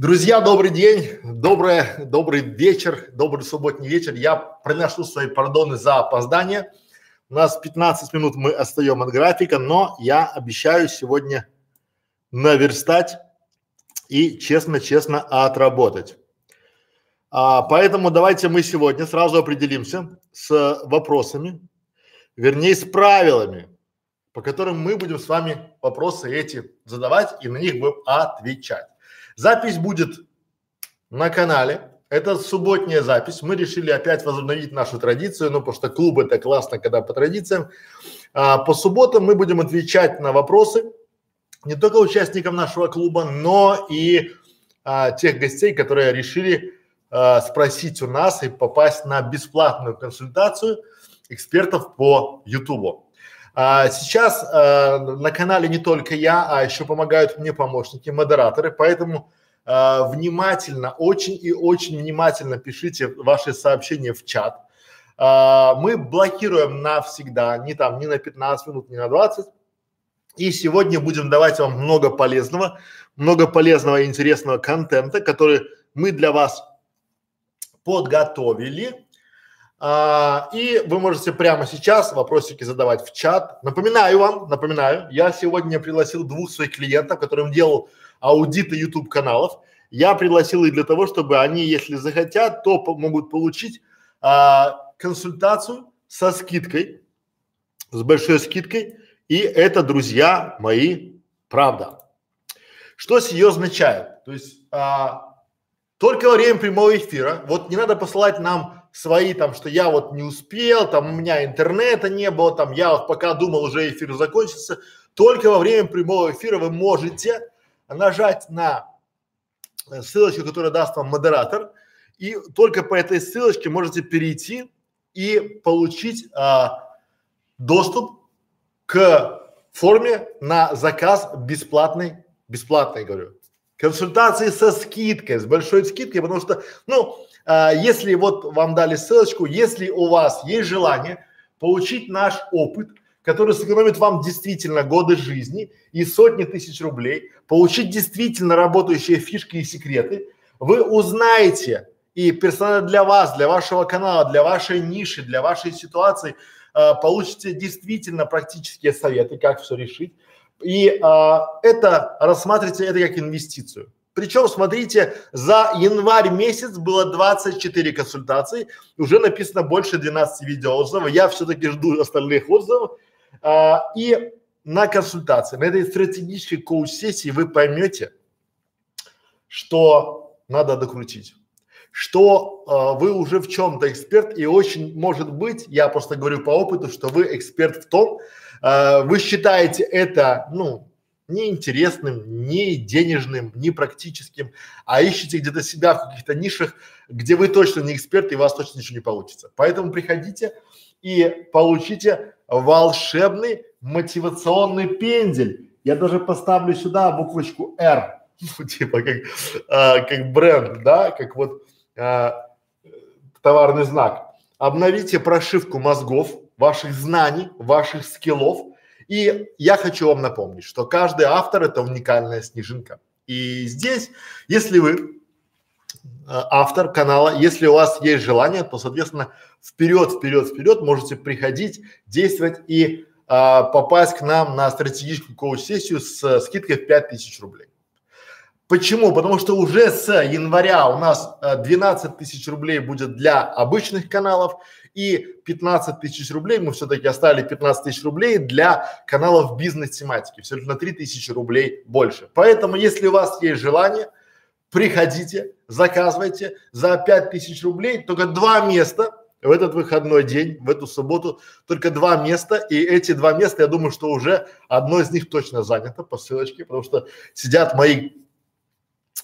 Друзья, добрый день, доброе, добрый вечер, добрый субботний вечер. Я приношу свои пардоны за опоздание. У нас 15 минут мы отстаем от графика, но я обещаю сегодня наверстать и честно-честно отработать. А, поэтому давайте мы сегодня сразу определимся с вопросами, вернее с правилами, по которым мы будем с вами вопросы эти задавать и на них будем отвечать. Запись будет на канале. Это субботняя запись. Мы решили опять возобновить нашу традицию, ну, потому что клуб это классно, когда по традициям. А, по субботам мы будем отвечать на вопросы не только участникам нашего клуба, но и а, тех гостей, которые решили а, спросить у нас и попасть на бесплатную консультацию экспертов по Ютубу. А, сейчас а, на канале не только я, а еще помогают мне помощники, модераторы, поэтому а, внимательно, очень и очень внимательно пишите ваши сообщения в чат. А, мы блокируем навсегда, не там, не на 15 минут, не на 20. И сегодня будем давать вам много полезного, много полезного и интересного контента, который мы для вас подготовили. А, и вы можете прямо сейчас вопросики задавать в чат. Напоминаю вам, напоминаю, я сегодня пригласил двух своих клиентов, которым делал аудиты YouTube каналов. Я пригласил их для того, чтобы они, если захотят, то могут получить а, консультацию со скидкой, с большой скидкой. И это, друзья мои, правда. Что сие означает? То есть а, только во время прямого эфира, вот не надо посылать нам свои там, что я вот не успел, там у меня интернета не было, там я вот пока думал уже эфир закончится. Только во время прямого эфира вы можете нажать на э, ссылочку, которую даст вам модератор, и только по этой ссылочке можете перейти и получить а, доступ к форме на заказ бесплатный, бесплатный говорю, консультации со скидкой, с большой скидкой, потому что, ну, а, если вот вам дали ссылочку, если у вас есть желание получить наш опыт, который сэкономит вам действительно годы жизни и сотни тысяч рублей, получить действительно работающие фишки и секреты, вы узнаете и персонально для вас, для вашего канала, для вашей ниши, для вашей ситуации э, получите действительно практические советы, как все решить. И э, это рассматривайте это как инвестицию. Причем, смотрите, за январь месяц было 24 консультации, уже написано больше 12 видеоотзывов. Я все-таки жду остальных отзывов. А, и на консультации, на этой стратегической коуч-сессии вы поймете, что надо докрутить, что а, вы уже в чем-то эксперт и очень может быть, я просто говорю по опыту, что вы эксперт в том, а, вы считаете это, ну, неинтересным, не денежным, не практическим, а ищете где-то себя в каких-то нишах, где вы точно не эксперт и у вас точно ничего не получится. Поэтому приходите и получите волшебный мотивационный пендель. Я даже поставлю сюда буквочку R, ну, типа как, а, как бренд, да, как вот а, товарный знак. Обновите прошивку мозгов, ваших знаний, ваших скиллов, и я хочу вам напомнить, что каждый автор это уникальная снежинка. И здесь, если вы э, автор канала, если у вас есть желание, то, соответственно, вперед, вперед, вперед можете приходить, действовать и а, попасть к нам на стратегическую коуч-сессию с скидкой в 5000 рублей. Почему? Потому что уже с января у нас э, 12 тысяч рублей будет для обычных каналов и 15 тысяч рублей, мы все-таки оставили 15 тысяч рублей для каналов бизнес-тематики, все на 3 тысячи рублей больше. Поэтому, если у вас есть желание, приходите, заказывайте. За 5 тысяч рублей, только два места в этот выходной день, в эту субботу, только два места, и эти два места, я думаю, что уже одно из них точно занято по ссылочке, потому что сидят мои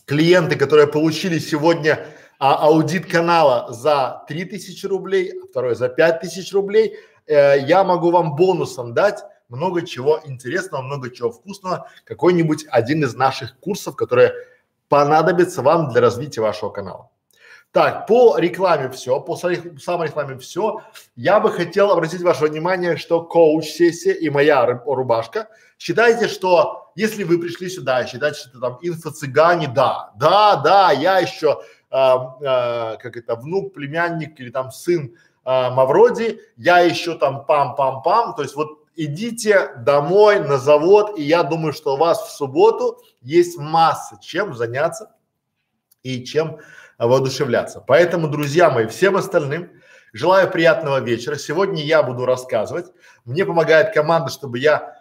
клиенты, которые получили сегодня а аудит канала за 3000 рублей, а второй за 5000 рублей, э, я могу вам бонусом дать много чего интересного, много чего вкусного, какой-нибудь один из наших курсов, которые понадобится вам для развития вашего канала. Так, по рекламе все, по самой рекламе все. Я бы хотел обратить ваше внимание, что коуч-сессия и моя рубашка. Считайте, что если вы пришли сюда и считаете, что там инфо-цыгане, да, да, да, я еще, как это, внук, племянник или там сын а, Мавроди, я еще там пам-пам-пам, то есть вот идите домой на завод, и я думаю, что у вас в субботу есть масса чем заняться и чем воодушевляться. Поэтому, друзья мои, всем остальным желаю приятного вечера. Сегодня я буду рассказывать. Мне помогает команда, чтобы я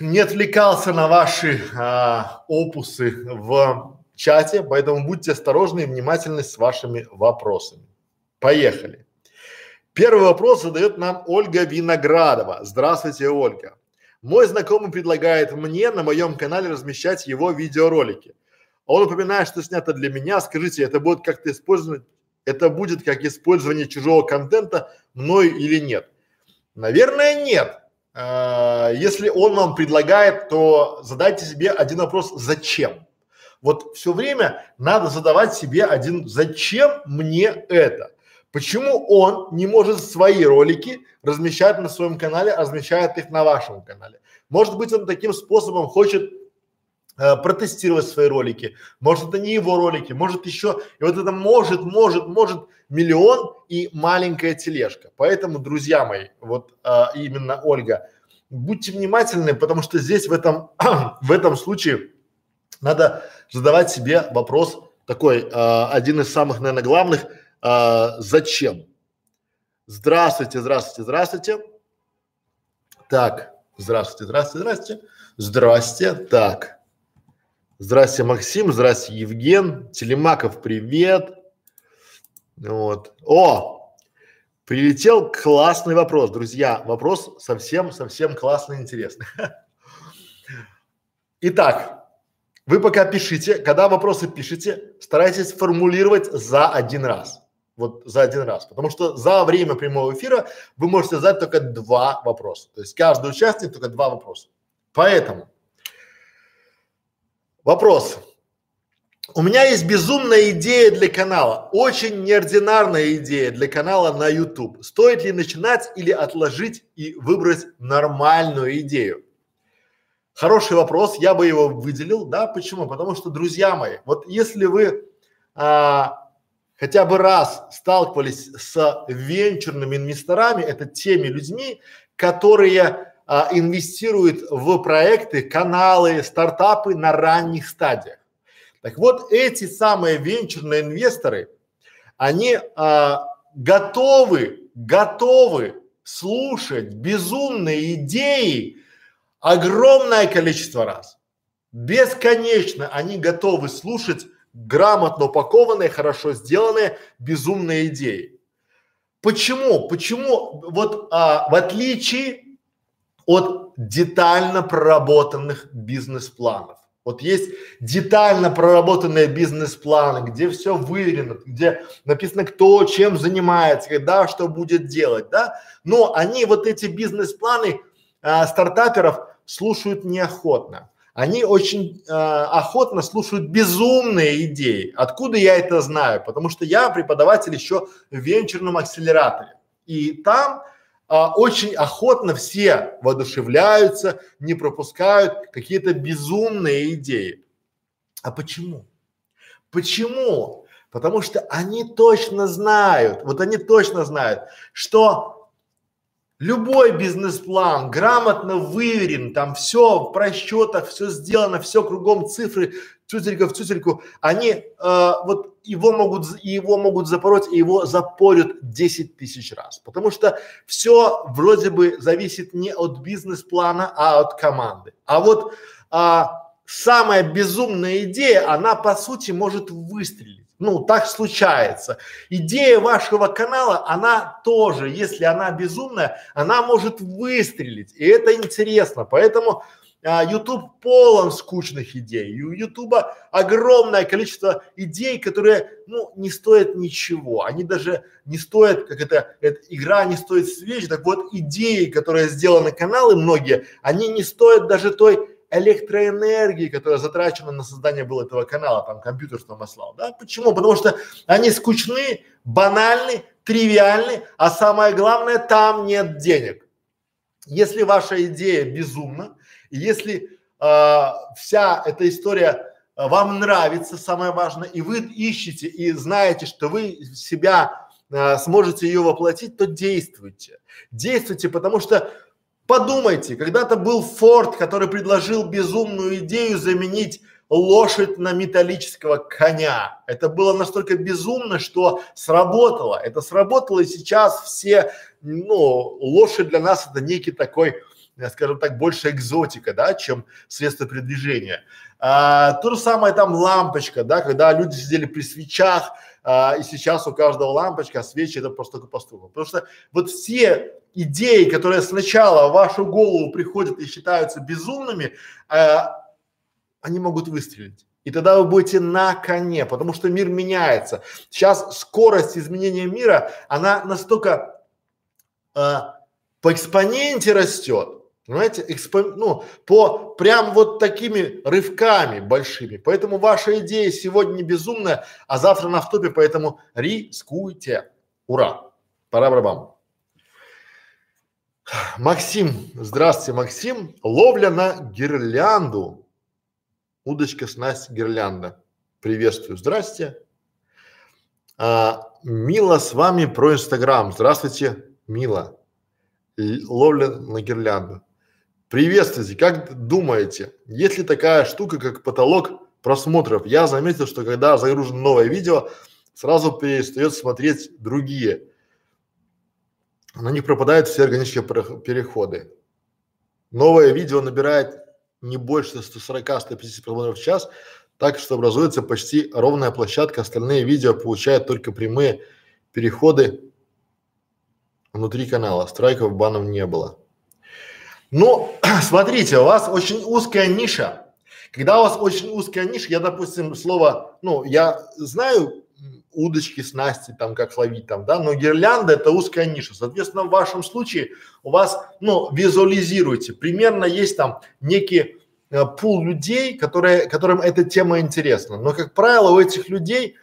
не отвлекался на ваши а, опусы в чате, поэтому будьте осторожны и внимательны с вашими вопросами. Поехали. Первый вопрос задает нам Ольга Виноградова. Здравствуйте, Ольга. Мой знакомый предлагает мне на моем канале размещать его видеоролики. Он упоминает, что снято для меня. Скажите, это будет как-то использовать, это будет как использование чужого контента мною или нет? Наверное, нет. А, если он вам предлагает, то задайте себе один вопрос «Зачем?». Вот все время надо задавать себе один «Зачем мне это?». Почему он не может свои ролики размещать на своем канале, а размещает их на вашем канале? Может быть, он таким способом хочет э, протестировать свои ролики, может это не его ролики, может еще, и вот это может, может, может миллион и маленькая тележка. Поэтому, друзья мои, вот э, именно Ольга, будьте внимательны, потому что здесь в этом, в этом случае надо задавать себе вопрос такой, э, один из самых, наверное, главных, э, зачем? Здравствуйте, здравствуйте, здравствуйте. Так, здравствуйте, здравствуйте, здравствуйте. Здрасте, так. Здрасте, Максим, здрасте, Евген, Телемаков, привет. Вот. О, прилетел классный вопрос, друзья. Вопрос совсем-совсем классный, интересный. Итак, вы пока пишите, когда вопросы пишите, старайтесь формулировать за один раз. Вот за один раз. Потому что за время прямого эфира вы можете задать только два вопроса. То есть каждый участник только два вопроса. Поэтому Вопрос. У меня есть безумная идея для канала, очень неординарная идея для канала на YouTube. Стоит ли начинать или отложить и выбрать нормальную идею? Хороший вопрос, я бы его выделил, да, почему? Потому что, друзья мои, вот если вы а, хотя бы раз сталкивались с венчурными инвесторами, это теми людьми, которые а, инвестирует в проекты, каналы, стартапы на ранних стадиях. Так вот, эти самые венчурные инвесторы, они а, готовы, готовы слушать безумные идеи огромное количество раз. Бесконечно они готовы слушать грамотно упакованные, хорошо сделанные безумные идеи. Почему? Почему вот а, в отличие от детально проработанных бизнес-планов. Вот есть детально проработанные бизнес-планы, где все выверено, где написано, кто чем занимается, когда что будет делать, да. Но они вот эти бизнес-планы а, стартаперов слушают неохотно. Они очень а, охотно слушают безумные идеи. Откуда я это знаю? Потому что я преподаватель еще в венчурном акселераторе. И там а, очень охотно все воодушевляются, не пропускают какие-то безумные идеи. А почему? Почему? Потому что они точно знают, вот они точно знают, что любой бизнес-план грамотно выверен, там все в просчетах, все сделано, все кругом цифры, тютелька в тютельку, они э, вот его могут, его могут запороть, и его запорят 10 тысяч раз. Потому что все вроде бы зависит не от бизнес-плана, а от команды. А вот а, самая безумная идея, она по сути может выстрелить. Ну, так случается. Идея вашего канала, она тоже, если она безумная, она может выстрелить. И это интересно. Поэтому а, YouTube полон скучных идей. У YouTube огромное количество идей, которые, ну, не стоят ничего. Они даже не стоят, как это, эта игра не стоит свеч. Так вот, идеи, которые сделаны каналы многие, они не стоят даже той электроэнергии, которая затрачена на создание было этого канала, там компьютер что маслал, да? Почему? Потому что они скучны, банальны, тривиальны, а самое главное, там нет денег. Если ваша идея безумна, если э, вся эта история э, вам нравится, самое важное, и вы ищете и знаете, что вы себя э, сможете ее воплотить, то действуйте. Действуйте, потому что подумайте, когда-то был Форд, который предложил безумную идею заменить лошадь на металлического коня. Это было настолько безумно, что сработало. Это сработало, и сейчас все, ну, лошадь для нас это некий такой, скажем так, больше экзотика, да, чем средство передвижения. А, то же самое там лампочка, да, когда люди сидели при свечах, а, и сейчас у каждого лампочка, свечи это просто только поступок. Потому что вот все идеи, которые сначала в вашу голову приходят и считаются безумными, а, они могут выстрелить. И тогда вы будете на коне, потому что мир меняется. Сейчас скорость изменения мира, она настолько э, по экспоненте растет, понимаете, экспо, ну, по прям вот такими рывками большими. Поэтому ваша идея сегодня безумная, а завтра на втопе, поэтому рискуйте. Ура! Пора барабам. Максим, здравствуйте, Максим. Ловля на гирлянду Удочка, снасть, гирлянда. Приветствую, здрасте. А, Мила с вами про Инстаграм. Здравствуйте, Мила. Ловля на гирлянду. Приветствуйте. Как думаете, есть ли такая штука, как потолок просмотров? Я заметил, что когда загружено новое видео, сразу перестает смотреть другие. На них пропадают все органические переходы. Новое видео набирает не больше 140-150 просмотров в час, так что образуется почти ровная площадка, остальные видео получают только прямые переходы внутри канала, страйков, банов не было. Ну, смотрите, у вас очень узкая ниша. Когда у вас очень узкая ниша, я, допустим, слово, ну, я знаю удочки, снасти, там, как ловить там, да, но гирлянда это узкая ниша. Соответственно, в вашем случае у вас, ну, визуализируйте, примерно есть там некий э, пул людей, которые, которым эта тема интересна. Но, как правило, у этих людей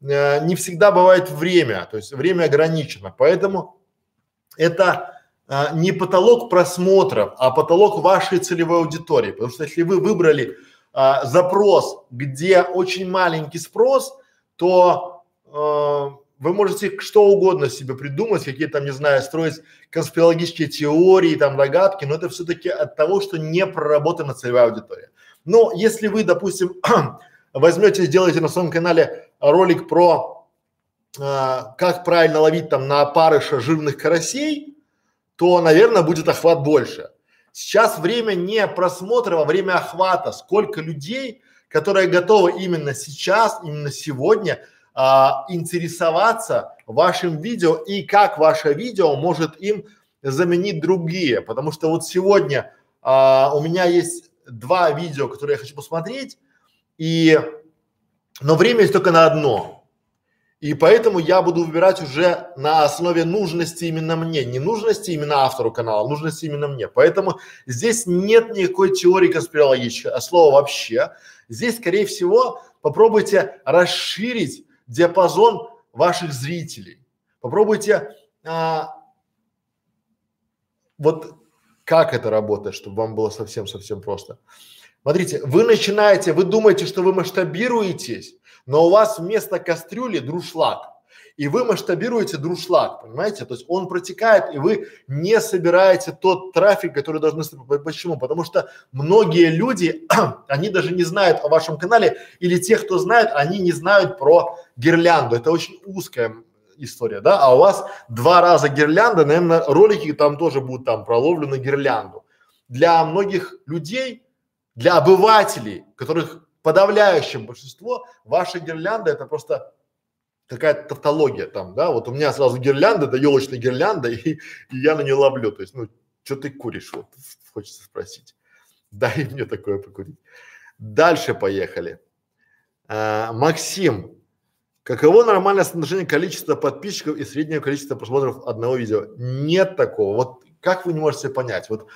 э, не всегда бывает время, то есть время ограничено. Поэтому это э, не потолок просмотров, а потолок вашей целевой аудитории. Потому что если вы выбрали э, запрос, где очень маленький спрос, то э, вы можете что угодно себе придумать, какие там, не знаю, строить конспирологические теории, там, догадки, но это все-таки от того, что не проработана целевая аудитория. Но если вы, допустим, возьмете, сделаете на своем канале ролик про э, как правильно ловить там на опарыша жирных карасей, то, наверное, будет охват больше. Сейчас время не просмотра, а время охвата. Сколько людей, которые готовы именно сейчас, именно сегодня а, интересоваться вашим видео и как ваше видео может им заменить другие. Потому что вот сегодня а, у меня есть два видео, которые я хочу посмотреть, и, но время есть только на одно. И поэтому я буду выбирать уже на основе нужности именно мне, не нужности именно автору канала, нужности именно мне. Поэтому здесь нет никакой теории конспирологической, а слова вообще. Здесь, скорее всего, попробуйте расширить диапазон ваших зрителей. Попробуйте а, вот как это работает, чтобы вам было совсем-совсем просто. Смотрите, вы начинаете, вы думаете, что вы масштабируетесь, но у вас вместо кастрюли друшлаг и вы масштабируете друшлаг, понимаете? То есть он протекает, и вы не собираете тот трафик, который должны собирать. Почему? Потому что многие люди, они даже не знают о вашем канале, или те, кто знает, они не знают про гирлянду. Это очень узкая история, да? А у вас два раза гирлянда, наверное, ролики там тоже будут там про ловлю на гирлянду. Для многих людей, для обывателей, которых подавляющее большинство, ваша гирлянда это просто какая-то тавтология там, да, вот у меня сразу гирлянда, да елочная гирлянда, и, и я на нее ловлю, то есть, ну, что ты куришь, вот, хочется спросить. Дай мне такое покурить. Дальше поехали. А, Максим, каково нормальное соотношение количества подписчиков и среднего количества просмотров одного видео? Нет такого. Вот как вы не можете понять? Вот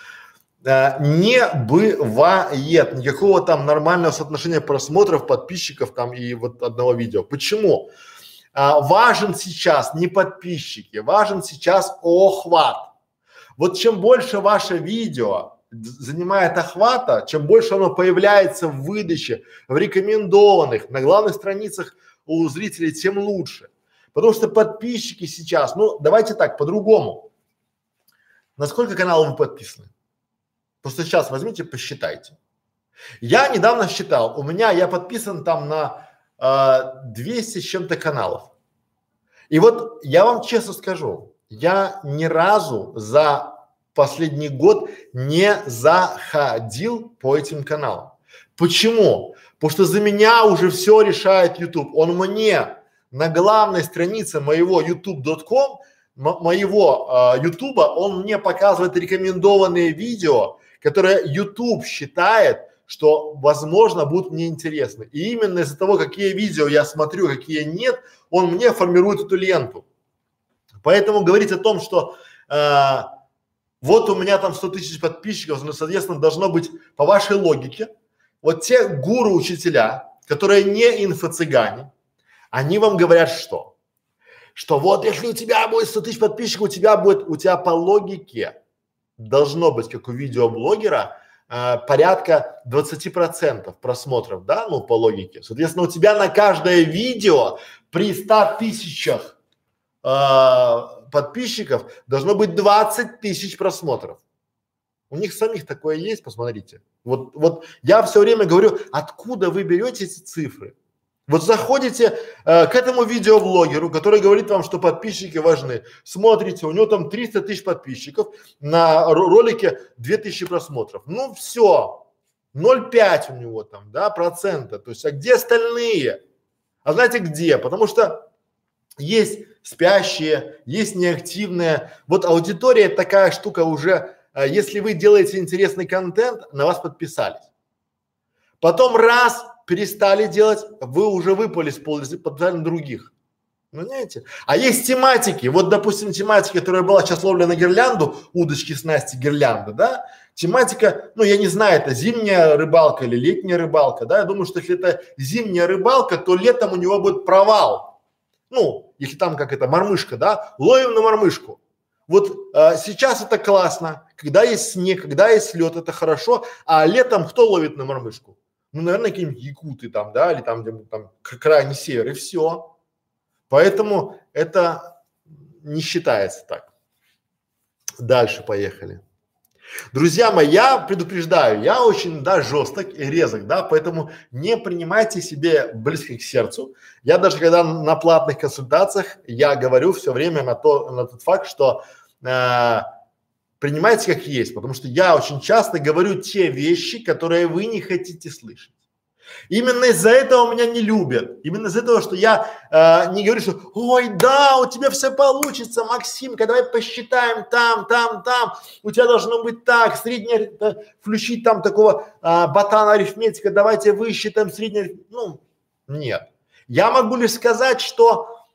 э, не бывает никакого там нормального соотношения просмотров, подписчиков там и вот одного видео. Почему? А, важен сейчас не подписчики, важен сейчас охват. Вот чем больше ваше видео занимает охвата, чем больше оно появляется в выдаче, в рекомендованных, на главных страницах у зрителей, тем лучше. Потому что подписчики сейчас, ну давайте так, по-другому. На сколько каналов вы подписаны? Просто сейчас возьмите, посчитайте. Я недавно считал, у меня, я подписан там на э, 200 с чем-то каналов. И вот я вам честно скажу, я ни разу за последний год не заходил по этим каналам. Почему? Потому что за меня уже все решает YouTube. Он мне на главной странице моего youtube.com, моего YouTube, а, он мне показывает рекомендованные видео, которые YouTube считает, что, возможно, будут мне интересны. И именно из-за того, какие видео я смотрю, какие нет, он мне формирует эту ленту. Поэтому говорить о том, что э, вот у меня там 100 тысяч подписчиков, ну, соответственно, должно быть по вашей логике, вот те гуру-учителя, которые не инфо-цыгане, они вам говорят что? Что вот если у тебя будет 100 тысяч подписчиков, у тебя будет, у тебя по логике должно быть, как у видеоблогера, э, порядка 20% просмотров, да, ну по логике. Соответственно, у тебя на каждое видео при 100 тысячах э, подписчиков должно быть 20 тысяч просмотров. У них самих такое есть, посмотрите. Вот, вот я все время говорю, откуда вы берете эти цифры? Вот заходите э, к этому видеоблогеру, который говорит вам, что подписчики важны. Смотрите, у него там 300 тысяч подписчиков, на ролике 2000 просмотров. Ну все, 0,5 у него там, да, процента. То есть, а где остальные? А знаете где? Потому что есть спящие, есть неактивные. Вот аудитория такая штука уже, э, если вы делаете интересный контент, на вас подписались. Потом раз перестали делать, вы уже выпали с полиса, подписали на других. Понимаете? А есть тематики. Вот, допустим, тематика, которая была сейчас ловля на гирлянду, удочки, снасти, гирлянда, да? Тематика, ну, я не знаю, это зимняя рыбалка или летняя рыбалка, да? Я думаю, что если это зимняя рыбалка, то летом у него будет провал. Ну, если там как это, мормышка, да? Ловим на мормышку. Вот а, сейчас это классно, когда есть снег, когда есть лед, это хорошо, а летом кто ловит на мормышку? Ну, наверное, какие-нибудь якуты там, да, или там, где там крайний север, и все. Поэтому это не считается так. Дальше поехали. Друзья мои, я предупреждаю, я очень, да, жесток и резок, да, поэтому не принимайте себе близко к сердцу. Я даже когда на платных консультациях, я говорю все время на то, на тот факт, что э, принимайте как есть, потому что я очень часто говорю те вещи, которые вы не хотите слышать. Именно из-за этого меня не любят. Именно из-за этого, что я э, не говорю, что ой, да, у тебя все получится, Максимка, давай посчитаем там, там, там, у тебя должно быть так, средняя, э, включить там такого э, ботана арифметика, давайте высчитаем среднее, ну, нет. Я могу лишь сказать, что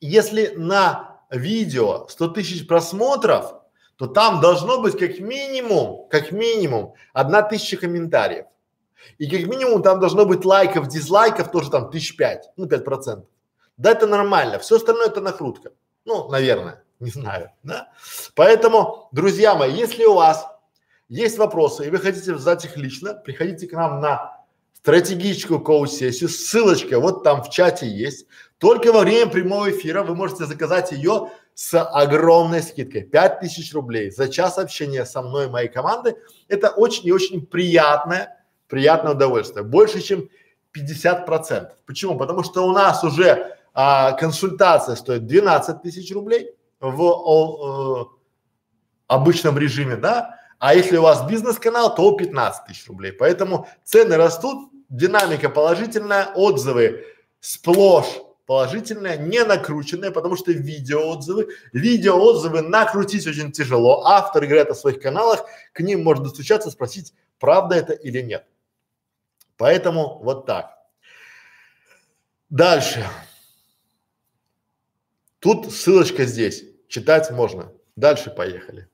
если на видео 100 тысяч просмотров, то там должно быть как минимум, как минимум одна тысяча комментариев. И как минимум там должно быть лайков, дизлайков тоже там тысяч пять, ну пять процентов. Да, это нормально. Все остальное это накрутка. Ну, наверное, не знаю, да. Поэтому, друзья мои, если у вас есть вопросы и вы хотите задать их лично, приходите к нам на стратегическую коуч-сессию. Ссылочка вот там в чате есть. Только во время прямого эфира вы можете заказать ее с огромной скидкой 5000 рублей за час общения со мной и моей командой. Это очень и очень приятное, приятное удовольствие. Больше, чем 50 процентов. Почему? Потому что у нас уже а, консультация стоит 12 тысяч рублей в о, э, обычном режиме, да? А если у вас бизнес-канал, то 15 тысяч рублей. Поэтому цены растут, динамика положительная, отзывы сплошь положительное, не накрученное, потому что видеоотзывы, видеоотзывы накрутить очень тяжело. Авторы говорят о своих каналах, к ним можно достучаться, спросить, правда это или нет. Поэтому вот так. Дальше. Тут ссылочка здесь, читать можно. Дальше поехали.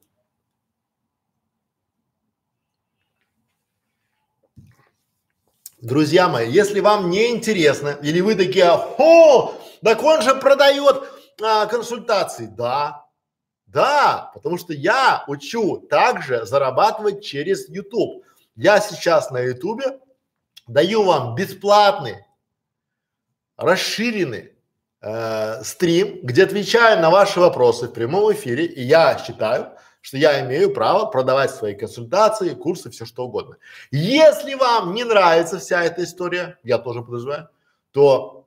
Друзья мои, если вам не интересно, или вы такие, о, так он же продает а, консультации. Да, да, потому что я учу также зарабатывать через YouTube. Я сейчас на YouTube даю вам бесплатный, расширенный э, стрим, где отвечаю на ваши вопросы в прямом эфире, и я считаю, что я имею право продавать свои консультации, курсы, все что угодно. Если вам не нравится вся эта история, я тоже подозреваю, то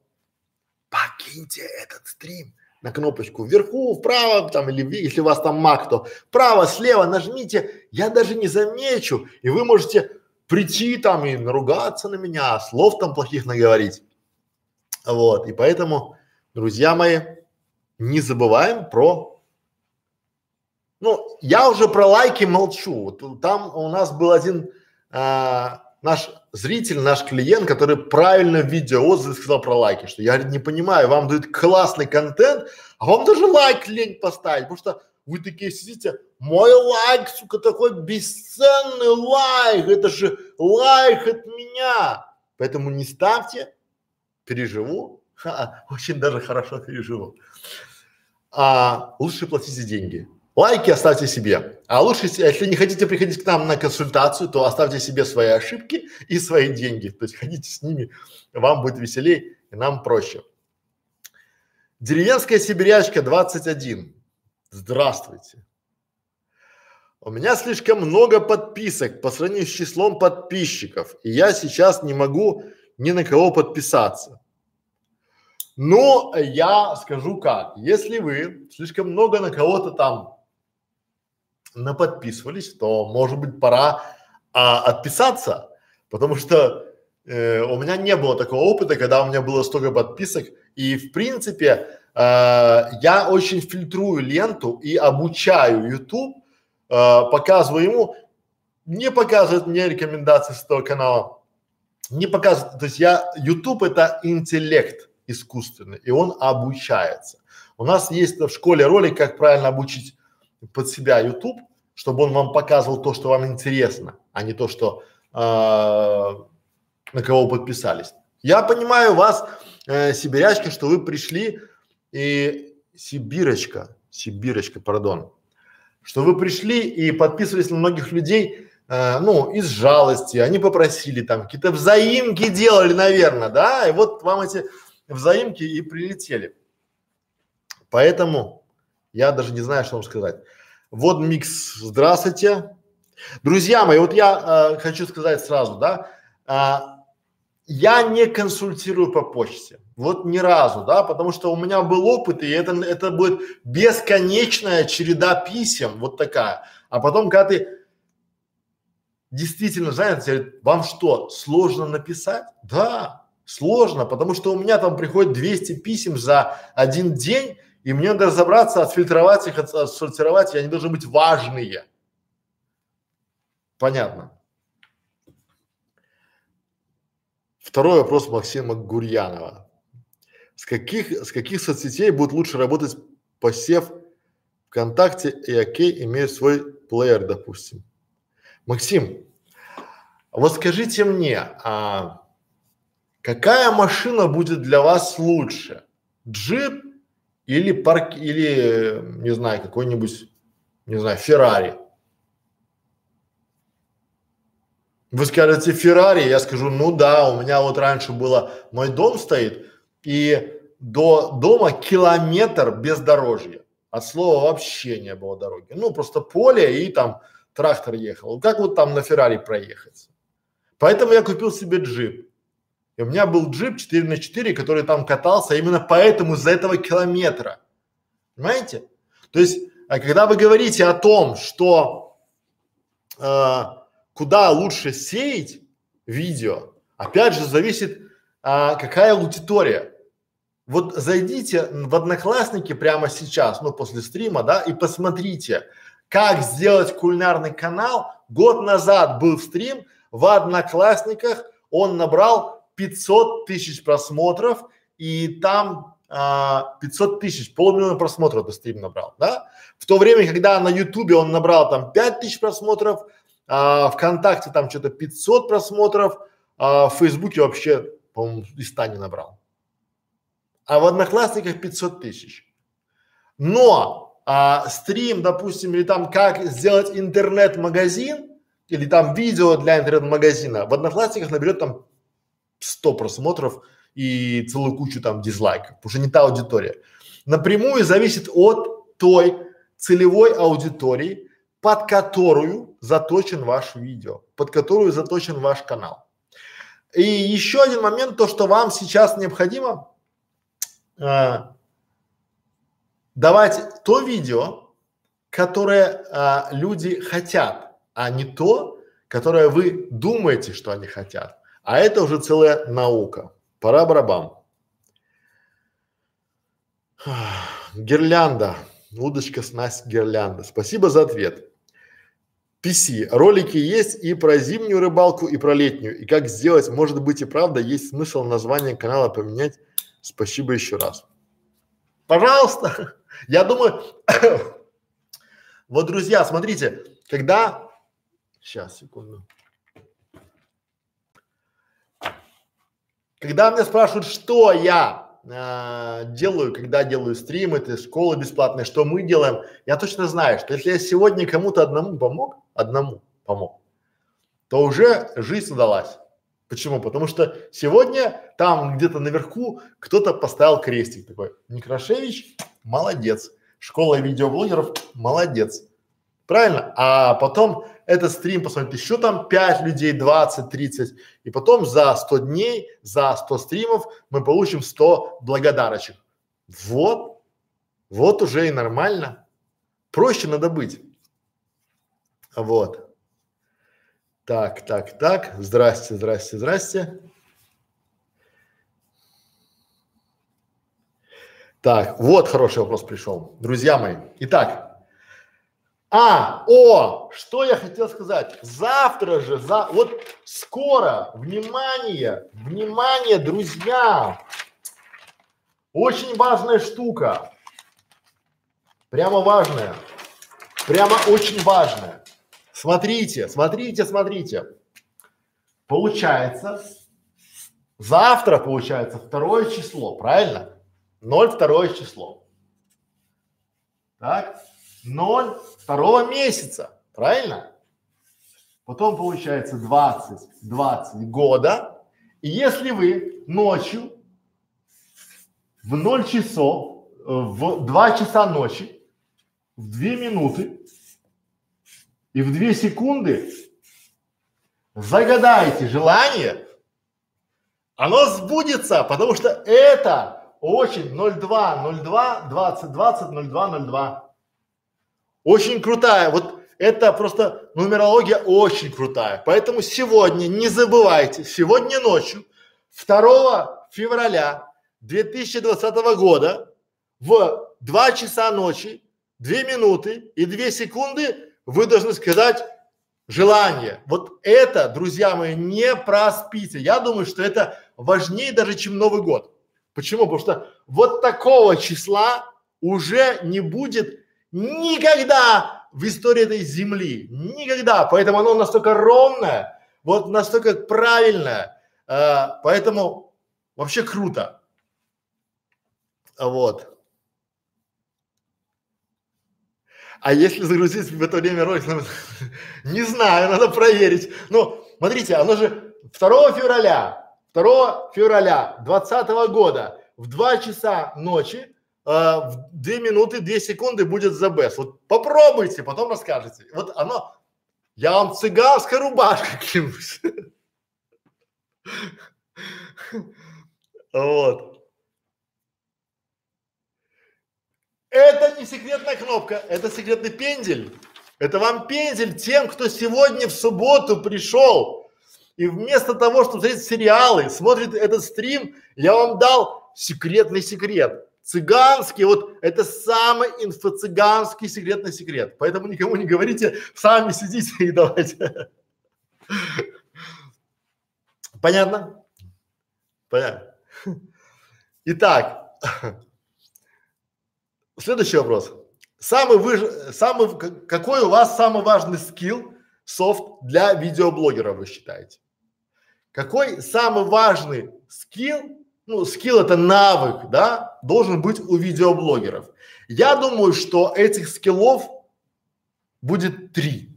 покиньте этот стрим на кнопочку вверху, вправо, там или если у вас там Mac, то вправо, слева нажмите, я даже не замечу, и вы можете прийти там и наругаться на меня, слов там плохих наговорить. Вот, и поэтому, друзья мои, не забываем про ну, я уже про лайки молчу. Вот там у нас был один а, наш зритель, наш клиент, который правильно в видео отзыве сказал про лайки, что я не понимаю, вам дают классный контент, а вам даже лайк лень поставить, потому что вы такие сидите, мой лайк, сука, такой бесценный лайк, это же лайк от меня. Поэтому не ставьте, переживу, Ха, очень даже хорошо переживу. А лучше платите деньги. Лайки оставьте себе. А лучше, если не хотите приходить к нам на консультацию, то оставьте себе свои ошибки и свои деньги. То есть ходите с ними, вам будет веселее и нам проще. Деревенская сибирячка 21. Здравствуйте. У меня слишком много подписок по сравнению с числом подписчиков, и я сейчас не могу ни на кого подписаться. Но я скажу как, если вы слишком много на кого-то там наподписывались, то может быть пора а, отписаться, потому что э, у меня не было такого опыта, когда у меня было столько подписок, и в принципе э, я очень фильтрую ленту и обучаю YouTube, э, показываю ему, не показывает мне рекомендации с этого канала, не показывает, то есть я, YouTube это интеллект искусственный, и он обучается. У нас есть в школе ролик, как правильно обучить под себя YouTube, чтобы он вам показывал то, что вам интересно, а не то, что э, на кого вы подписались. Я понимаю вас, э, сибирячки, что вы пришли и Сибирочка, Сибирочка, пардон, что вы пришли и подписывались на многих людей, э, ну, из жалости, они попросили там, какие-то взаимки делали, наверное, да, и вот вам эти взаимки и прилетели. Поэтому я даже не знаю, что вам сказать. Вот микс, здравствуйте. Друзья мои, вот я э, хочу сказать сразу, да, э, я не консультирую по почте, вот ни разу, да, потому что у меня был опыт, и это, это будет бесконечная череда писем, вот такая. А потом, когда ты действительно знаете, вам что, сложно написать? Да, сложно, потому что у меня там приходит 200 писем за один день, и мне надо разобраться, отфильтровать их, отсортировать, и они должны быть важные. Понятно. Второй вопрос Максима Гурьянова. С каких, с каких соцсетей будет лучше работать посев ВКонтакте и Окей имеют свой плеер, допустим? Максим, вот скажите мне, а какая машина будет для вас лучше? Джип или парк, или, не знаю, какой-нибудь, не знаю, Феррари. Вы скажете Феррари, я скажу, ну да, у меня вот раньше было, мой дом стоит, и до дома километр бездорожья. От слова вообще не было дороги. Ну, просто поле и там трактор ехал. Как вот там на Феррари проехать? Поэтому я купил себе джип. И у меня был джип 4 на 4, который там катался именно поэтому из-за этого километра. Понимаете? То есть, а когда вы говорите о том, что э, куда лучше сеять видео, опять же зависит, э, какая аудитория. Вот зайдите в Одноклассники прямо сейчас, ну после стрима, да, и посмотрите, как сделать кулинарный канал. Год назад был стрим в Одноклассниках, он набрал 500 тысяч просмотров, и там а, 500 тысяч, полмиллиона просмотров этот стрим набрал, да? В то время, когда на Ютубе он набрал там 5 тысяч просмотров, а, ВКонтакте там что-то 500 просмотров, а в Фейсбуке вообще, по-моему, и ста не набрал. А в Одноклассниках 500 тысяч. Но а, стрим, допустим, или там как сделать интернет-магазин, или там видео для интернет-магазина, в Одноклассниках наберет там 100 просмотров и целую кучу там дизлайков, потому не та аудитория. Напрямую зависит от той целевой аудитории, под которую заточен ваш видео, под которую заточен ваш канал. И еще один момент, то, что вам сейчас необходимо а, давать то видео, которое а, люди хотят, а не то, которое вы думаете, что они хотят. А это уже целая наука. Пора барабам. Гирлянда. Удочка, снасть, гирлянда. Спасибо за ответ. PC. Ролики есть и про зимнюю рыбалку, и про летнюю. И как сделать, может быть и правда, есть смысл название канала поменять. Спасибо еще раз. Пожалуйста. Я думаю, вот, друзья, смотрите, когда, сейчас, секунду. Когда меня спрашивают, что я э, делаю, когда делаю стримы, это школы бесплатные, что мы делаем, я точно знаю, что если я сегодня кому-то одному помог, одному помог, то уже жизнь удалась. Почему? Потому что сегодня там где-то наверху кто-то поставил крестик такой. Некрашевич, молодец. Школа видеоблогеров, молодец. Правильно? А потом этот стрим посмотрит еще там 5 людей, 20, 30. И потом за 100 дней, за 100 стримов мы получим 100 благодарочек. Вот. Вот уже и нормально. Проще надо быть. Вот. Так, так, так. Здрасте, здрасте, здрасте. Так, вот хороший вопрос пришел. Друзья мои. Итак. А, о, что я хотел сказать. Завтра же, за, вот скоро, внимание, внимание, друзья. Очень важная штука. Прямо важная. Прямо очень важная. Смотрите, смотрите, смотрите. Получается, завтра получается второе число, правильно? Ноль второе число. Так, ноль второго месяца, правильно? Потом получается 20, 20 года. И если вы ночью в 0 часов, э, в 2 часа ночи, в 2 минуты и в две секунды загадайте желание, оно сбудется, потому что это очень 02, 02, 20, 20, 02, 02. Очень крутая, вот это просто нумерология очень крутая. Поэтому сегодня не забывайте, сегодня ночью, 2 февраля 2020 года в 2 часа ночи, 2 минуты и 2 секунды вы должны сказать желание. Вот это, друзья мои, не проспите. Я думаю, что это важнее даже, чем Новый год. Почему? Потому что вот такого числа уже не будет никогда в истории этой земли. Никогда. Поэтому оно настолько ровное, вот настолько правильное. Э, поэтому вообще круто. Вот. А если загрузить в это время ролик, ну, не знаю, надо проверить. Ну, смотрите, оно же 2 февраля, 2 февраля 2020 года в 2 часа ночи в 2 минуты 2 секунды будет the best. Вот попробуйте, потом расскажете. Вот оно, я вам цыганская рубашка клянусь. Вот. Это не секретная кнопка, это секретный пендель. Это вам пендель тем, кто сегодня в субботу пришел. И вместо того, чтобы смотреть сериалы, смотрит этот стрим, я вам дал секретный секрет. Цыганский, вот это самый инфо-цыганский секретный секрет. Поэтому никому не говорите, сами сидите и давайте. Понятно? Понятно. Итак, Следующий вопрос. Самый вы, самый, какой у вас самый важный скилл, софт для видеоблогера, вы считаете? Какой самый важный скилл, ну, скилл это навык, да, должен быть у видеоблогеров? Я думаю, что этих скиллов будет три.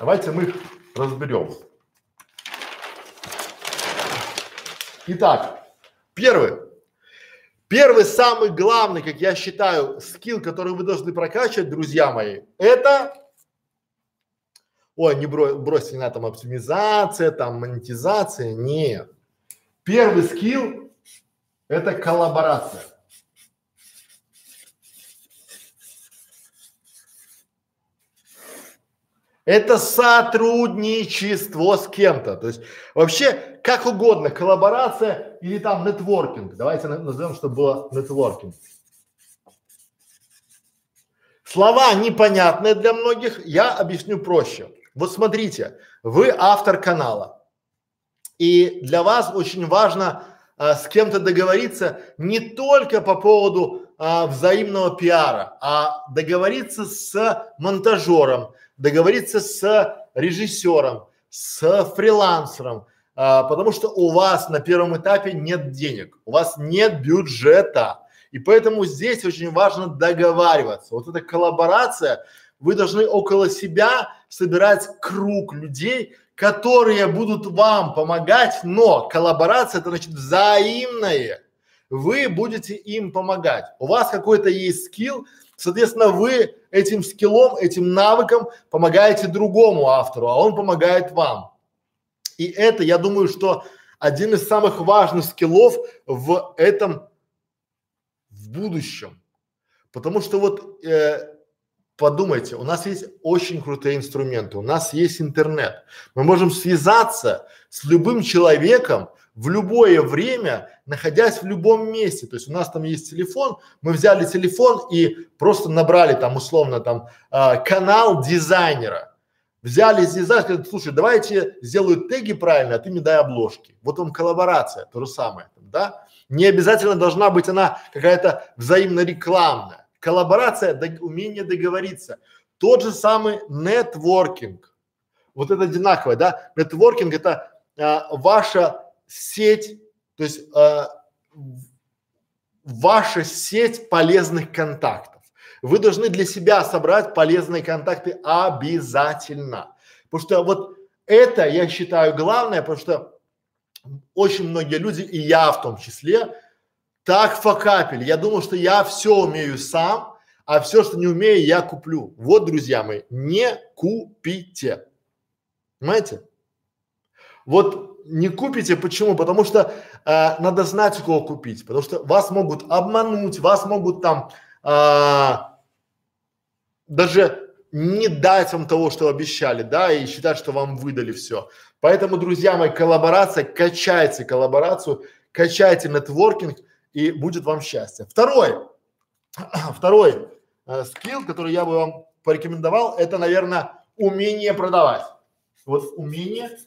Давайте мы их разберем. Итак, первый. Первый, самый главный, как я считаю, скилл, который вы должны прокачивать, друзья мои, это ой, не бро, бросьте на там оптимизация, там монетизация, нет. Первый скилл – это коллаборация. Это сотрудничество с кем-то. То есть вообще как угодно, коллаборация или там нетворкинг. Давайте назовем, чтобы было нетворкинг. Слова непонятные для многих, я объясню проще. Вот смотрите, вы автор канала, и для вас очень важно а, с кем-то договориться не только по поводу а, взаимного пиара, а договориться с монтажером, договориться с режиссером, с фрилансером, а, потому что у вас на первом этапе нет денег, у вас нет бюджета, и поэтому здесь очень важно договариваться. Вот эта коллаборация, вы должны около себя собирать круг людей, которые будут вам помогать, но коллаборация это значит взаимное. Вы будете им помогать. У вас какой-то есть скилл, соответственно, вы этим скиллом, этим навыком помогаете другому автору, а он помогает вам. И это, я думаю, что один из самых важных скиллов в этом в будущем. Потому что вот э, подумайте, у нас есть очень крутые инструменты, у нас есть интернет. Мы можем связаться с любым человеком в любое время, находясь в любом месте. То есть у нас там есть телефон, мы взяли телефон и просто набрали там условно там э, канал дизайнера. Взяли дизайн, сказали, слушай, давайте сделаю теги правильно, а ты мне дай обложки. Вот вам коллаборация, то же самое, да? Не обязательно должна быть она какая-то взаимно рекламная. Коллаборация, дог, умение договориться. Тот же самый нетворкинг. Вот это одинаковое, да? Нетворкинг это а, ваша сеть, то есть а, ваша сеть полезных контактов. Вы должны для себя собрать полезные контакты обязательно. Потому что вот это, я считаю, главное, потому что очень многие люди, и я в том числе, так факапили. Я думал, что я все умею сам, а все, что не умею, я куплю. Вот, друзья мои, не купите. Понимаете? Вот не купите, почему? Потому что э, надо знать, у кого купить. Потому что вас могут обмануть, вас могут там э, даже не дать вам того, что обещали, да, и считать, что вам выдали все. Поэтому, друзья мои, коллаборация, качайте коллаборацию, качайте нетворкинг, и будет вам счастье. Второй, второй э, скилл, который я бы вам порекомендовал, это, наверное, умение продавать. Вот умение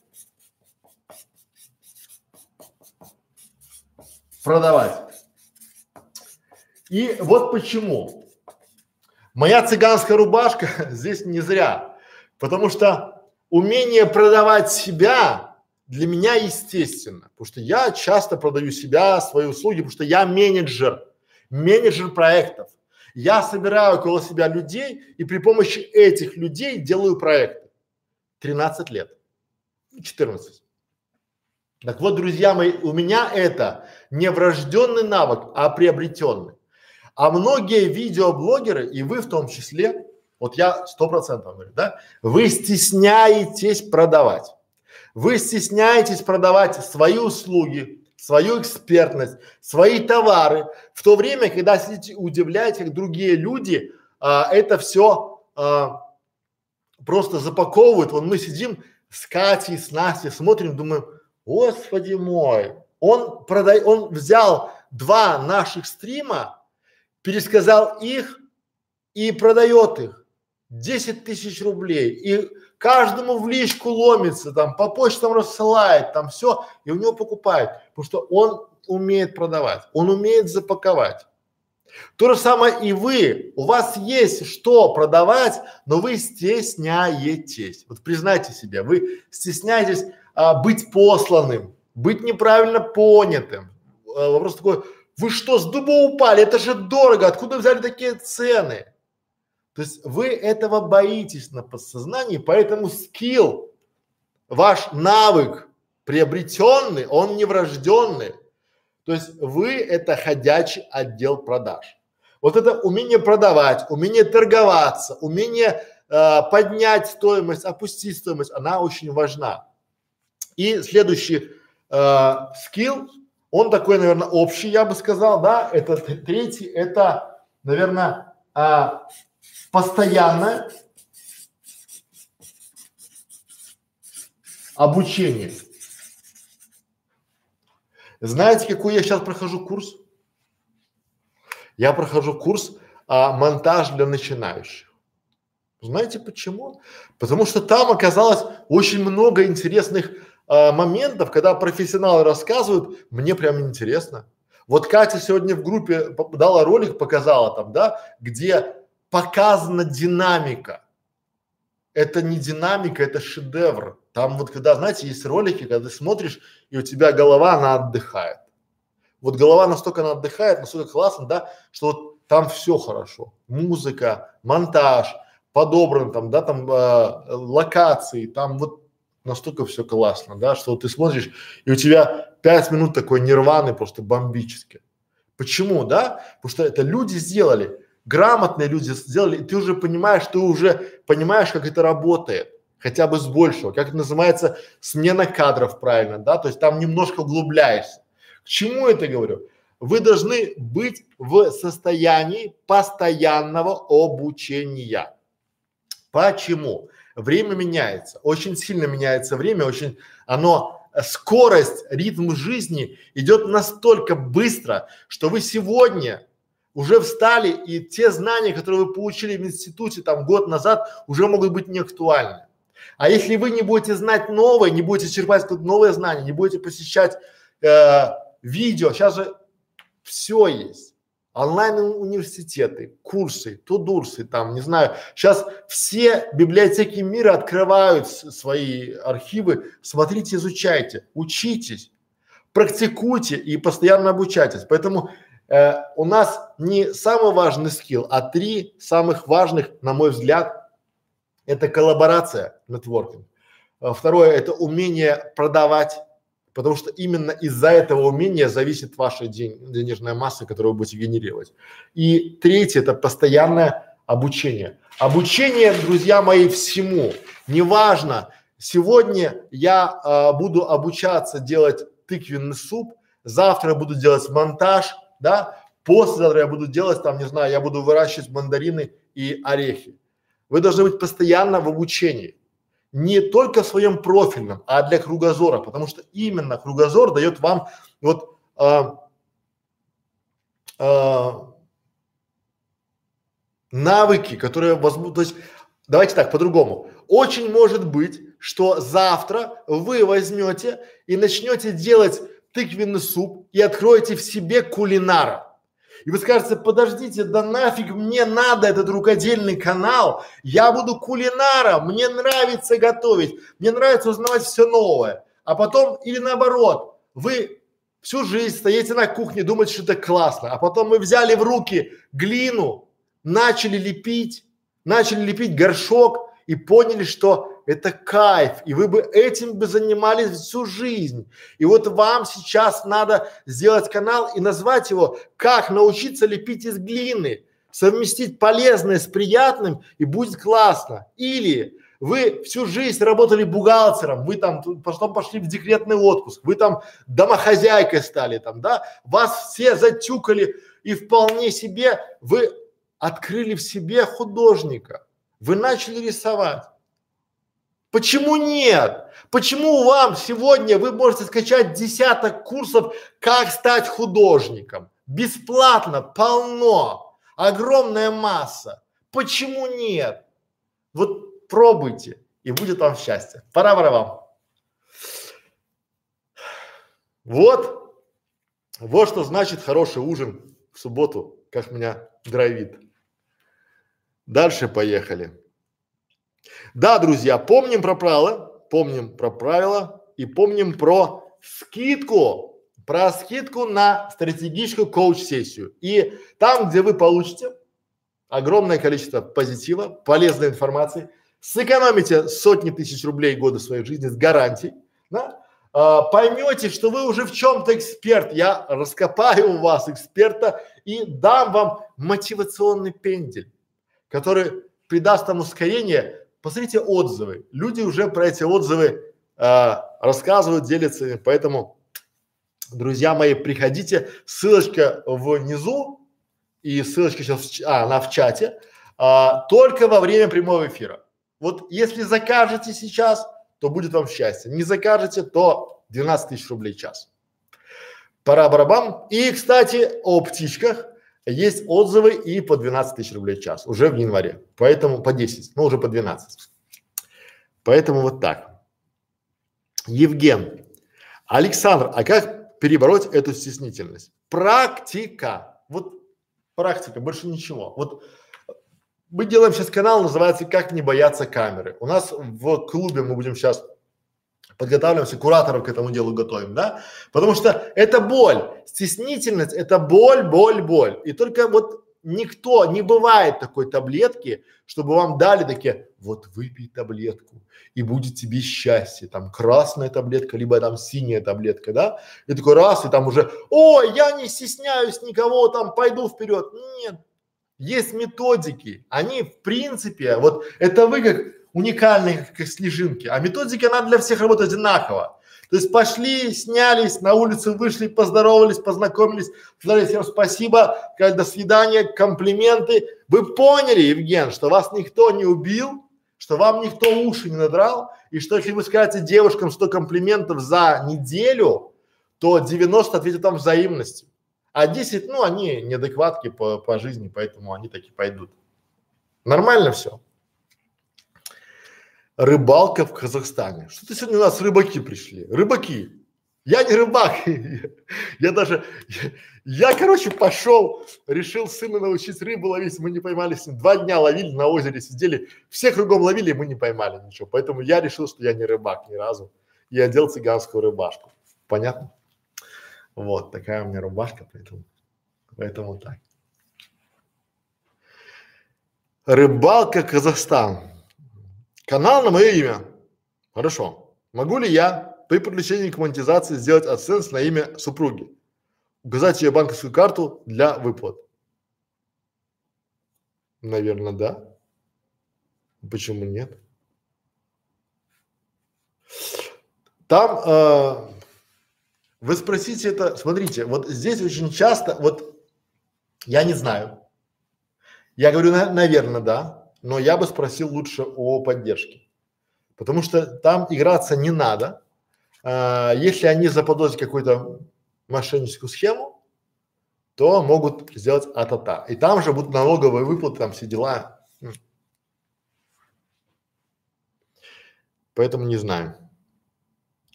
продавать. И вот почему. Моя цыганская рубашка здесь не зря, потому что умение продавать себя для меня естественно, потому что я часто продаю себя, свои услуги, потому что я менеджер, менеджер проектов. Я собираю около себя людей и при помощи этих людей делаю проекты. 13 лет, 14. Так вот, друзья мои, у меня это не врожденный навык, а приобретенный. А многие видеоблогеры, и вы в том числе, вот я сто процентов говорю, да, вы стесняетесь продавать. Вы стесняетесь продавать свои услуги, свою экспертность, свои товары, в то время, когда сидите удивляете, как другие люди а, это все а, просто запаковывают. Вот мы сидим с Катей, с Настей, смотрим, думаем, господи мой, он продай, он взял два наших стрима, пересказал их и продает их. 10 тысяч рублей. И каждому в личку ломится, там, по почтам рассылает, там все, и у него покупает, потому что он умеет продавать, он умеет запаковать. То же самое и вы, у вас есть что продавать, но вы стесняетесь. Вот признайте себе, вы стесняетесь а, быть посланным, быть неправильно понятым. А, вопрос такой, вы что, с дуба упали? Это же дорого, откуда взяли такие цены? То есть вы этого боитесь на подсознании, поэтому скилл, ваш навык приобретенный, он не врожденный. То есть вы это ходячий отдел продаж. Вот это умение продавать, умение торговаться, умение э, поднять стоимость, опустить стоимость, она очень важна. И следующий э, скилл, он такой, наверное, общий, я бы сказал, да, это третий, это, наверное, э, постоянное обучение. Знаете, какой я сейчас прохожу курс? Я прохожу курс а, монтаж для начинающих. Знаете почему? Потому что там оказалось очень много интересных а, моментов, когда профессионалы рассказывают, мне прям интересно. Вот Катя сегодня в группе дала ролик, показала там, да, где показана динамика. Это не динамика, это шедевр. Там вот когда, знаете, есть ролики, когда ты смотришь, и у тебя голова, она отдыхает. Вот голова настолько она отдыхает, настолько классно, да, что вот там все хорошо. Музыка, монтаж, подобран там, да, там э, локации, там вот настолько все классно, да, что вот ты смотришь, и у тебя пять минут такой нирваны просто бомбически. Почему, да? Потому что это люди сделали грамотные люди сделали, и ты уже понимаешь, ты уже понимаешь, как это работает, хотя бы с большего, как это называется смена кадров правильно, да, то есть там немножко углубляешься. К чему это говорю? Вы должны быть в состоянии постоянного обучения. Почему? Время меняется, очень сильно меняется время, очень оно скорость, ритм жизни идет настолько быстро, что вы сегодня уже встали, и те знания, которые вы получили в институте там год назад, уже могут быть не актуальны. А если вы не будете знать новое, не будете черпать тут новые знания, не будете посещать э, видео, сейчас же все есть. Онлайн университеты, курсы, тудурсы, там, не знаю. Сейчас все библиотеки мира открывают свои архивы. Смотрите, изучайте, учитесь, практикуйте и постоянно обучайтесь. Поэтому э, у нас не самый важный скилл, а три самых важных, на мой взгляд, это коллаборация, нетворкинг. А второе – это умение продавать, потому что именно из-за этого умения зависит ваша день, денежная масса, которую вы будете генерировать. И третье – это постоянное обучение. Обучение, друзья мои, всему. Неважно, сегодня я э, буду обучаться делать тыквенный суп, завтра буду делать монтаж, да, послезавтра я буду делать там, не знаю, я буду выращивать мандарины и орехи. Вы должны быть постоянно в обучении. Не только в своем профильном, а для кругозора, потому что именно кругозор дает вам вот а, а, навыки, которые возможно, то есть давайте так по-другому. Очень может быть, что завтра вы возьмете и начнете делать тыквенный суп и откроете в себе кулинара. И вы скажете, подождите, да нафиг мне надо этот рукодельный канал, я буду кулинаром, мне нравится готовить, мне нравится узнавать все новое. А потом, или наоборот, вы всю жизнь стоите на кухне, думаете, что это классно, а потом мы взяли в руки глину, начали лепить, начали лепить горшок и поняли, что это кайф, и вы бы этим бы занимались всю жизнь. И вот вам сейчас надо сделать канал и назвать его «Как научиться лепить из глины», совместить полезное с приятным и будет классно. Или вы всю жизнь работали бухгалтером, вы там потом пошли в декретный отпуск, вы там домохозяйкой стали там, да, вас все затюкали и вполне себе вы открыли в себе художника, вы начали рисовать. Почему нет? Почему вам сегодня вы можете скачать десяток курсов, как стать художником? Бесплатно, полно, огромная масса. Почему нет? Вот пробуйте, и будет вам счастье. Пора пора вам. Вот, вот что значит хороший ужин в субботу, как меня драйвит. Дальше поехали. Да, друзья, помним про правила, помним про правила. и помним про скидку, про скидку на стратегическую коуч-сессию. И там, где вы получите огромное количество позитива, полезной информации, сэкономите сотни тысяч рублей года своей жизни с гарантией, да, а, поймете, что вы уже в чем-то эксперт, я раскопаю у вас эксперта и дам вам мотивационный пендель, который придаст вам ускорение. Посмотрите отзывы. Люди уже про эти отзывы а, рассказывают, делятся, поэтому, друзья мои, приходите, ссылочка внизу и ссылочка сейчас, в, а, она в чате, а, только во время прямого эфира. Вот если закажете сейчас, то будет вам счастье. Не закажете, то 12 тысяч рублей в час. Пора барабам. И, кстати, о птичках есть отзывы и по 12 тысяч рублей в час уже в январе. Поэтому по 10, ну уже по 12. Поэтому вот так. Евген. Александр, а как перебороть эту стеснительность? Практика. Вот практика, больше ничего. Вот мы делаем сейчас канал, называется «Как не бояться камеры». У нас в клубе мы будем сейчас подготавливаемся, кураторов к этому делу готовим, да? Потому что это боль, стеснительность – это боль, боль, боль. И только вот никто, не бывает такой таблетки, чтобы вам дали такие, вот выпей таблетку, и будет тебе счастье, там красная таблетка, либо там синяя таблетка, да? И такой раз, и там уже, о, я не стесняюсь никого, там пойду вперед. Нет, есть методики, они в принципе, вот это вы как уникальные, как снежинки, а методики она для всех работает одинаково. То есть пошли, снялись, на улицу вышли, поздоровались, познакомились, сказали всем спасибо, сказали до свидания, комплименты. Вы поняли, Евген, что вас никто не убил, что вам никто уши не надрал, и что если вы скажете девушкам 100 комплиментов за неделю, то 90 ответят вам взаимностью. А 10, ну, они неадекватки по, по жизни, поэтому они таки пойдут. Нормально все. Рыбалка в Казахстане. Что-то сегодня у нас рыбаки пришли. Рыбаки. Я не рыбак. я даже, я, короче, пошел, решил сына научить рыбу ловить. Мы не поймали с ним. Два дня ловили на озере, сидели. Все кругом ловили, и мы не поймали ничего. Поэтому я решил, что я не рыбак ни разу. И одел цыганскую рыбашку. Понятно? Вот, такая у меня рубашка, поэтому, поэтому так. Рыбалка Казахстан. Канал на мое имя. Хорошо. Могу ли я при подключении к монетизации сделать AdSense на имя супруги? Указать ее банковскую карту для выплат? Наверное, да. Почему нет? Там э, вы спросите это, смотрите, вот здесь очень часто, вот я не знаю, я говорю, на, наверное, да, но я бы спросил лучше о поддержке, потому что там играться не надо. А, если они заподозрят какую-то мошенническую схему, то могут сделать а-та-та. И там же будут налоговые выплаты, там все дела. Поэтому не знаю.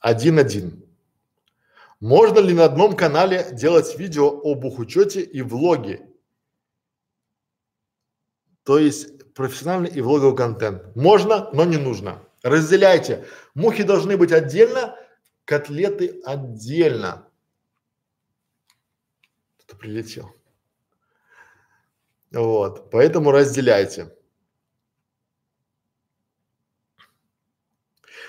Один-один. Можно ли на одном канале делать видео об учете и влоги? То есть профессиональный и влоговый контент. Можно, но не нужно. Разделяйте. Мухи должны быть отдельно, котлеты отдельно. Кто прилетел. Вот, поэтому разделяйте.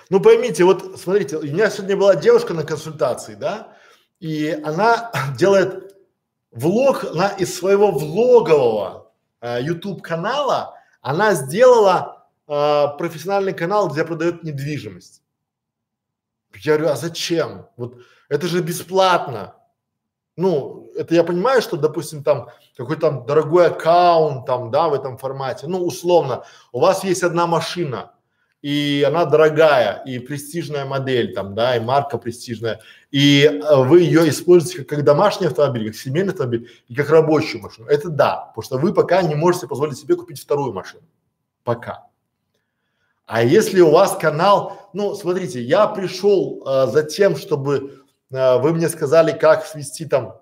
Ну поймите, вот смотрите, у меня сегодня была девушка на консультации, да, и она делает влог, она из своего влогового э, YouTube канала, она сделала э, профессиональный канал, где продает недвижимость. Я говорю, а зачем? Вот это же бесплатно. Ну, это я понимаю, что, допустим, там какой-то там дорогой аккаунт там, да, в этом формате. Ну, условно, у вас есть одна машина, и она дорогая, и престижная модель там, да, и марка престижная, и э, вы ее используете как, как домашний автомобиль, как семейный автомобиль и как рабочую машину. Это да, потому что вы пока не можете позволить себе купить вторую машину. Пока. А если у вас канал, ну, смотрите, я пришел э, за тем, чтобы э, вы мне сказали, как свести там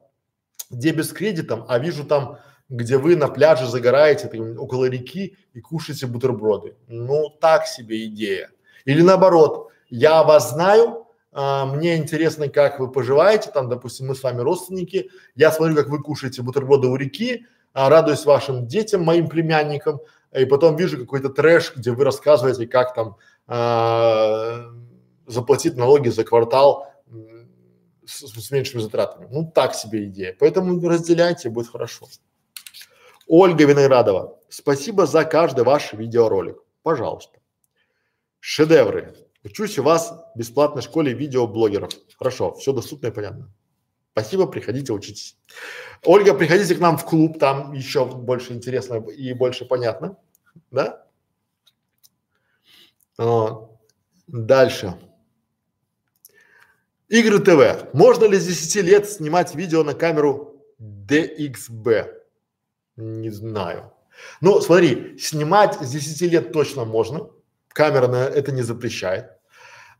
дебет с кредитом, а вижу там где вы на пляже загораете там, около реки и кушаете бутерброды. Ну, так себе идея. Или наоборот, я вас знаю, а, мне интересно, как вы поживаете, там, допустим, мы с вами родственники, я смотрю, как вы кушаете бутерброды у реки, а, радуюсь вашим детям, моим племянникам, и потом вижу какой-то трэш, где вы рассказываете, как там а, заплатить налоги за квартал с, с меньшими затратами. Ну, так себе идея. Поэтому разделяйте, будет хорошо. Ольга Виноградова, спасибо за каждый ваш видеоролик. Пожалуйста. Шедевры. Учусь у вас в бесплатной школе видеоблогеров. Хорошо, все доступно и понятно. Спасибо, приходите, учитесь. Ольга, приходите к нам в клуб, там еще больше интересно и больше понятно, да? Дальше. Игры ТВ. Можно ли с 10 лет снимать видео на камеру DXB? Не знаю. Ну, смотри, снимать с 10 лет точно можно. Камера на это не запрещает.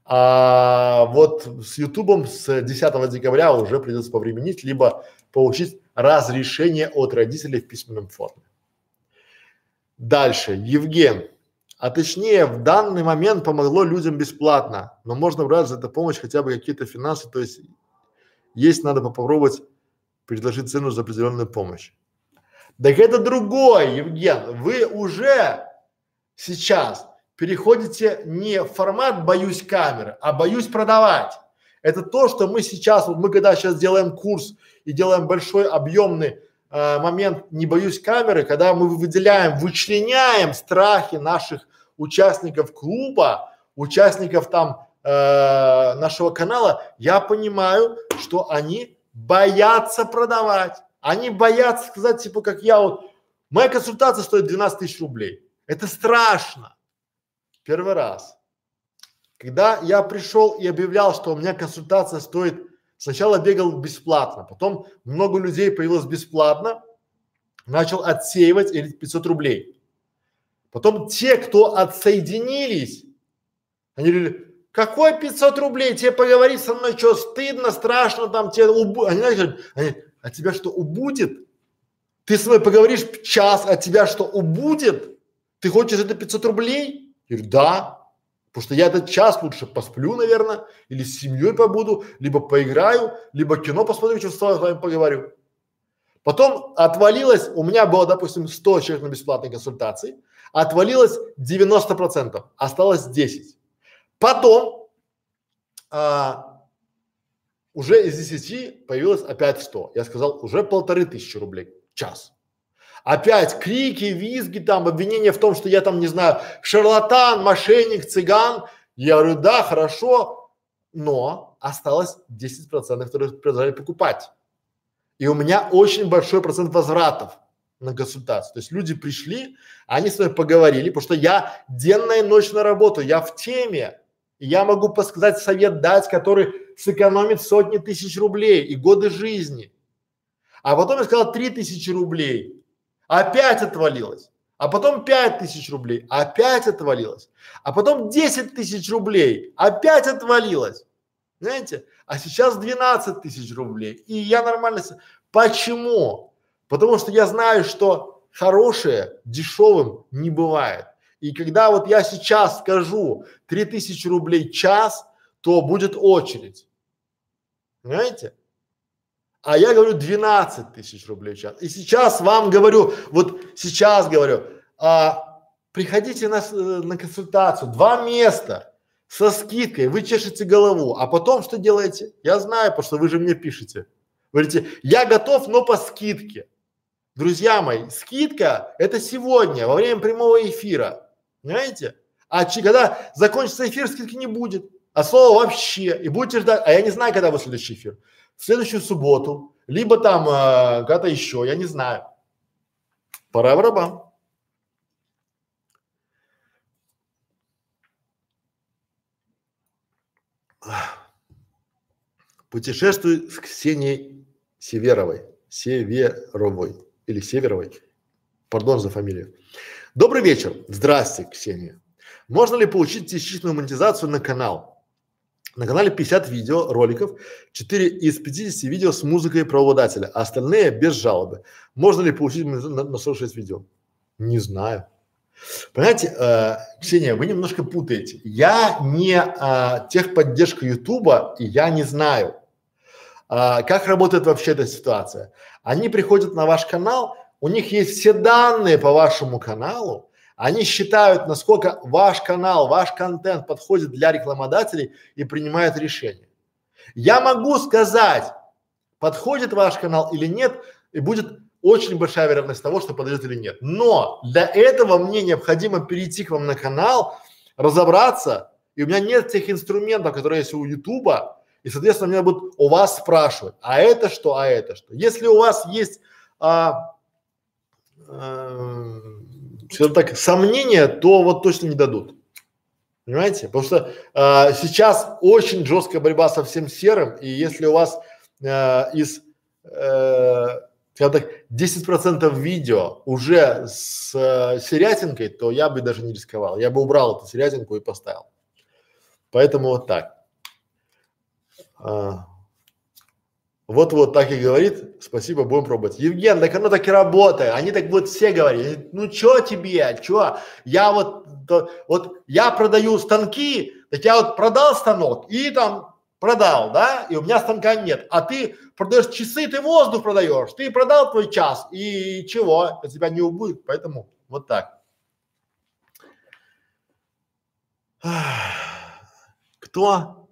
А вот с Ютубом с 10 декабря уже придется повременить, либо получить разрешение от родителей в письменном форме. Дальше. Евген. А точнее, в данный момент помогло людям бесплатно, но можно брать за это помощь хотя бы какие-то финансы, то есть есть надо попробовать предложить цену за определенную помощь. Так это другое, Евген. Вы уже сейчас переходите не в формат боюсь камеры, а боюсь продавать. Это то, что мы сейчас, вот мы когда сейчас делаем курс и делаем большой объемный э, момент не боюсь камеры, когда мы выделяем, вычленяем страхи наших участников клуба, участников там э, нашего канала, я понимаю, что они боятся продавать. Они боятся сказать, типа, как я вот, моя консультация стоит 12 тысяч рублей. Это страшно. Первый раз. Когда я пришел и объявлял, что у меня консультация стоит, сначала бегал бесплатно, потом много людей появилось бесплатно, начал отсеивать или 500 рублей. Потом те, кто отсоединились, они говорили, какой 500 рублей, тебе поговорить со мной, что стыдно, страшно, там тебе убу... Они, они, а тебя что, убудет? Ты с мной поговоришь час, а тебя что, убудет? Ты хочешь это 500 рублей? Я говорю, да. Потому что я этот час лучше посплю, наверное, или с семьей побуду, либо поиграю, либо кино посмотрю, что с вами поговорю. Потом отвалилось, у меня было, допустим, 100 человек на бесплатной консультации, отвалилось 90%, осталось 10. Потом а, уже из 10 появилось опять 100. Я сказал, уже полторы тысячи рублей час. Опять крики, визги, там, обвинения в том, что я там, не знаю, шарлатан, мошенник, цыган. Я говорю, да, хорошо, но осталось 10 процентов, которые продолжали покупать. И у меня очень большой процент возвратов на консультацию. То есть люди пришли, они с мной поговорили, потому что я денно и ночно работаю, я в теме. Я могу подсказать совет дать, который сэкономит сотни тысяч рублей и годы жизни. А потом я сказал три тысячи рублей опять отвалилось. А потом пять тысяч рублей, опять отвалилось. А потом десять тысяч рублей, опять отвалилось. Знаете? А сейчас 12 тысяч рублей. И я нормально... Почему? Потому что я знаю, что хорошее дешевым не бывает. И когда вот я сейчас скажу 3000 рублей час, то будет очередь. Понимаете? А я говорю 12 тысяч рублей час. И сейчас вам говорю, вот сейчас говорю, а, приходите на, э, на консультацию, два места со скидкой, вы чешете голову, а потом что делаете? Я знаю, потому что вы же мне пишете. Вы говорите, я готов, но по скидке. Друзья мои, скидка это сегодня, во время прямого эфира. Понимаете? А че, когда закончится эфир, скидки не будет. А слово вообще. И будете ждать, а я не знаю, когда будет следующий эфир в следующую субботу, либо там э, когда-то еще, я не знаю. Пора в раба. Путешествую с Ксенией Северовой, Северовой или Северовой. Пардон за фамилию. Добрый вечер. Здрасте, Ксения. Можно ли получить частичную монетизацию на канал? На канале 50 видео, роликов, 4 из 50 видео с музыкой правообладателя, а остальные без жалобы. Можно ли получить на, на 46 видео? Не знаю. Понимаете, э, Ксения, вы немножко путаете. Я не э, техподдержка Ютуба, и я не знаю, э, как работает вообще эта ситуация. Они приходят на ваш канал, у них есть все данные по вашему каналу, они считают, насколько ваш канал, ваш контент подходит для рекламодателей и принимают решение. Я могу сказать, подходит ваш канал или нет, и будет очень большая вероятность того, что подойдет или нет. Но для этого мне необходимо перейти к вам на канал, разобраться, и у меня нет тех инструментов, которые есть у Ютуба, и, соответственно, мне будут у вас спрашивать, а это что, а это что. Если у вас есть, а, а, скажем так, сомнения, то вот точно не дадут. Понимаете? Потому что а, сейчас очень жесткая борьба со всем серым, и если у вас а, из а, скажем так, 10% видео уже с э, серятинкой, то я бы даже не рисковал. Я бы убрал эту серятинку и поставил. Поэтому вот так. А, вот вот так и говорит. Спасибо, будем пробовать. Евген, так оно так и работает. Они так будут все говорить. Ну чё тебе, чё? Я вот, то, вот я продаю станки, так я вот продал станок и там продал, да, и у меня станка нет, а ты продаешь часы, ты воздух продаешь, ты продал твой час, и чего, у тебя не убудет, поэтому вот так. Кто?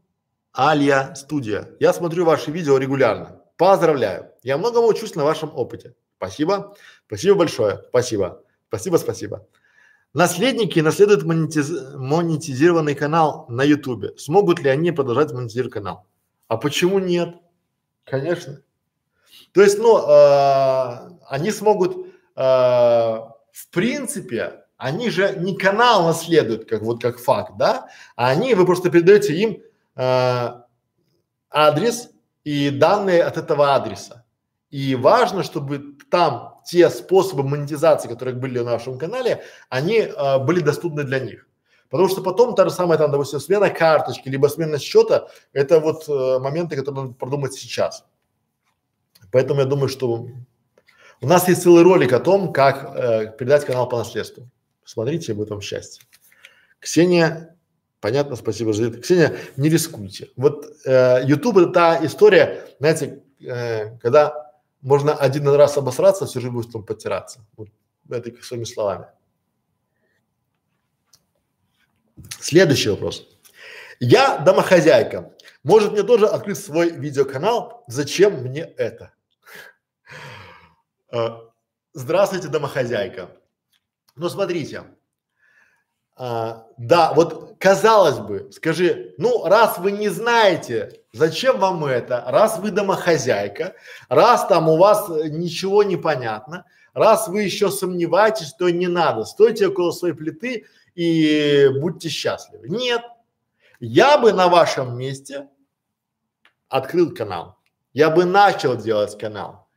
Алья Студия. Я смотрю ваши видео регулярно. Поздравляю. Я многому учусь на вашем опыте. Спасибо. Спасибо большое. Спасибо. Спасибо, спасибо. Наследники наследуют монетиз... монетизированный канал на Ютубе. Смогут ли они продолжать монетизировать канал? А почему нет? Конечно. То есть, ну, э, они смогут, э, в принципе, они же не канал наследуют, как вот как факт, да, а они, вы просто передаете им э, адрес и данные от этого адреса. И важно, чтобы там те способы монетизации, которые были на нашем канале, они э, были доступны для них. Потому что потом та же самая там, допустим, смена карточки, либо смена счета, это вот э, моменты, которые надо продумать сейчас. Поэтому я думаю, что у нас есть целый ролик о том, как э, передать канал по наследству. Смотрите, будет вам счастье. Ксения, понятно, спасибо за это. Ксения, не рискуйте. Вот э, YouTube это та история, знаете, э, когда можно один раз обосраться, все же будет потом потираться. Вот это своими словами. Следующий вопрос. Я домохозяйка. Может мне тоже открыть свой видеоканал? Зачем мне это? А, здравствуйте, домохозяйка. Ну, смотрите. А, да, вот казалось бы, скажи, ну, раз вы не знаете, зачем вам это, раз вы домохозяйка, раз там у вас ничего не понятно, раз вы еще сомневаетесь, то не надо, стойте около своей плиты и будьте счастливы. Нет, я бы на вашем месте открыл канал, я бы начал делать канал.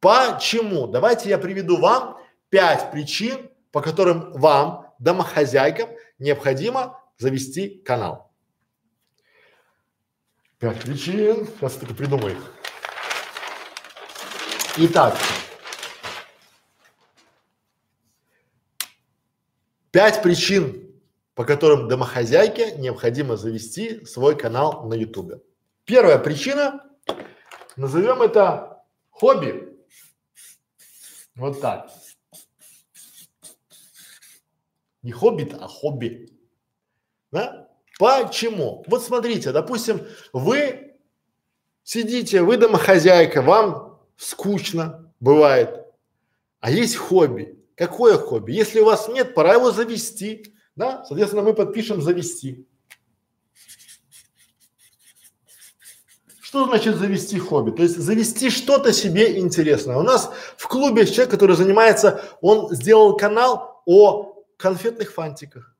Почему? Давайте я приведу вам пять причин, по которым вам, домохозяйкам, необходимо завести канал. Пять причин, сейчас только придумаю их. Итак, Пять причин, по которым домохозяйке необходимо завести свой канал на ютубе. Первая причина, назовем это хобби. Вот так. Не хоббит, а хобби. Да? Почему? Вот смотрите, допустим, вы сидите, вы домохозяйка, вам скучно бывает, а есть хобби. Какое хобби? Если у вас нет, пора его завести. Да? Соответственно, мы подпишем завести. Что значит завести хобби? То есть завести что-то себе интересное. У нас в клубе человек, который занимается, он сделал канал о конфетных фантиках.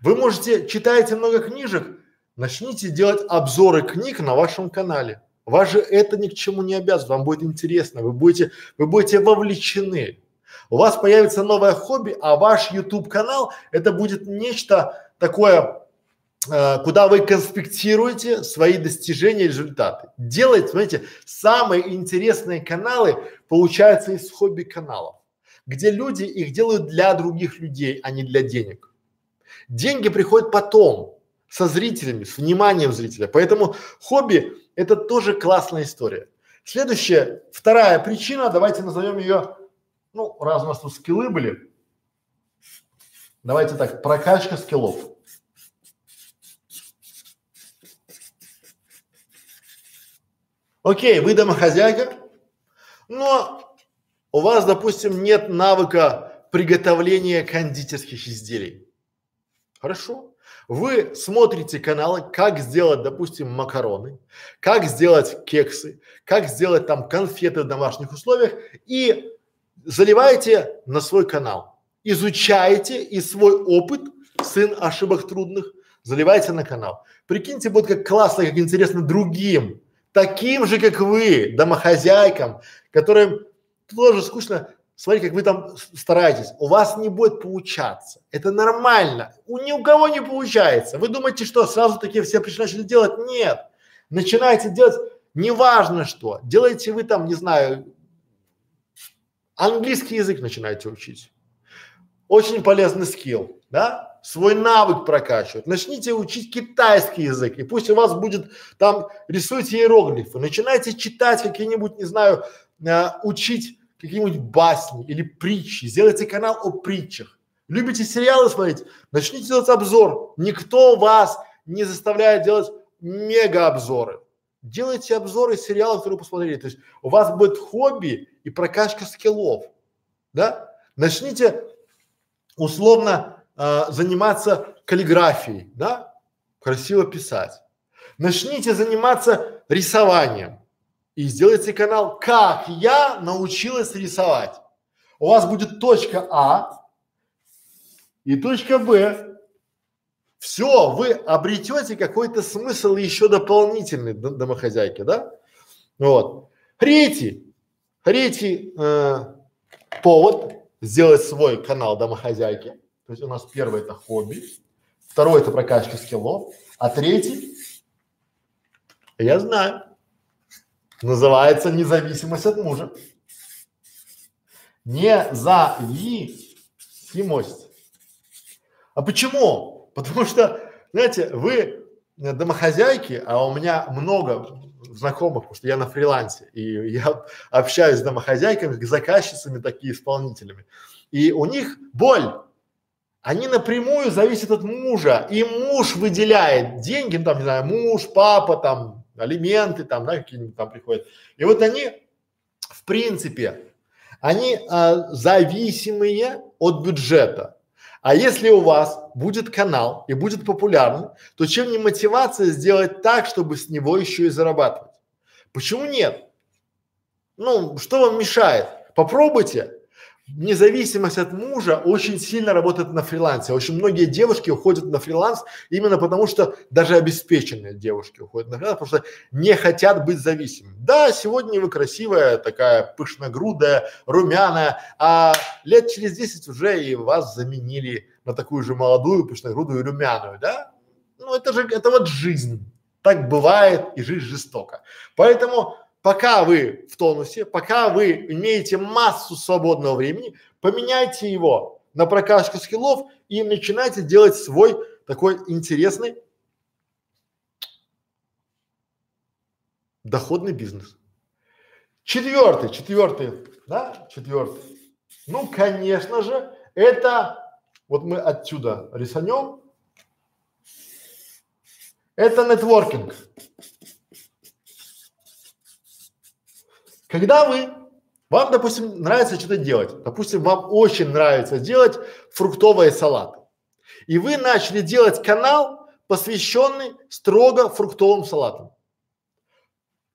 Вы можете, читаете много книжек, начните делать обзоры книг на вашем канале. Вас же это ни к чему не обязывает, вам будет интересно, вы будете, вы будете вовлечены. У вас появится новое хобби, а ваш YouTube канал это будет нечто такое, э, куда вы конспектируете свои достижения и результаты. Делайте, смотрите, самые интересные каналы получаются из хобби каналов. Где люди их делают для других людей, а не для денег. Деньги приходят потом, со зрителями, с вниманием зрителя. Поэтому хобби – это тоже классная история. Следующая, вторая причина, давайте назовем ее, ну, раз у нас тут скиллы были, давайте так, прокачка скиллов. Окей, вы домохозяйка, но у вас, допустим, нет навыка приготовления кондитерских изделий. Хорошо. Вы смотрите каналы, как сделать, допустим, макароны, как сделать кексы, как сделать там конфеты в домашних условиях и заливаете на свой канал. Изучаете и свой опыт, сын ошибок трудных, заливаете на канал. Прикиньте, будет как классно, как интересно другим таким же, как вы, домохозяйкам, которым тоже скучно, смотри, как вы там стараетесь, у вас не будет получаться. Это нормально. У ни у кого не получается. Вы думаете, что сразу такие все пришли начали делать? Нет. Начинайте делать неважно что. Делаете вы там, не знаю, английский язык начинаете учить. Очень полезный скилл, да? свой навык прокачивать. Начните учить китайский язык, и пусть у вас будет там, рисуйте иероглифы, начинайте читать какие-нибудь, не знаю, э, учить какие-нибудь басни или притчи, сделайте канал о притчах. Любите сериалы смотреть, начните делать обзор. Никто вас не заставляет делать мега обзоры. Делайте обзоры сериалов, которые посмотрели. То есть у вас будет хобби и прокачка скиллов, да? Начните условно э, заниматься каллиграфией, да, красиво писать. Начните заниматься рисованием и сделайте канал «Как я научилась рисовать». У вас будет точка А и точка Б. Все, вы обретете какой-то смысл еще дополнительный домохозяйки, да? Вот. Третий, третий э, повод сделать свой канал домохозяйки то есть у нас первый это хобби, второй это прокачка скиллов, а третий, я знаю, называется независимость от мужа. Независимость. А почему? Потому что, знаете, вы домохозяйки, а у меня много знакомых, потому что я на фрилансе, и я общаюсь с домохозяйками, с заказчицами, такими исполнителями. И у них боль они напрямую зависят от мужа, и муж выделяет деньги, ну там, не знаю, муж, папа, там, алименты, там, да, какие-нибудь там приходят. И вот они, в принципе, они а, зависимые от бюджета. А если у вас будет канал и будет популярный, то чем не мотивация сделать так, чтобы с него еще и зарабатывать? Почему нет? Ну, что вам мешает? Попробуйте независимость от мужа очень сильно работает на фрилансе. Очень многие девушки уходят на фриланс именно потому, что даже обеспеченные девушки уходят на фриланс, потому что не хотят быть зависимыми. Да, сегодня вы красивая, такая пышногрудая, румяная, а лет через 10 уже и вас заменили на такую же молодую, пышногрудую румяную, да? Ну это же, это вот жизнь. Так бывает и жизнь жестока. Поэтому пока вы в тонусе, пока вы имеете массу свободного времени, поменяйте его на прокачку скиллов и начинайте делать свой такой интересный доходный бизнес. Четвертый, четвертый, да, четвертый. Ну, конечно же, это, вот мы отсюда рисанем, это нетворкинг. Когда вы, вам, допустим, нравится что-то делать, допустим, вам очень нравится делать фруктовые салаты, и вы начали делать канал, посвященный строго фруктовым салатам.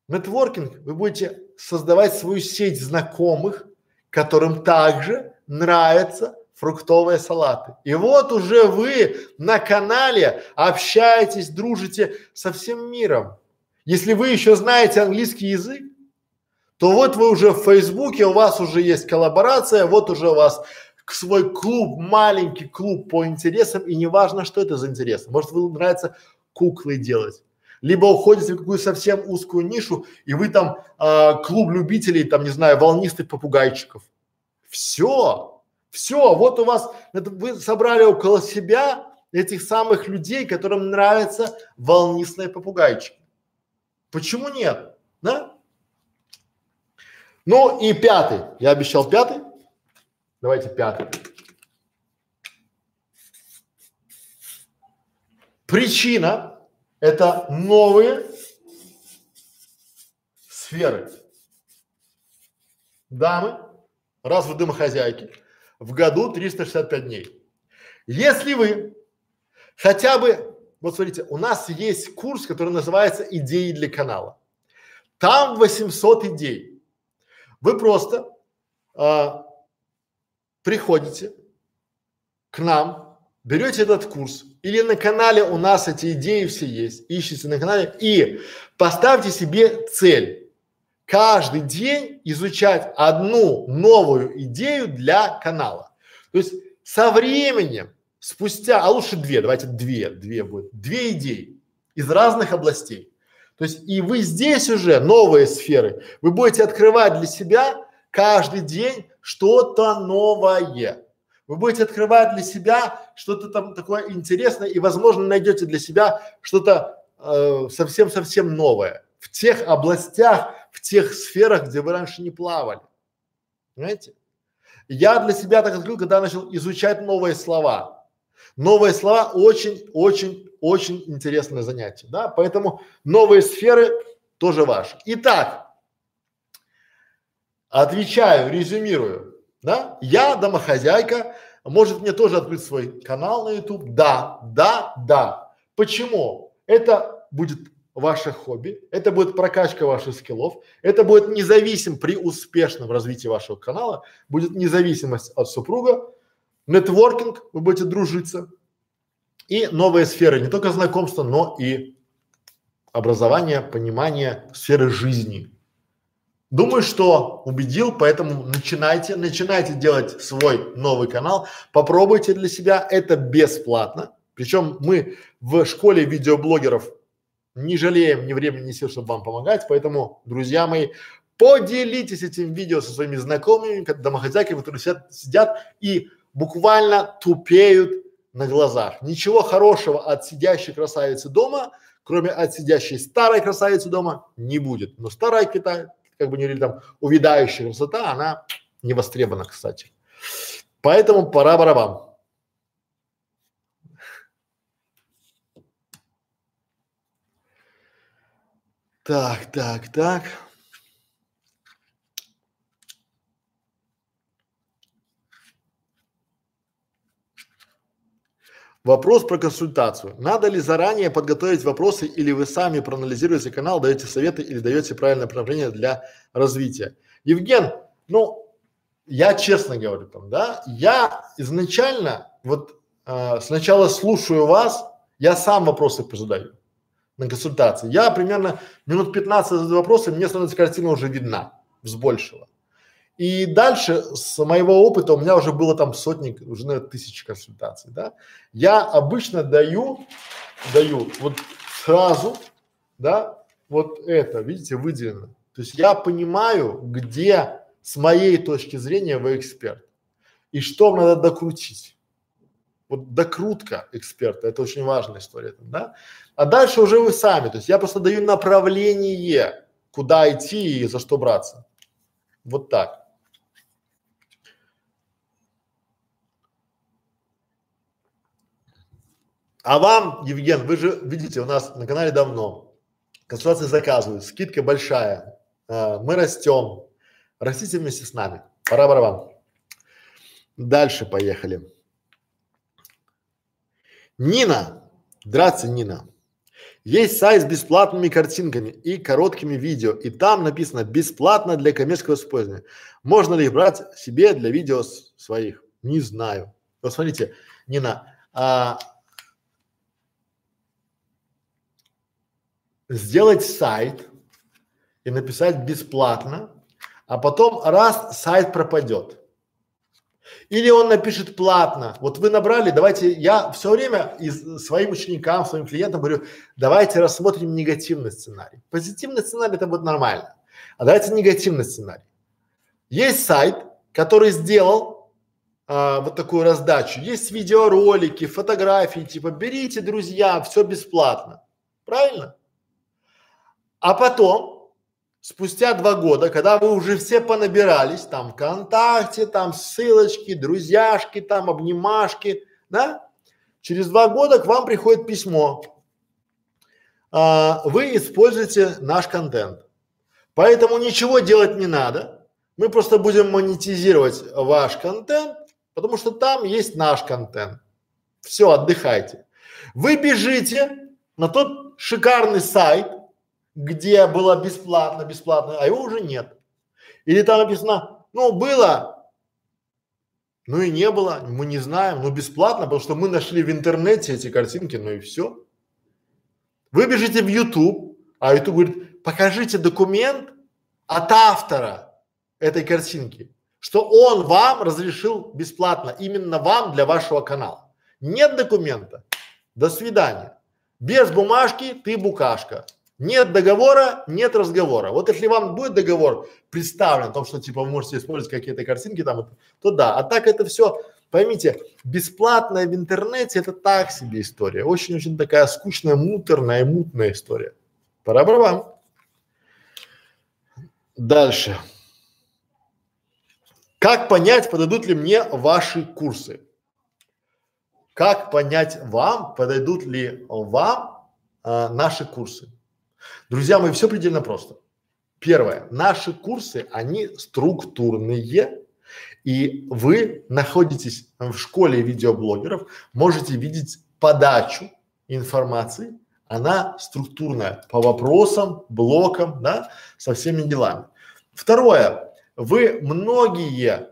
Нетворкинг, вы будете создавать свою сеть знакомых, которым также нравятся фруктовые салаты. И вот уже вы на канале общаетесь, дружите со всем миром. Если вы еще знаете английский язык, то вот вы уже в Фейсбуке, у вас уже есть коллаборация, вот уже у вас свой клуб, маленький клуб по интересам, и неважно, что это за интересы. Может, вы нравится куклы делать. Либо уходите в какую совсем узкую нишу, и вы там а, клуб любителей, там, не знаю, волнистых попугайчиков. Все, все, вот у вас, это вы собрали около себя этих самых людей, которым нравятся волнистые попугайчики. Почему нет? Да? Ну и пятый. Я обещал пятый. Давайте пятый. Причина – это новые сферы. Дамы, раз вы домохозяйки, в году 365 дней. Если вы хотя бы, вот смотрите, у нас есть курс, который называется «Идеи для канала». Там 800 идей. Вы просто а, приходите к нам, берете этот курс, или на канале у нас эти идеи все есть, ищите на канале и поставьте себе цель каждый день изучать одну новую идею для канала. То есть со временем, спустя, а лучше две, давайте две, две будет, две идеи из разных областей. То есть и вы здесь уже новые сферы, вы будете открывать для себя каждый день что-то новое. Вы будете открывать для себя что-то там такое интересное и, возможно, найдете для себя что-то э, совсем-совсем новое в тех областях, в тех сферах, где вы раньше не плавали. Понимаете? Я для себя так открыл, когда начал изучать новые слова. Новые слова очень-очень-очень интересное занятие, да, поэтому новые сферы тоже ваши. Итак, отвечаю, резюмирую. Да? Я домохозяйка, может мне тоже открыть свой канал на YouTube? Да, да, да. Почему? Это будет ваше хобби, это будет прокачка ваших скиллов, это будет независим при успешном развитии вашего канала, будет независимость от супруга, нетворкинг, вы будете дружиться и новые сферы, не только знакомства, но и образование, понимание сферы жизни. Думаю, что убедил, поэтому начинайте, начинайте делать свой новый канал, попробуйте для себя, это бесплатно. Причем мы в школе видеоблогеров не жалеем ни времени, ни сил, чтобы вам помогать, поэтому, друзья мои, поделитесь этим видео со своими знакомыми, домохозяйками, которые сидят, сидят и буквально тупеют на глазах. Ничего хорошего от сидящей красавицы дома, кроме от сидящей старой красавицы дома, не будет. Но старая Китай как бы не говорили там, увядающая красота, она не востребована, кстати. Поэтому пора барабан. Так, так, так. Вопрос про консультацию. Надо ли заранее подготовить вопросы или вы сами проанализируете канал, даете советы или даете правильное направление для развития? Евген, ну, я честно говорю там, да, я изначально вот э, сначала слушаю вас, я сам вопросы позадаю на консультации. Я примерно минут 15 задаю вопросы, мне становится картина уже видна с большего. И дальше с моего опыта у меня уже было там сотни, уже наверное, тысячи консультаций, да. Я обычно даю, даю вот сразу, да, вот это, видите, выделено. То есть я понимаю, где с моей точки зрения вы эксперт и что надо докрутить. Вот докрутка эксперта, это очень важная история, да. А дальше уже вы сами, то есть я просто даю направление, куда идти и за что браться. Вот так. А вам, Евген, вы же видите, у нас на канале давно. Консультации заказывают, скидка большая. А, мы растем. Растите вместе с нами. Пора барабан. Дальше поехали. Нина. Здравствуйте, Нина. Есть сайт с бесплатными картинками и короткими видео, и там написано бесплатно для коммерческого использования. Можно ли их брать себе для видео своих? Не знаю. Вот смотрите, Нина, а, сделать сайт и написать бесплатно, а потом раз сайт пропадет. Или он напишет платно. Вот вы набрали, давайте, я все время из, своим ученикам, своим клиентам говорю, давайте рассмотрим негативный сценарий. Позитивный сценарий это будет нормально. А давайте негативный сценарий. Есть сайт, который сделал а, вот такую раздачу. Есть видеоролики, фотографии, типа берите, друзья, все бесплатно. Правильно? А потом, спустя два года, когда вы уже все понабирались, там ВКонтакте, там ссылочки, друзьяшки, там обнимашки, да? Через два года к вам приходит письмо. А, вы используете наш контент. Поэтому ничего делать не надо. Мы просто будем монетизировать ваш контент, потому что там есть наш контент. Все, отдыхайте. Вы бежите на тот шикарный сайт, где было бесплатно, бесплатно, а его уже нет. Или там написано, ну было, ну и не было, мы не знаем, ну бесплатно, потому что мы нашли в интернете эти картинки, ну и все. Вы бежите в YouTube, а YouTube говорит, покажите документ от автора этой картинки, что он вам разрешил бесплатно, именно вам для вашего канала. Нет документа, до свидания. Без бумажки ты букашка. Нет договора, нет разговора. Вот если вам будет договор представлен о том, что типа вы можете использовать какие-то картинки там, то да. А так это все, поймите, бесплатное в интернете это так себе история. Очень-очень такая скучная, муторная, мутная история. Пора барабан. Дальше. Как понять, подойдут ли мне ваши курсы? Как понять вам, подойдут ли вам а, наши курсы? Друзья мои, все предельно просто. Первое. Наши курсы, они структурные, и вы находитесь в школе видеоблогеров, можете видеть подачу информации, она структурная по вопросам, блокам, да, со всеми делами. Второе. Вы многие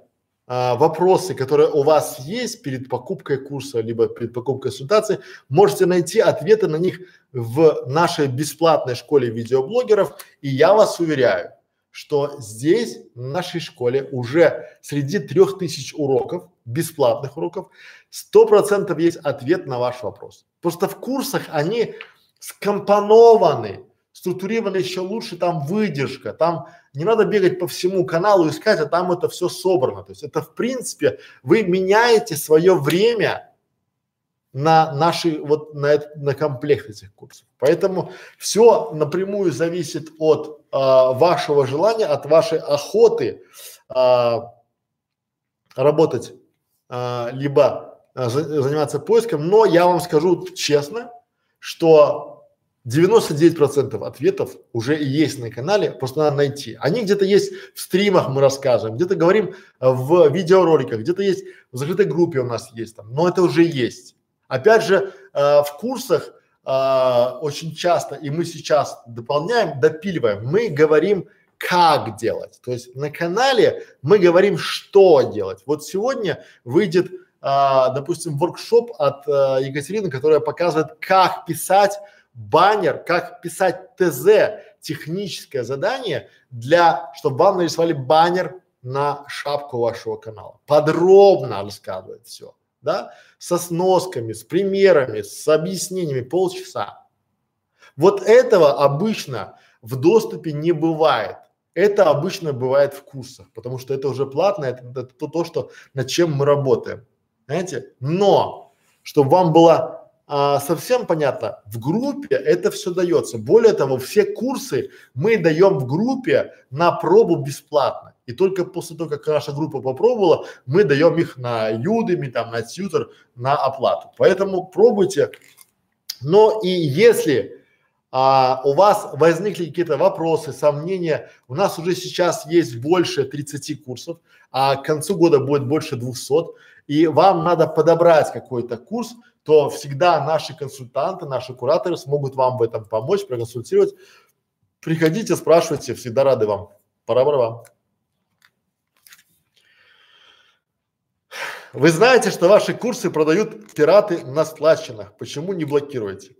а, вопросы, которые у вас есть перед покупкой курса, либо перед покупкой консультации, можете найти ответы на них в нашей бесплатной школе видеоблогеров. И я вас уверяю, что здесь, в нашей школе, уже среди трех тысяч уроков, бесплатных уроков, сто процентов есть ответ на ваш вопрос. Просто в курсах они скомпонованы структурировано еще лучше, там выдержка, там не надо бегать по всему каналу искать, а там это все собрано. То есть это в принципе вы меняете свое время на наши вот на, это, на комплект этих курсов. Поэтому все напрямую зависит от а, вашего желания, от вашей охоты а, работать а, либо а, за, заниматься поиском. Но я вам скажу честно, что 99% ответов уже есть на канале, просто надо найти. Они где-то есть в стримах мы рассказываем, где-то говорим в видеороликах, где-то есть в закрытой группе у нас есть там, но это уже есть. Опять же, э, в курсах э, очень часто, и мы сейчас дополняем, допиливаем, мы говорим, как делать. То есть на канале мы говорим, что делать. Вот сегодня выйдет, э, допустим, воркшоп от э, Екатерины, которая показывает, как писать баннер, как писать ТЗ, техническое задание для, чтобы вам нарисовали баннер на шапку вашего канала. Подробно рассказывает все, да, со сносками, с примерами, с объяснениями, полчаса. Вот этого обычно в доступе не бывает. Это обычно бывает в курсах, потому что это уже платно, это, это то, то, что над чем мы работаем. Знаете? Но, чтобы вам было а, совсем понятно, в группе это все дается. Более того, все курсы мы даем в группе на пробу бесплатно. И только после того, как наша группа попробовала, мы даем их на Udemy, там, на Tutor, на оплату. Поэтому пробуйте. Но и если а, у вас возникли какие-то вопросы, сомнения, у нас уже сейчас есть больше 30 курсов, а к концу года будет больше 200, и вам надо подобрать какой-то курс, то всегда наши консультанты, наши кураторы смогут вам в этом помочь, проконсультировать. Приходите, спрашивайте, всегда рады вам. Пора вам. Вы знаете, что ваши курсы продают пираты на складчинах. Почему не блокируете?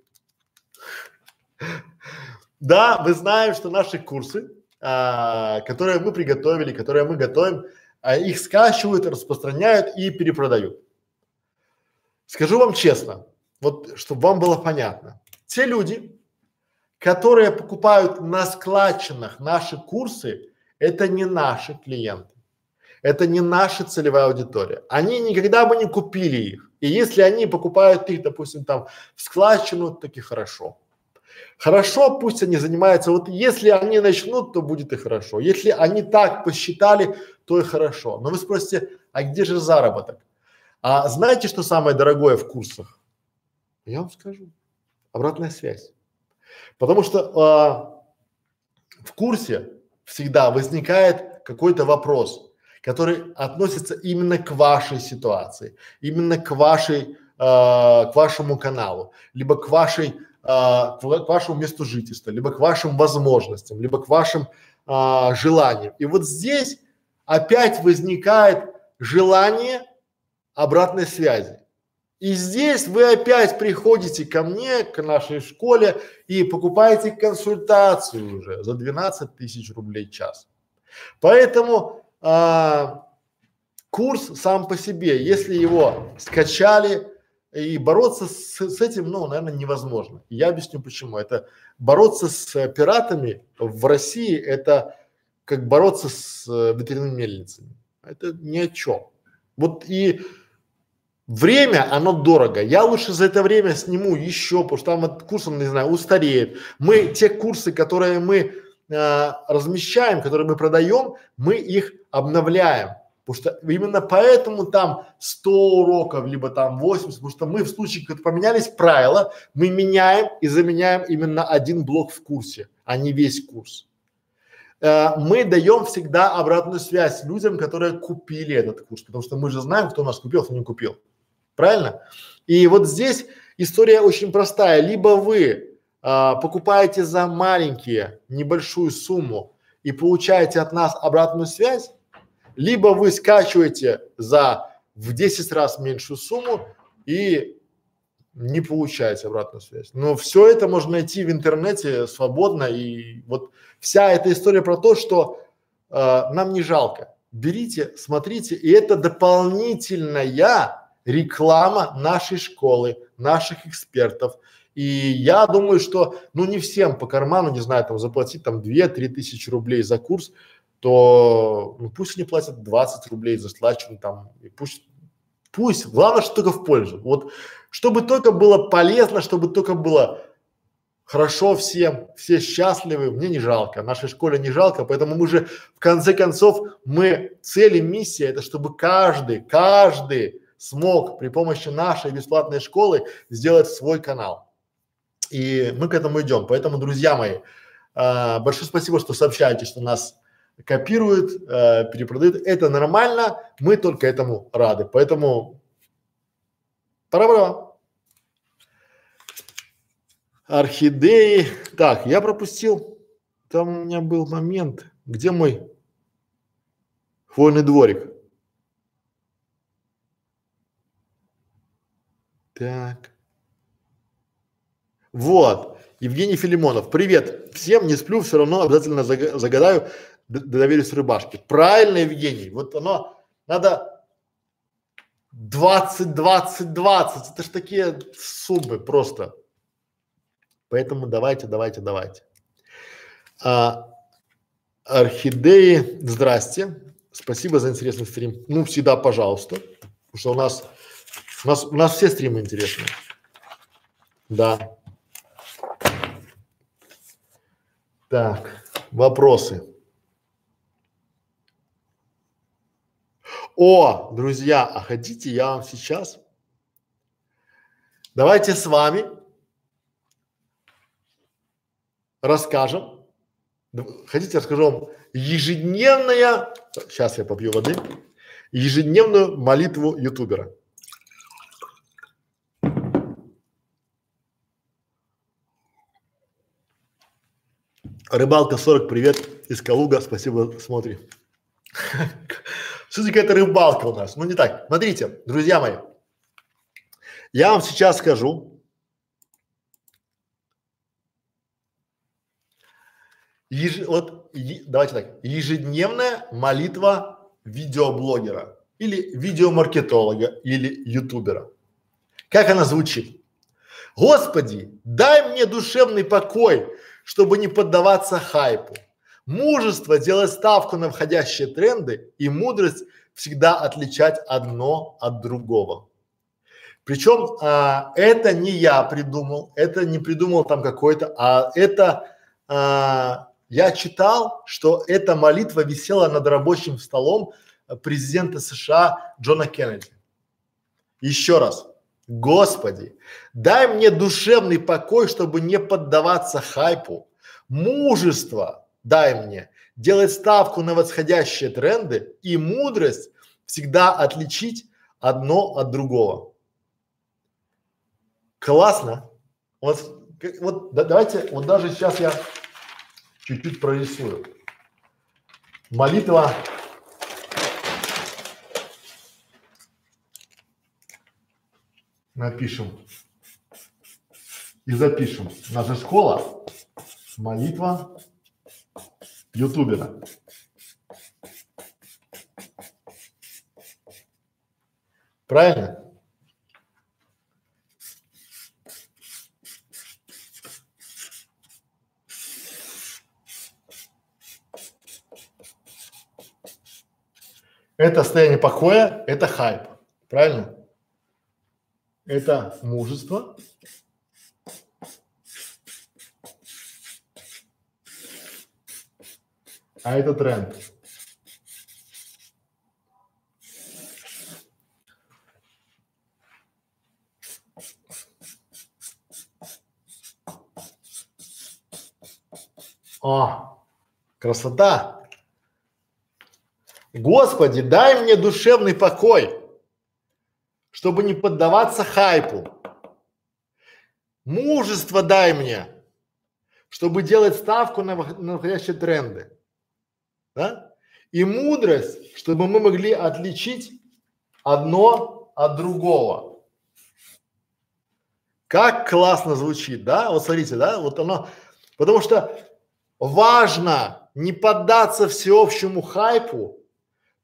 Да, мы знаем, что наши курсы, а, которые мы приготовили, которые мы готовим, а, их скачивают, распространяют и перепродают. Скажу вам честно, вот чтобы вам было понятно, те люди, которые покупают на складчинах наши курсы, это не наши клиенты. Это не наша целевая аудитория. Они никогда бы не купили их. И если они покупают их, допустим, там в складчину, и хорошо. Хорошо, пусть они занимаются. Вот если они начнут, то будет и хорошо. Если они так посчитали, то и хорошо. Но вы спросите, а где же заработок? А знаете, что самое дорогое в курсах? Я вам скажу. Обратная связь. Потому что а, в курсе всегда возникает какой-то вопрос, который относится именно к вашей ситуации, именно к вашей, а, к вашему каналу, либо к вашей, а, к вашему месту жительства, либо к вашим возможностям, либо к вашим а, желаниям. И вот здесь опять возникает желание обратной связи. И здесь вы опять приходите ко мне, к нашей школе и покупаете консультацию уже за 12 тысяч рублей в час. Поэтому а, курс сам по себе, если его скачали и бороться с, с этим, ну, наверное, невозможно. я объясню почему. Это бороться с пиратами в России, это как бороться с э, ветряными мельницами. Это ни о чем. Вот и Время, оно дорого. Я лучше за это время сниму еще, потому что там от курсом, не знаю, устареет. Мы те курсы, которые мы э, размещаем, которые мы продаем, мы их обновляем. Потому что именно поэтому там 100 уроков, либо там 80, потому что мы в случае, когда поменялись правила, мы меняем и заменяем именно один блок в курсе, а не весь курс. Э, мы даем всегда обратную связь людям, которые купили этот курс, потому что мы же знаем, кто нас купил, кто не купил. Правильно? И вот здесь история очень простая. Либо вы а, покупаете за маленькие, небольшую сумму и получаете от нас обратную связь, либо вы скачиваете за в 10 раз меньшую сумму и не получаете обратную связь. Но все это можно найти в интернете свободно и вот вся эта история про то, что э, нам не жалко. Берите, смотрите, и это дополнительная реклама нашей школы, наших экспертов. И я думаю, что, ну, не всем по карману, не знаю, там, заплатить там 2-3 тысячи рублей за курс, то ну, пусть они платят 20 рублей за складчину там, и пусть, пусть, главное, что только в пользу. Вот, чтобы только было полезно, чтобы только было хорошо всем, все счастливы, мне не жалко, нашей школе не жалко, поэтому мы же, в конце концов, мы, цель и миссия, это чтобы каждый, каждый смог при помощи нашей бесплатной школы сделать свой канал. И мы к этому идем. Поэтому, друзья мои, э, большое спасибо, что сообщаете, что нас копируют, э, перепродают. Это нормально, мы только этому рады. Поэтому пора-пора. Орхидеи. Так, я пропустил. Там у меня был момент, где мой хвойный дворик. Так. Вот. Евгений Филимонов. Привет. Всем не сплю, все равно обязательно загадаю, доверюсь рыбашке. Правильно, Евгений. Вот оно, надо 20, 20, 20. Это ж такие суммы просто. Поэтому давайте, давайте, давайте. А, орхидеи, здрасте. Спасибо за интересный стрим. Ну, всегда пожалуйста. Потому что у нас у нас, у нас все стримы интересные. Да. Так, вопросы. О, друзья, а хотите, я вам сейчас. Давайте с вами расскажем. Хотите, расскажу вам ежедневная, сейчас я попью воды, ежедневную молитву ютубера. Рыбалка 40, привет из Калуга, спасибо, смотри. За какая-то рыбалка у нас? Ну не так. Смотрите, друзья мои, я вам сейчас скажу, еж, вот е, давайте так, ежедневная молитва видеоблогера или видеомаркетолога или ютубера. Как она звучит? Господи, дай мне душевный покой, чтобы не поддаваться хайпу. Мужество делать ставку на входящие тренды и мудрость всегда отличать одно от другого. Причем а, это не я придумал, это не придумал там какой-то, а это а, я читал, что эта молитва висела над рабочим столом президента США Джона Кеннеди. Еще раз. Господи, дай мне душевный покой, чтобы не поддаваться хайпу, мужество дай мне делать ставку на восходящие тренды и мудрость всегда отличить одно от другого. Классно. Вот, вот да, давайте, вот даже сейчас я чуть-чуть прорисую. Молитва напишем и запишем. Наша школа молитва ютубера. Правильно? Это состояние покоя, это хайп. Правильно? Это мужество. А это тренд. О, красота! Господи, дай мне душевный покой, чтобы не поддаваться хайпу. Мужество дай мне, чтобы делать ставку на, на находящие тренды. Да? И мудрость, чтобы мы могли отличить одно от другого. Как классно звучит, да? Вот смотрите, да? Вот оно, потому что важно не поддаться всеобщему хайпу,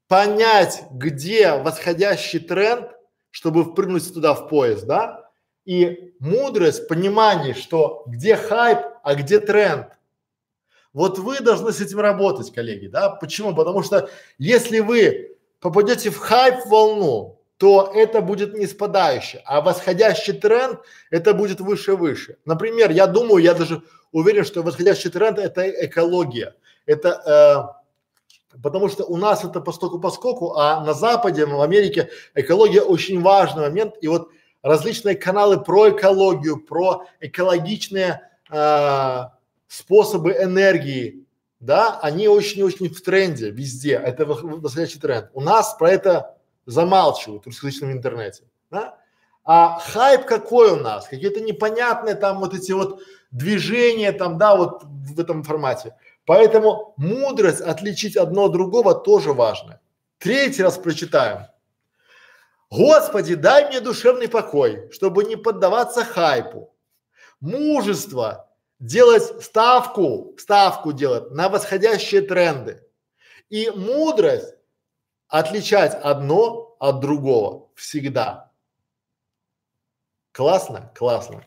понять, где восходящий тренд, чтобы впрыгнуть туда в поезд, да? И мудрость, понимание, что где хайп, а где тренд. Вот вы должны с этим работать, коллеги, да? Почему? Потому что если вы попадете в хайп волну, то это будет не спадающий, а восходящий тренд это будет выше-выше. Например, я думаю, я даже уверен, что восходящий тренд это экология. Это э, потому что у нас это постоку поскольку, а на Западе, в Америке экология очень важный момент. И вот различные каналы про экологию, про экологичные э, способы энергии, да, они очень-очень в тренде везде. Это восходящий тренд. У нас про это замалчивают в русскоязычном интернете, да? А хайп какой у нас? Какие-то непонятные там вот эти вот движения там, да, вот в этом формате. Поэтому мудрость отличить одно от другого тоже важно. Третий раз прочитаем. Господи, дай мне душевный покой, чтобы не поддаваться хайпу. Мужество делать ставку, ставку делать на восходящие тренды. И мудрость отличать одно от другого всегда. Классно? Классно.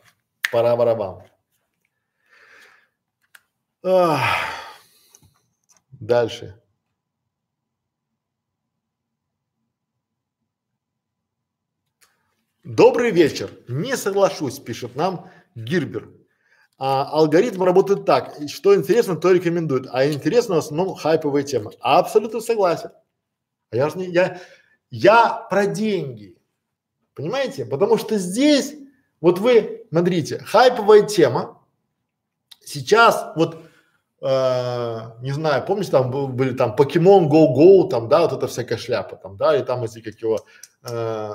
Пора барабан. Ах. Дальше. Добрый вечер. Не соглашусь, пишет нам Гирбер. А, алгоритм работает так. Что интересно, то рекомендует. А интересно в основном хайповые темы. Абсолютно согласен. А я же не, я, я про деньги. Понимаете? Потому что здесь, вот вы, смотрите, хайповая тема. Сейчас вот, не знаю, помните, там были там Pokemon Go Go, там, да, вот эта всякая шляпа, там, да, и там эти, как его, э,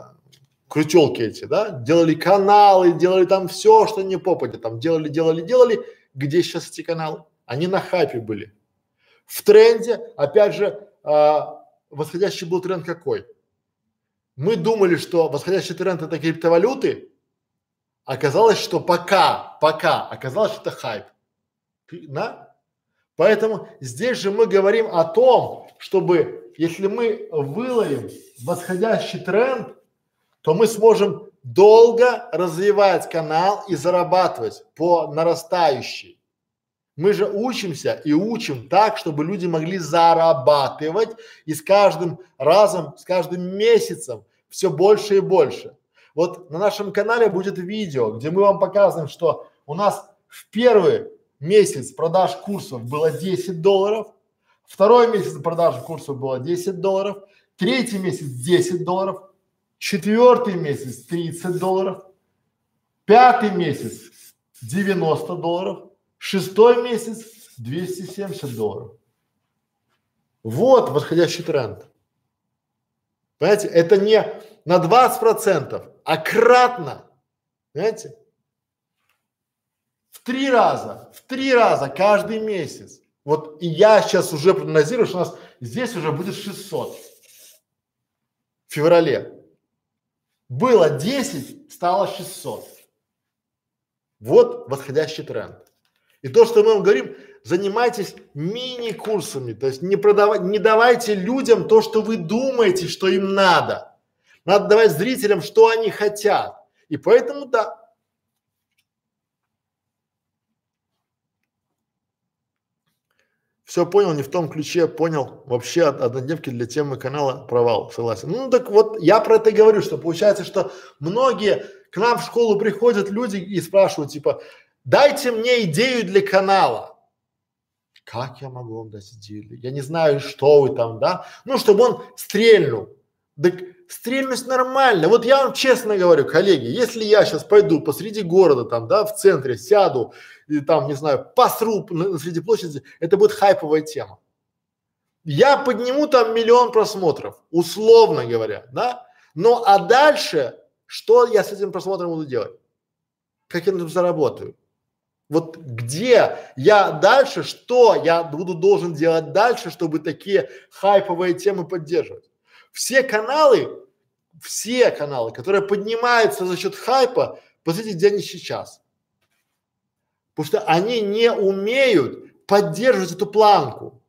крутелки эти, да, делали каналы, делали там все, что не попадет, там делали, делали, делали. Где сейчас эти каналы? Они на хайпе были. В тренде, опять же, а, восходящий был тренд какой? Мы думали, что восходящий тренд это криптовалюты, оказалось, что пока, пока, оказалось, что это хайп. Да? Поэтому здесь же мы говорим о том, чтобы, если мы выловим восходящий тренд, то мы сможем долго развивать канал и зарабатывать по нарастающей. Мы же учимся и учим так, чтобы люди могли зарабатывать и с каждым разом, с каждым месяцем все больше и больше. Вот на нашем канале будет видео, где мы вам показываем, что у нас в первый месяц продаж курсов было 10 долларов, второй месяц продаж курсов было 10 долларов, третий месяц 10 долларов, четвертый месяц 30 долларов, пятый месяц 90 долларов, шестой месяц 270 долларов. Вот восходящий тренд. Понимаете, это не на 20 процентов, а кратно. Понимаете? Три раза, в три раза каждый месяц. Вот и я сейчас уже прогнозирую, что у нас здесь уже будет 600 в феврале. Было 10, стало 600. Вот восходящий тренд. И то, что мы вам говорим, занимайтесь мини-курсами, то есть не продавать, не давайте людям то, что вы думаете, что им надо. Надо давать зрителям, что они хотят. И поэтому да. Все понял, не в том ключе, понял. Вообще от однодневки для темы канала провал, согласен. Ну так вот, я про это говорю, что получается, что многие к нам в школу приходят люди и спрашивают, типа, дайте мне идею для канала. Как я могу вам дать идею? Я не знаю, что вы там, да? Ну, чтобы он стрельнул. Так стрельнуть нормально. Вот я вам честно говорю, коллеги, если я сейчас пойду посреди города там, да, в центре, сяду и там, не знаю, на среди площади, это будет хайповая тема. Я подниму там миллион просмотров, условно говоря, да? Ну а дальше что я с этим просмотром буду делать? Как я на этом заработаю? Вот где я дальше, что я буду должен делать дальше, чтобы такие хайповые темы поддерживать? Все каналы, все каналы, которые поднимаются за счет хайпа, посмотрите, где они сейчас. Потому что они не умеют поддерживать эту планку,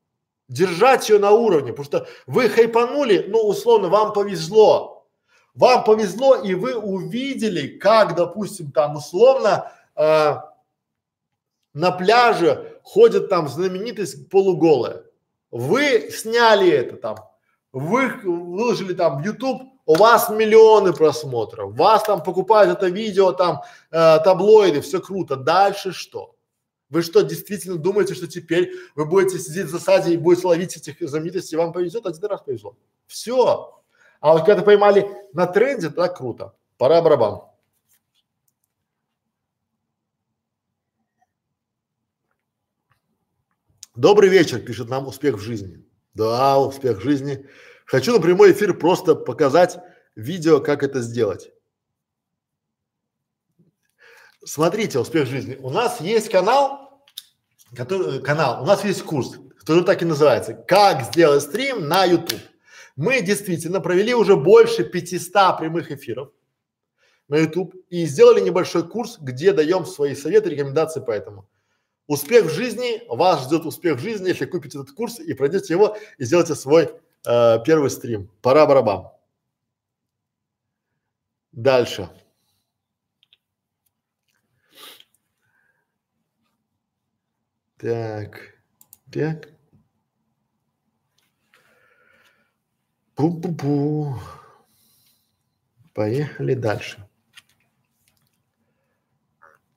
держать ее на уровне, потому что вы хайпанули, ну условно вам повезло, вам повезло, и вы увидели, как, допустим, там условно э, на пляже ходит там знаменитость полуголая. Вы сняли это там, вы выложили там в YouTube, у вас миллионы просмотров, вас там покупают это видео, там э, таблоиды, все круто. Дальше что? Вы что, действительно думаете, что теперь вы будете сидеть в засаде и будете ловить этих знаменитостей, вам повезет, один раз повезло. Все. А вот когда поймали на тренде, так круто. Пора барабан. Добрый вечер, пишет нам успех в жизни. Да, успех в жизни. Хочу на прямой эфир просто показать видео, как это сделать. Смотрите, успех жизни. У нас есть канал, который, канал, у нас есть курс, который так и называется. Как сделать стрим на YouTube. Мы действительно провели уже больше 500 прямых эфиров на YouTube и сделали небольшой курс, где даем свои советы, рекомендации по этому. Успех в жизни, вас ждет успех в жизни, если купите этот курс и пройдете его и сделаете свой э, первый стрим. Пора барабан. Дальше. Так, так. Пу-пу-пу. Поехали дальше.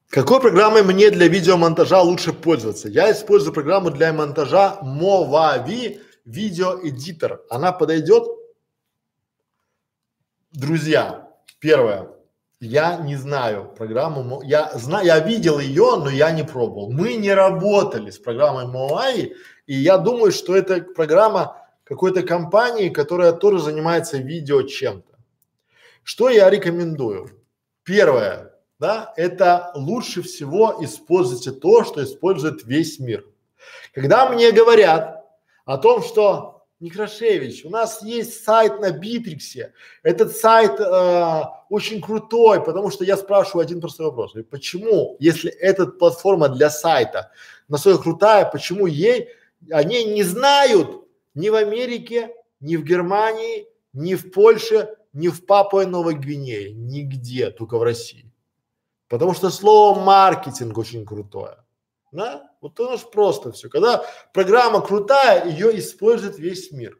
Какой программой мне для видеомонтажа лучше пользоваться? Я использую программу для монтажа Movavi Editor. Она подойдет? Друзья, первое. Я не знаю программу, я знаю, я видел ее, но я не пробовал. Мы не работали с программой Movavi, и я думаю, что эта программа какой-то компании, которая тоже занимается видео чем-то. Что я рекомендую? Первое, да, это лучше всего используйте то, что использует весь мир. Когда мне говорят о том, что Некрашевич, у нас есть сайт на Битриксе, этот сайт э, очень крутой, потому что я спрашиваю один простой вопрос, почему, если эта платформа для сайта настолько крутая, почему ей, они не знают, ни в Америке, ни в Германии, ни в Польше, ни в Папуа Новой Гвинее, нигде, только в России. Потому что слово маркетинг очень крутое. Да? Вот оно же просто все. Когда программа крутая, ее использует весь мир.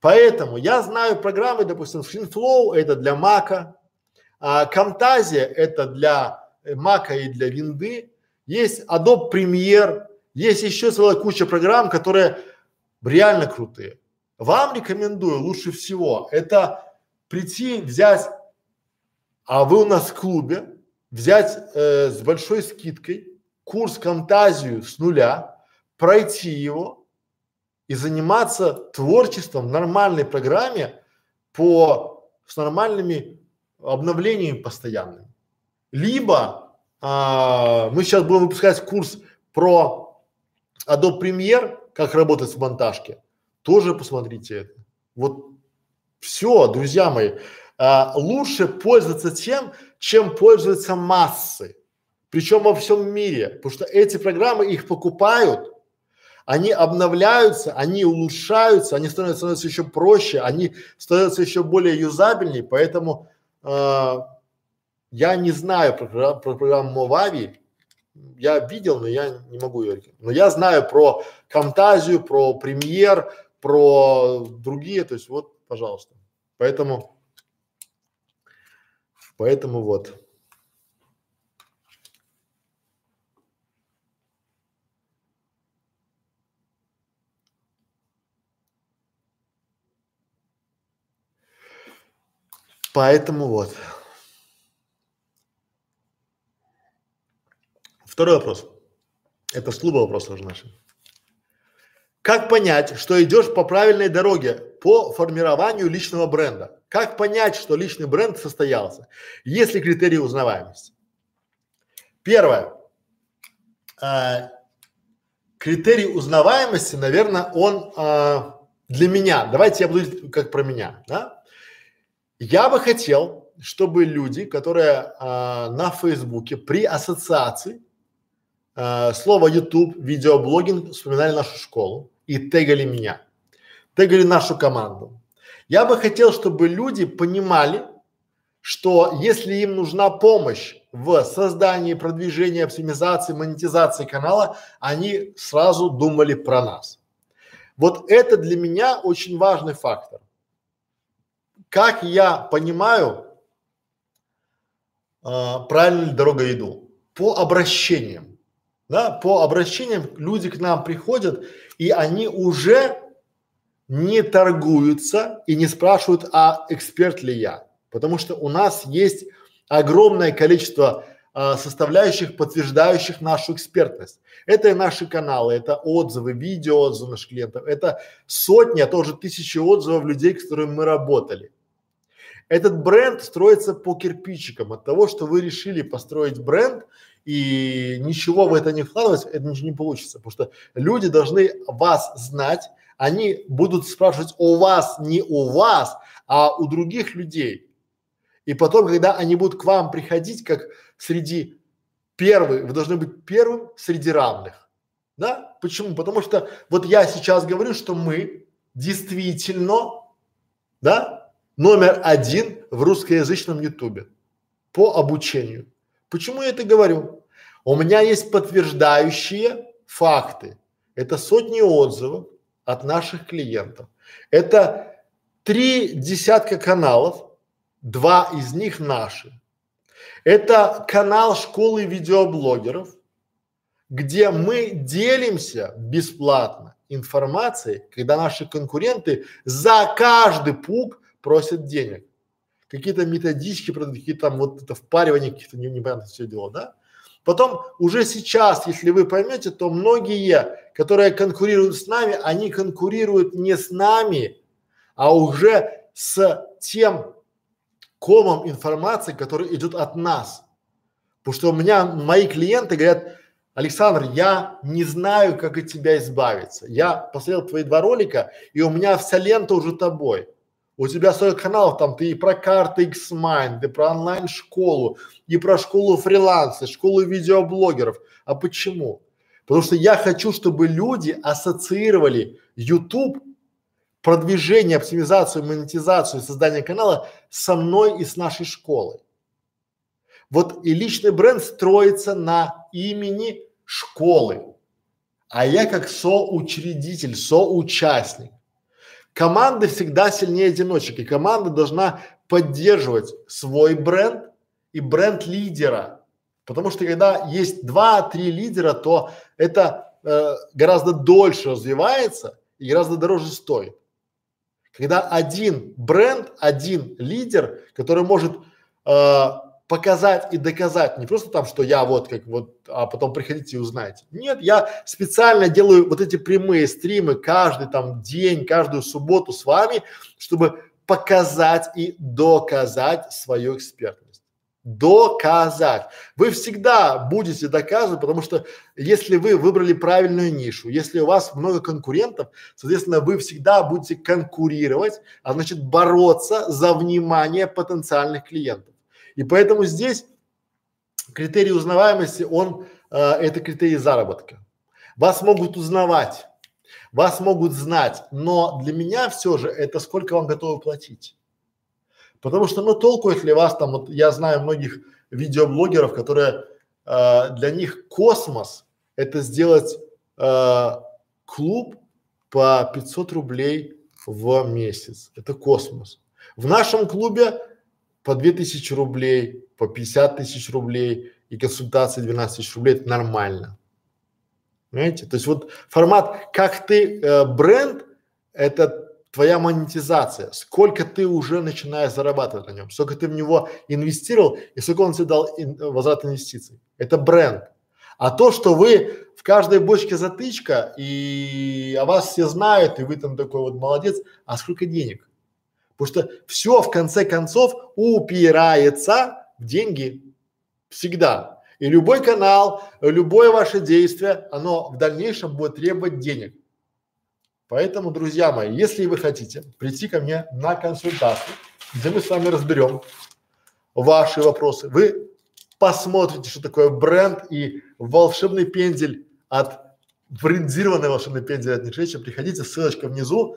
Поэтому я знаю программы, допустим, FinFlow это для Мака, а Camtasia это для Мака и для Винды, есть Adobe Premiere, есть еще целая куча программ, которые реально крутые. Вам рекомендую лучше всего это прийти, взять, а вы у нас в клубе, взять э, с большой скидкой курс Camtasia с нуля, пройти его и заниматься творчеством в нормальной программе по с нормальными обновлениями постоянными. Либо а, мы сейчас будем выпускать курс про Adobe Premiere, как работать в монтажке. Тоже посмотрите это. Вот все, друзья мои, а, лучше пользоваться тем, чем пользуются массы. Причем во всем мире, потому что эти программы их покупают, они обновляются, они улучшаются, они становятся, становятся еще проще, они становятся еще более юзабельнее, поэтому э, я не знаю про, про программу Movavi, я видел, но я не могу ее, но я знаю про Camtasia, про Premiere, про другие, то есть вот, пожалуйста. Поэтому, поэтому вот. Поэтому вот. Второй вопрос. Это с клуба вопрос уже наши. Как понять, что идешь по правильной дороге по формированию личного бренда? Как понять, что личный бренд состоялся? Есть ли критерии узнаваемости? Первое. А, критерий узнаваемости, наверное, он а, для меня. Давайте я буду как про меня, да? Я бы хотел, чтобы люди, которые а, на Фейсбуке при ассоциации а, слова YouTube, видеоблогинг вспоминали нашу школу и тегали меня, тегали нашу команду. Я бы хотел, чтобы люди понимали, что если им нужна помощь в создании, продвижении, оптимизации, монетизации канала, они сразу думали про нас. Вот это для меня очень важный фактор как я понимаю, э, правильно ли дорога иду? По обращениям, да, по обращениям люди к нам приходят, и они уже не торгуются и не спрашивают, а эксперт ли я, потому что у нас есть огромное количество а, составляющих, подтверждающих нашу экспертность. Это и наши каналы, это отзывы, видео отзывы наших клиентов, это сотни, а то уже тысячи отзывов людей, с которыми мы работали. Этот бренд строится по кирпичикам. От того, что вы решили построить бренд и ничего в это не вкладывать, это ничего не получится. Потому что люди должны вас знать, они будут спрашивать о вас не у вас, а у других людей. И потом, когда они будут к вам приходить, как среди первых, вы должны быть первым среди равных. Да? Почему? Потому что вот я сейчас говорю, что мы действительно, да, номер один в русскоязычном ютубе по обучению. Почему я это говорю? У меня есть подтверждающие факты. Это сотни отзывов от наших клиентов. Это три десятка каналов, два из них наши. Это канал школы видеоблогеров, где мы делимся бесплатно информацией, когда наши конкуренты за каждый пук просят денег. Какие-то методички, какие-то там вот это впаривание каких-то непонятных все дела, да? Потом уже сейчас, если вы поймете, то многие, которые конкурируют с нами, они конкурируют не с нами, а уже с тем комом информации, который идет от нас. Потому что у меня мои клиенты говорят, Александр, я не знаю, как от тебя избавиться. Я посмотрел твои два ролика, и у меня вся лента уже тобой. У тебя столько каналов, там ты и про карты X-Mind, и про онлайн-школу, и про школу фриланса, школу видеоблогеров. А почему? Потому что я хочу, чтобы люди ассоциировали YouTube, продвижение, оптимизацию, монетизацию, создание канала со мной и с нашей школой. Вот и личный бренд строится на имени школы, а я как соучредитель, соучастник. Команда всегда сильнее одиночек, и команда должна поддерживать свой бренд и бренд лидера. Потому что когда есть два-три лидера, то это э, гораздо дольше развивается и гораздо дороже стоит. Когда один бренд, один лидер, который может э, показать и доказать, не просто там, что я вот как вот, а потом приходите и узнаете. Нет, я специально делаю вот эти прямые стримы каждый там день, каждую субботу с вами, чтобы показать и доказать свою экспертность. Доказать. Вы всегда будете доказывать, потому что если вы выбрали правильную нишу, если у вас много конкурентов, соответственно, вы всегда будете конкурировать, а значит бороться за внимание потенциальных клиентов. И поэтому здесь критерий узнаваемости, он э, это критерий заработка. Вас могут узнавать, вас могут знать, но для меня все же это сколько вам готовы платить. Потому что, ну, толку, если вас там, вот я знаю многих видеоблогеров, которые э, для них космос – это сделать э, клуб по 500 рублей в месяц. Это космос. В нашем клубе по 2000 рублей, по 50 тысяч рублей и консультации 12 тысяч рублей – это нормально. Понимаете? То есть вот формат, как ты э, бренд, это твоя монетизация, сколько ты уже начинаешь зарабатывать на нем, сколько ты в него инвестировал и сколько он тебе дал ин, возврат инвестиций. Это бренд. А то, что вы в каждой бочке затычка и о вас все знают, и вы там такой вот молодец, а сколько денег? Потому что все в конце концов упирается в деньги. Всегда. И любой канал, любое ваше действие, оно в дальнейшем будет требовать денег. Поэтому, друзья мои, если вы хотите прийти ко мне на консультацию, где мы с вами разберем ваши вопросы, вы посмотрите, что такое бренд и волшебный пендель от брендированный волшебный пендель от Нишеча, приходите, ссылочка внизу,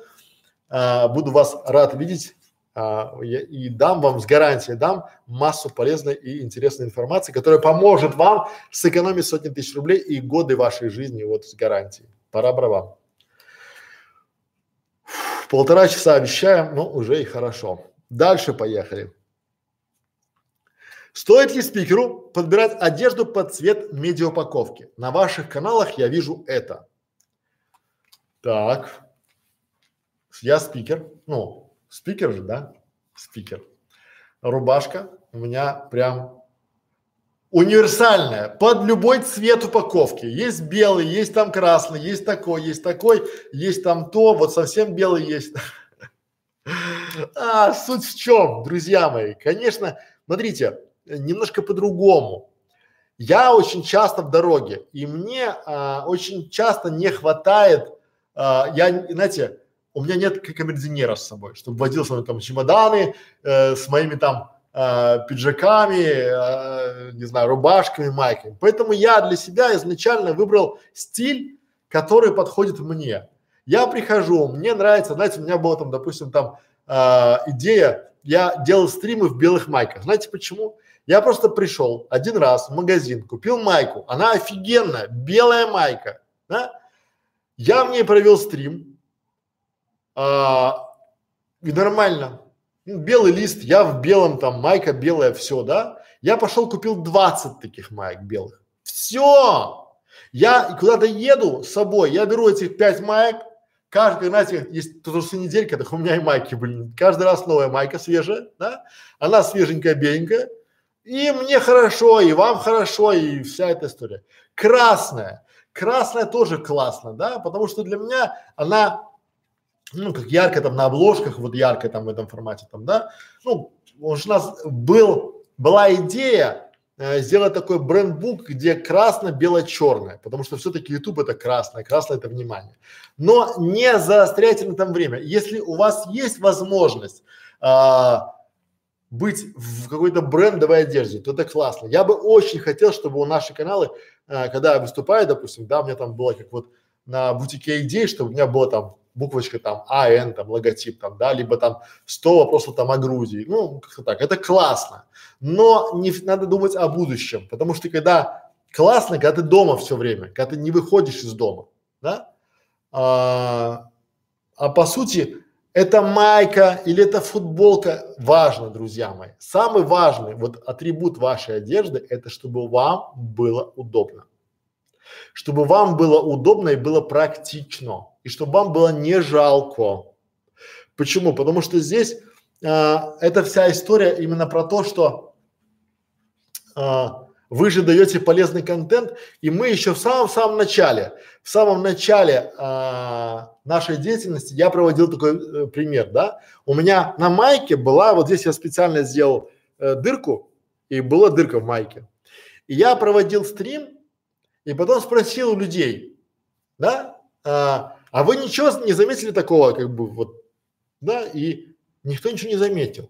а, буду вас рад видеть а, и дам вам с гарантией, дам массу полезной и интересной информации, которая поможет вам сэкономить сотни тысяч рублей и годы вашей жизни вот с гарантией. Пора браво. Полтора часа обещаем, но уже и хорошо. Дальше поехали. Стоит ли спикеру подбирать одежду под цвет медиаупаковки? На ваших каналах я вижу это. Так, я спикер, ну, спикер же, да? Спикер. Рубашка у меня прям универсальная, под любой цвет упаковки. Есть белый, есть там красный, есть такой, есть такой, есть там то, вот совсем белый есть. А, суть в чем, друзья мои? Конечно, смотрите, немножко по-другому. Я очень часто в дороге, и мне а, очень часто не хватает, а, я, знаете, у меня нет камердинера с собой, чтобы водил со мной там чемоданы э, с моими там э, пиджаками, э, не знаю, рубашками, майками. Поэтому я для себя изначально выбрал стиль, который подходит мне. Я прихожу, мне нравится, знаете, у меня была там, допустим, там э, идея, я делал стримы в белых майках. Знаете почему? Я просто пришел один раз в магазин, купил майку, она офигенная, белая майка, да? Я в ней провел стрим, а, и нормально. Ну, белый лист, я в белом там, майка белая, все, да? Я пошел купил 20 таких маек белых. Все! Я куда-то еду с собой, я беру этих пять маек, каждый, знаете, есть просто неделька, так у меня и майки были. Каждый раз новая майка свежая, да? Она свеженькая, беленькая. И мне хорошо, и вам хорошо, и вся эта история. Красная. Красная тоже классно, да, потому что для меня она ну, как ярко там на обложках, вот ярко там в этом формате там, да, ну, у нас был, была идея э, сделать такой брендбук, где красно-бело-черное, потому что все-таки YouTube это красное, красное это внимание. Но не заостряйте на там время. Если у вас есть возможность а, быть в какой-то брендовой одежде, то это классно. Я бы очень хотел, чтобы у наши каналы, а, когда я выступаю, допустим, да, у меня там было как вот на бутике идей, чтобы у меня было там буквочка там АН, там логотип там, да, либо там 100 вопросов там о Грузии, ну, как-то так, это классно, но не надо думать о будущем, потому что когда классно, когда ты дома все время, когда ты не выходишь из дома, да? А, а по сути, это майка или это футболка важно, друзья мои. Самый важный вот атрибут вашей одежды – это чтобы вам было удобно. Чтобы вам было удобно и было практично. И чтобы вам было не жалко. Почему? Потому что здесь а, эта вся история именно про то, что а, вы же даете полезный контент, и мы еще в самом-самом начале, в самом начале а, нашей деятельности я проводил такой э, пример, да. У меня на майке была, вот здесь я специально сделал э, дырку, и была дырка в майке. И я проводил стрим, и потом спросил у людей, да, а, а вы ничего не заметили такого, как бы вот, да, и Никто ничего не заметил.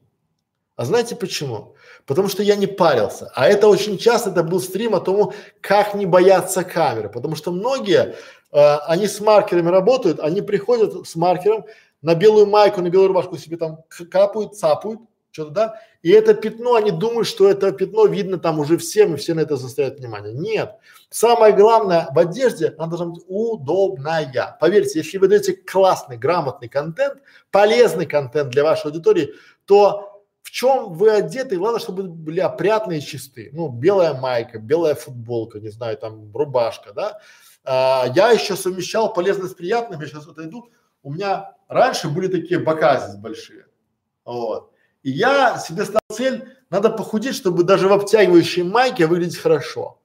А знаете почему? Потому что я не парился. А это очень часто, это был стрим о том, как не бояться камеры. Потому что многие, э, они с маркерами работают, они приходят с маркером на белую майку, на белую рубашку себе там капают, цапают, что-то, да, и это пятно, они думают, что это пятно видно там уже всем, и все на это заставляют внимание. Нет. Самое главное в одежде, она должна быть удобная. Поверьте, если вы даете классный, грамотный контент, полезный контент для вашей аудитории, то в чем вы одеты, главное, чтобы были опрятные и чистые. Ну, белая майка, белая футболка, не знаю, там, рубашка, да. А, я еще совмещал полезное с приятным, я сейчас отойду. У меня раньше были такие бока здесь большие. Вот. И я себе ставил цель, надо похудеть, чтобы даже в обтягивающей майке выглядеть хорошо.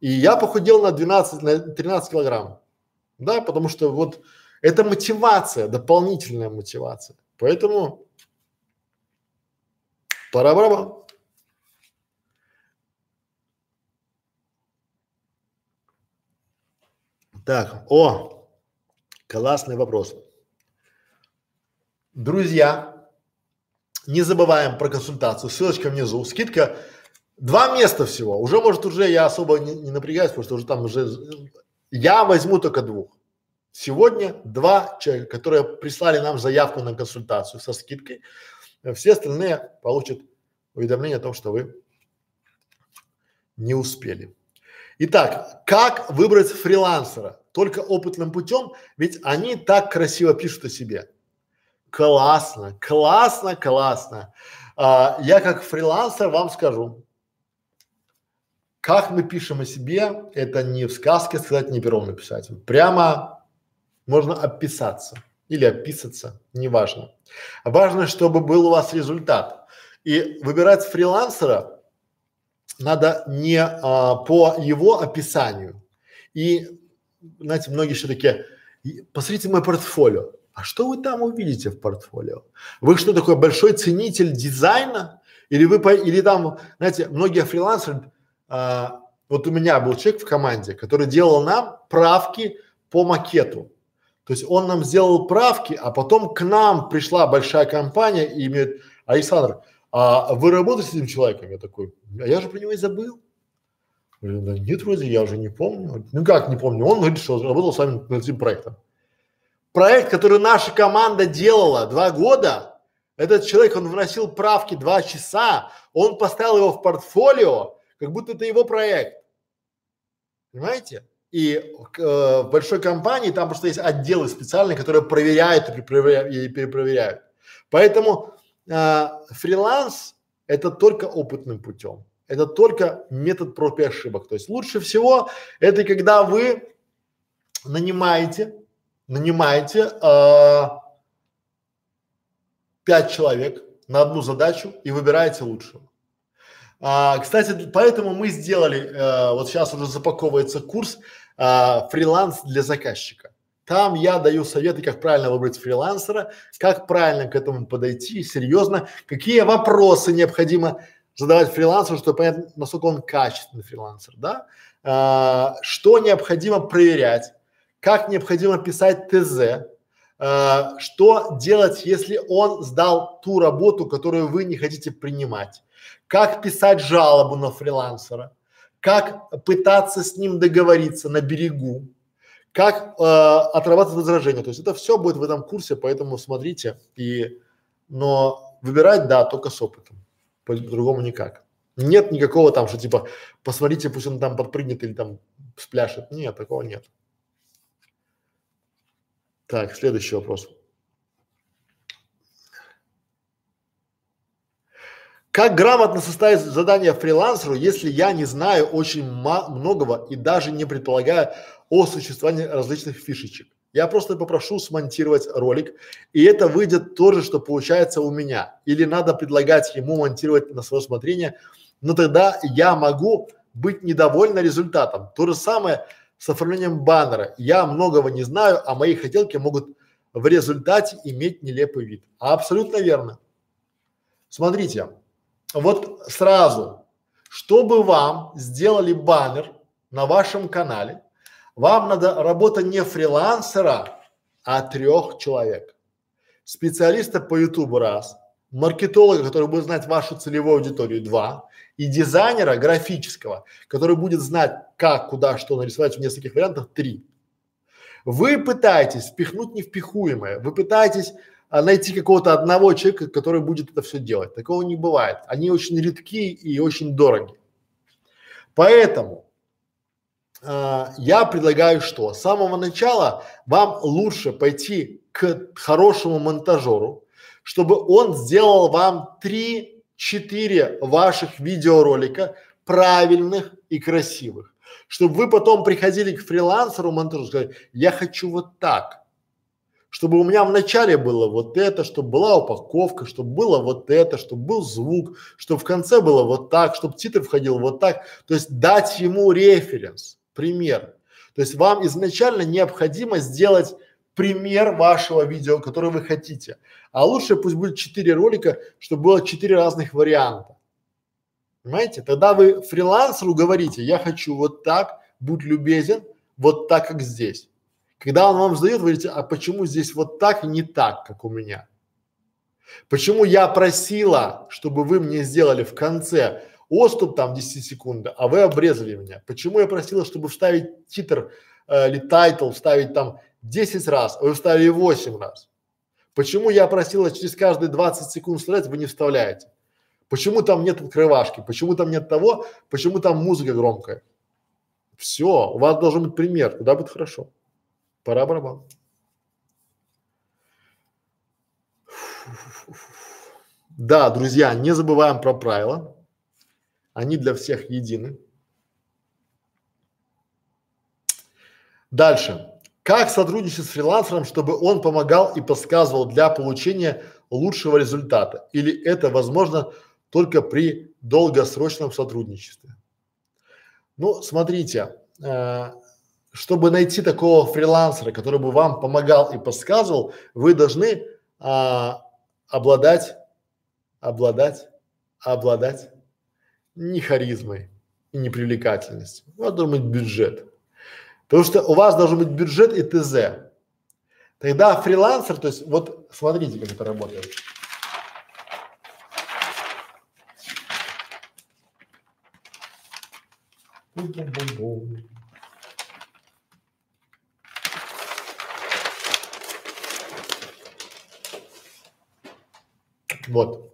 И я похудел на 12, на 13 килограмм. Да, потому что вот это мотивация, дополнительная мотивация. Поэтому пора барабан. Так, о, классный вопрос. Друзья, не забываем про консультацию, ссылочка внизу, скидка два места всего, уже может уже я особо не, не напрягаюсь, потому что уже там уже, я возьму только двух. Сегодня два человека, которые прислали нам заявку на консультацию со скидкой, все остальные получат уведомление о том, что вы не успели. Итак, как выбрать фрилансера? Только опытным путем, ведь они так красиво пишут о себе. Классно, классно, классно. А, я как фрилансер вам скажу, как мы пишем о себе, это не в сказке сказать, не пером написать. Прямо можно описаться или описаться, неважно. Важно, чтобы был у вас результат. И выбирать фрилансера надо не а, по его описанию. И, знаете, многие еще такие, посмотрите мое портфолио. А что вы там увидите в портфолио? Вы что такой большой ценитель дизайна? Или вы, или там, знаете, многие фрилансеры, а, вот у меня был человек в команде, который делал нам правки по макету. То есть он нам сделал правки, а потом к нам пришла большая компания и имеет, Александр, а вы работаете с этим человеком? Я такой, а я же про него и забыл. Да нет, вроде я уже не помню. Ну как не помню? Он говорит, что работал с вами над этим проектом проект, который наша команда делала два года, этот человек, он вносил правки два часа, он поставил его в портфолио, как будто это его проект. Понимаете? И э, в большой компании там просто есть отделы специальные, которые проверяют и, перепроверяют. Поэтому э, фриланс это только опытным путем. Это только метод проб и ошибок. То есть лучше всего это когда вы нанимаете нанимаете э, пять человек на одну задачу и выбираете лучшего. А, кстати, поэтому мы сделали, э, вот сейчас уже запаковывается курс э, фриланс для заказчика. Там я даю советы, как правильно выбрать фрилансера, как правильно к этому подойти, серьезно, какие вопросы необходимо задавать фрилансеру, чтобы понять, насколько он качественный фрилансер, да, а, что необходимо проверять, как необходимо писать ТЗ, э, что делать, если он сдал ту работу, которую вы не хотите принимать, как писать жалобу на фрилансера, как пытаться с ним договориться на берегу, как э, отрабатывать возражения. То есть это все будет в этом курсе, поэтому смотрите. И, но выбирать, да, только с опытом, по-другому никак. Нет никакого там, что типа, посмотрите, пусть он там подпрыгнет или там спляшет. Нет, такого нет. Так, следующий вопрос. Как грамотно составить задание фрилансеру, если я не знаю очень многого и даже не предполагаю о существовании различных фишечек? Я просто попрошу смонтировать ролик, и это выйдет то же, что получается у меня. Или надо предлагать ему монтировать на свое усмотрение, но тогда я могу быть недовольна результатом. То же самое с оформлением баннера. Я многого не знаю, а мои хотелки могут в результате иметь нелепый вид. Абсолютно верно. Смотрите, вот сразу, чтобы вам сделали баннер на вашем канале, вам надо работа не фрилансера, а трех человек. Специалиста по ютубу раз, маркетолога, который будет знать вашу целевую аудиторию два, и дизайнера графического, который будет знать, как, куда, что нарисовать в нескольких вариантах три. Вы пытаетесь впихнуть невпихуемое, вы пытаетесь найти какого-то одного человека, который будет это все делать. Такого не бывает. Они очень редки и очень дороги. Поэтому э, я предлагаю что? С самого начала вам лучше пойти к хорошему монтажеру, чтобы он сделал вам три-четыре ваших видеоролика правильных и красивых, чтобы вы потом приходили к фрилансеру монтажу и сказали, я хочу вот так, чтобы у меня в начале было вот это, чтобы была упаковка, чтобы было вот это, чтобы был звук, чтобы в конце было вот так, чтобы титр входил вот так. То есть дать ему референс, пример. То есть вам изначально необходимо сделать пример вашего видео, которое вы хотите. А лучше пусть будет четыре ролика, чтобы было четыре разных варианта. Понимаете? Тогда вы фрилансеру говорите, я хочу вот так, будь любезен, вот так, как здесь. Когда он вам задает, вы говорите, а почему здесь вот так и не так, как у меня? Почему я просила, чтобы вы мне сделали в конце отступ там 10 секунд, а вы обрезали меня? Почему я просила, чтобы вставить титр э, или title, вставить там 10 раз, а вы вставили 8 раз? Почему я просила через каждые 20 секунд вставлять, вы не вставляете? Почему там нет открывашки? Почему там нет того? Почему там музыка громкая? Все, у вас должен быть пример, тогда будет хорошо. Пора барабан. Да, друзья, не забываем про правила. Они для всех едины. Дальше. Как сотрудничать с фрилансером, чтобы он помогал и подсказывал для получения лучшего результата? Или это возможно только при долгосрочном сотрудничестве? Ну, смотрите, э, чтобы найти такого фрилансера, который бы вам помогал и подсказывал, вы должны а, обладать, обладать, обладать не харизмой и не привлекательностью. У вас должен быть бюджет. Потому что у вас должен быть бюджет и ТЗ. Тогда фрилансер, то есть вот смотрите, как это работает. Бум-бум-бум. Вот.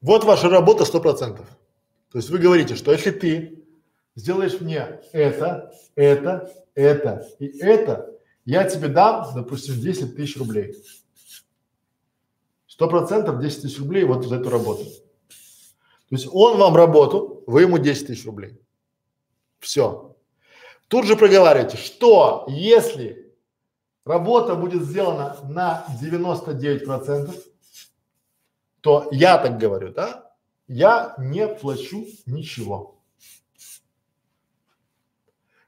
Вот ваша работа сто процентов. То есть вы говорите, что если ты сделаешь мне это, это, это и это, я тебе дам, допустим, 10 тысяч рублей. Сто процентов 10 тысяч рублей вот за эту работу. То есть он вам работу, вы ему 10 тысяч рублей. Все. Тут же проговаривайте, что если работа будет сделана на 99 процентов, то я так говорю, да, я не плачу ничего.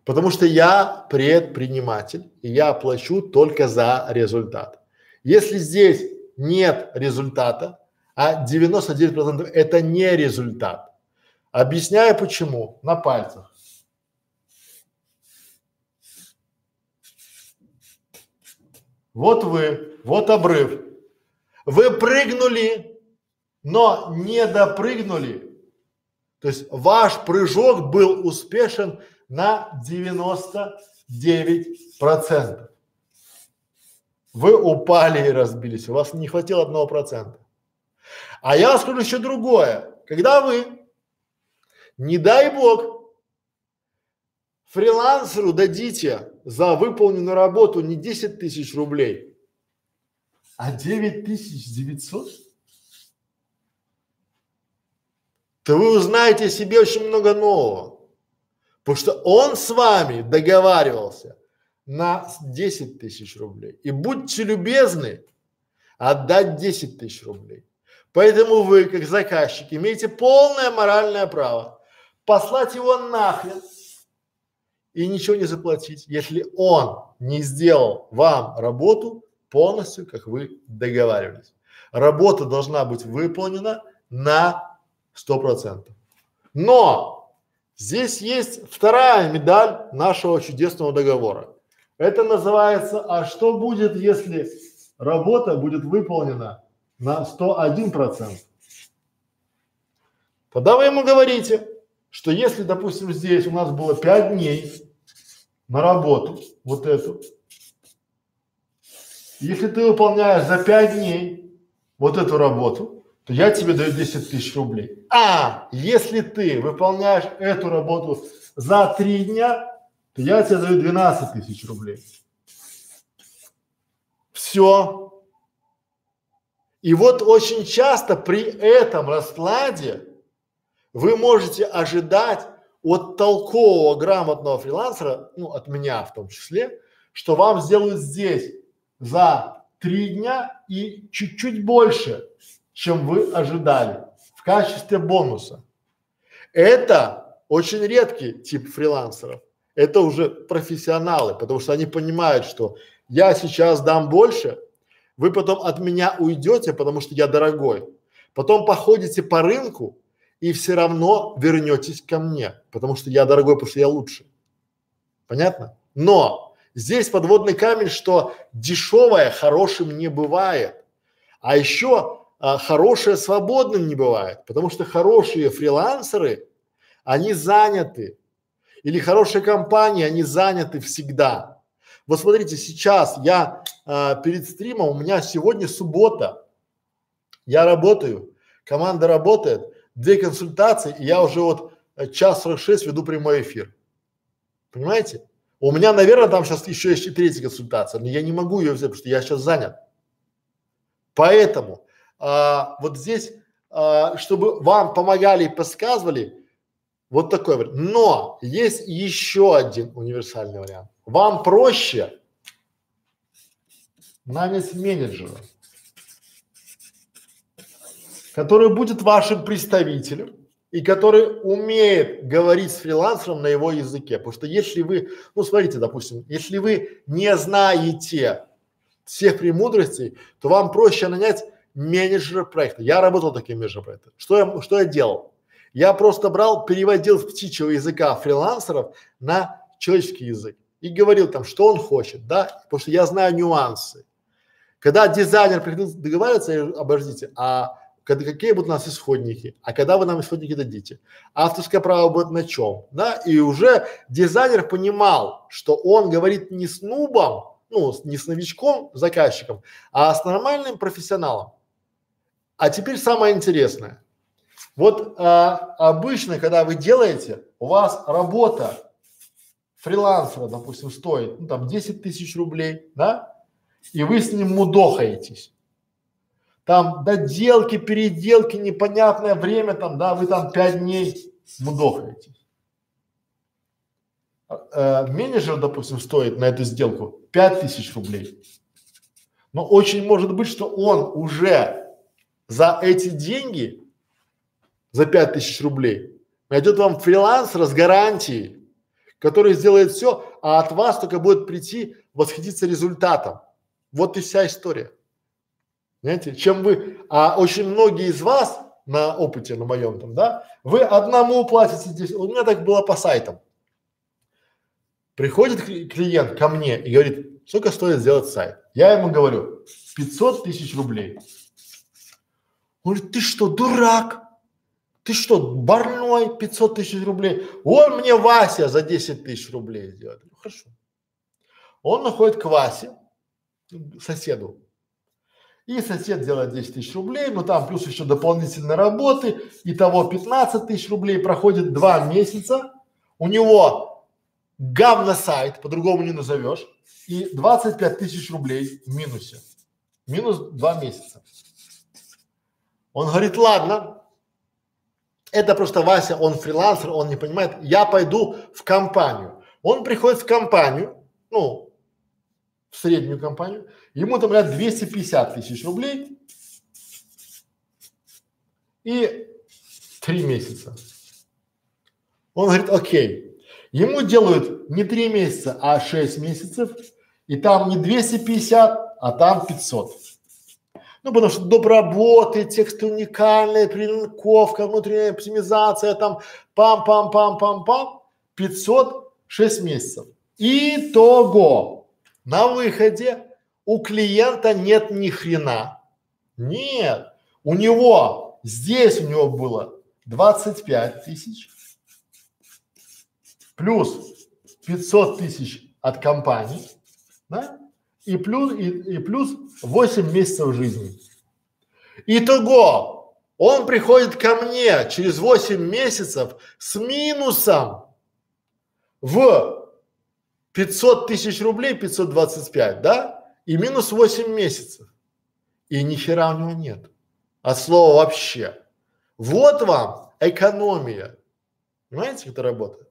Потому что я предприниматель, и я плачу только за результат. Если здесь нет результата, а 99% это не результат. Объясняю почему на пальцах. Вот вы, вот обрыв. Вы прыгнули, но не допрыгнули. То есть ваш прыжок был успешен на 99 процентов. вы упали и разбились, у вас не хватило одного процента. А я скажу еще другое. Когда вы, не дай бог, фрилансеру дадите за выполненную работу не 10 тысяч рублей, а 9 тысяч 900, то вы узнаете о себе очень много нового. Потому что он с вами договаривался на 10 тысяч рублей. И будьте любезны отдать 10 тысяч рублей. Поэтому вы, как заказчик, имеете полное моральное право послать его нахрен и ничего не заплатить, если он не сделал вам работу полностью, как вы договаривались. Работа должна быть выполнена на сто процентов. Но здесь есть вторая медаль нашего чудесного договора. Это называется, а что будет, если работа будет выполнена на 101 процент? Тогда вы ему говорите, что если, допустим, здесь у нас было 5 дней на работу, вот эту, если ты выполняешь за 5 дней вот эту работу, то я тебе даю 10 тысяч рублей. А если ты выполняешь эту работу за 3 дня, то я тебе даю 12 тысяч рублей. Все. И вот очень часто при этом раскладе вы можете ожидать от толкового, грамотного фрилансера, ну, от меня в том числе, что вам сделают здесь за три дня и чуть-чуть больше, чем вы ожидали в качестве бонуса. Это очень редкий тип фрилансеров это уже профессионалы, потому что они понимают, что я сейчас дам больше, вы потом от меня уйдете, потому что я дорогой. Потом походите по рынку и все равно вернетесь ко мне, потому что я дорогой, потому что я лучше. Понятно? Но здесь подводный камень, что дешевое хорошим не бывает. А еще а, хорошее свободным не бывает, потому что хорошие фрилансеры, они заняты, или хорошая компания, они заняты всегда. Вот смотрите, сейчас я а, перед стримом, у меня сегодня суббота, я работаю, команда работает, две консультации, и я уже вот э, час 46 веду прямой эфир. Понимаете? У меня, наверное, там сейчас еще есть и третья консультация, но я не могу ее взять, потому что я сейчас занят. Поэтому а, вот здесь, а, чтобы вам помогали и подсказывали, вот такой вариант. Но есть еще один универсальный вариант. Вам проще нанять менеджера, который будет вашим представителем и который умеет говорить с фрилансером на его языке. Потому что если вы, ну смотрите, допустим, если вы не знаете всех премудростей, то вам проще нанять менеджера проекта. Я работал таким менеджером проекта. Что я, что я делал? Я просто брал, переводил с птичьего языка фрилансеров на человеческий язык и говорил там, что он хочет, да, потому что я знаю нюансы. Когда дизайнер приходил договариваться, я говорю, обождите, а какие будут у нас исходники, а когда вы нам исходники дадите, авторское право будет на чем, да, и уже дизайнер понимал, что он говорит не с нубом, ну, не с новичком, заказчиком, а с нормальным профессионалом. А теперь самое интересное. Вот а, обычно, когда вы делаете, у вас работа фрилансера, допустим, стоит, ну там 10 тысяч рублей, да, и вы с ним мудохаетесь. Там доделки, переделки, непонятное время там, да, вы там 5 дней мудохаетесь. Э, менеджер, допустим, стоит на эту сделку 5 тысяч рублей. Но очень может быть, что он уже за эти деньги за пять тысяч рублей, найдет вам фрилансера с гарантией, который сделает все, а от вас только будет прийти восхититься результатом. Вот и вся история. Понимаете, чем вы, а очень многие из вас на опыте, на моем там, да, вы одному платите здесь, у меня так было по сайтам. Приходит клиент ко мне и говорит, сколько стоит сделать сайт? Я ему говорю, 500 тысяч рублей. Он говорит, ты что, дурак? Ты что, больной 500 тысяч рублей? Он мне Вася за 10 тысяч рублей сделает. Ну, хорошо. Он находит к Васе соседу. И сосед делает 10 тысяч рублей, но там плюс еще дополнительные работы, и того 15 тысяч рублей, проходит два месяца, у него говно сайт, по-другому не назовешь, и 25 тысяч рублей в минусе. Минус два месяца. Он говорит, ладно, это просто Вася, он фрилансер, он не понимает, я пойду в компанию. Он приходит в компанию, ну, в среднюю компанию, ему там говорят 250 тысяч рублей и три месяца. Он говорит, окей, ему делают не три месяца, а шесть месяцев, и там не 250, а там 500. Ну, потому что доп. работы, текст уникальный, прилинковка, внутренняя оптимизация, там пам-пам-пам-пам-пам, 500, 6 месяцев. Итого, на выходе у клиента нет ни хрена. Нет, у него, здесь у него было 25 тысяч, плюс 500 тысяч от компании, да? и плюс, и, и плюс 8 месяцев жизни. Итого, он приходит ко мне через 8 месяцев с минусом в 500 тысяч рублей, 525, да? И минус 8 месяцев. И ни хера у него нет. От слова вообще. Вот вам экономия. Понимаете, как это работает?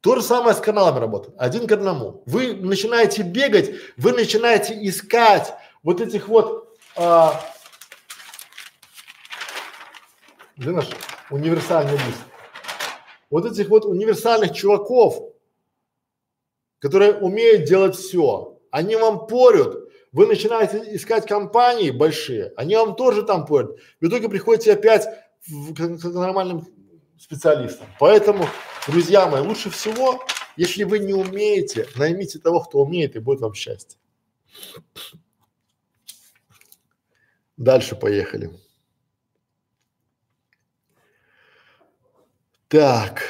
То же самое с каналами работает, один к одному. Вы начинаете бегать, вы начинаете искать вот этих вот, а, где наш универсальный лист? Вот этих вот универсальных чуваков, которые умеют делать все. Они вам порют, вы начинаете искать компании большие, они вам тоже там порют. В итоге приходите опять к, к нормальным специалистам. Поэтому Друзья мои, лучше всего, если вы не умеете, наймите того, кто умеет, и будет вам счастье. Дальше поехали. Так.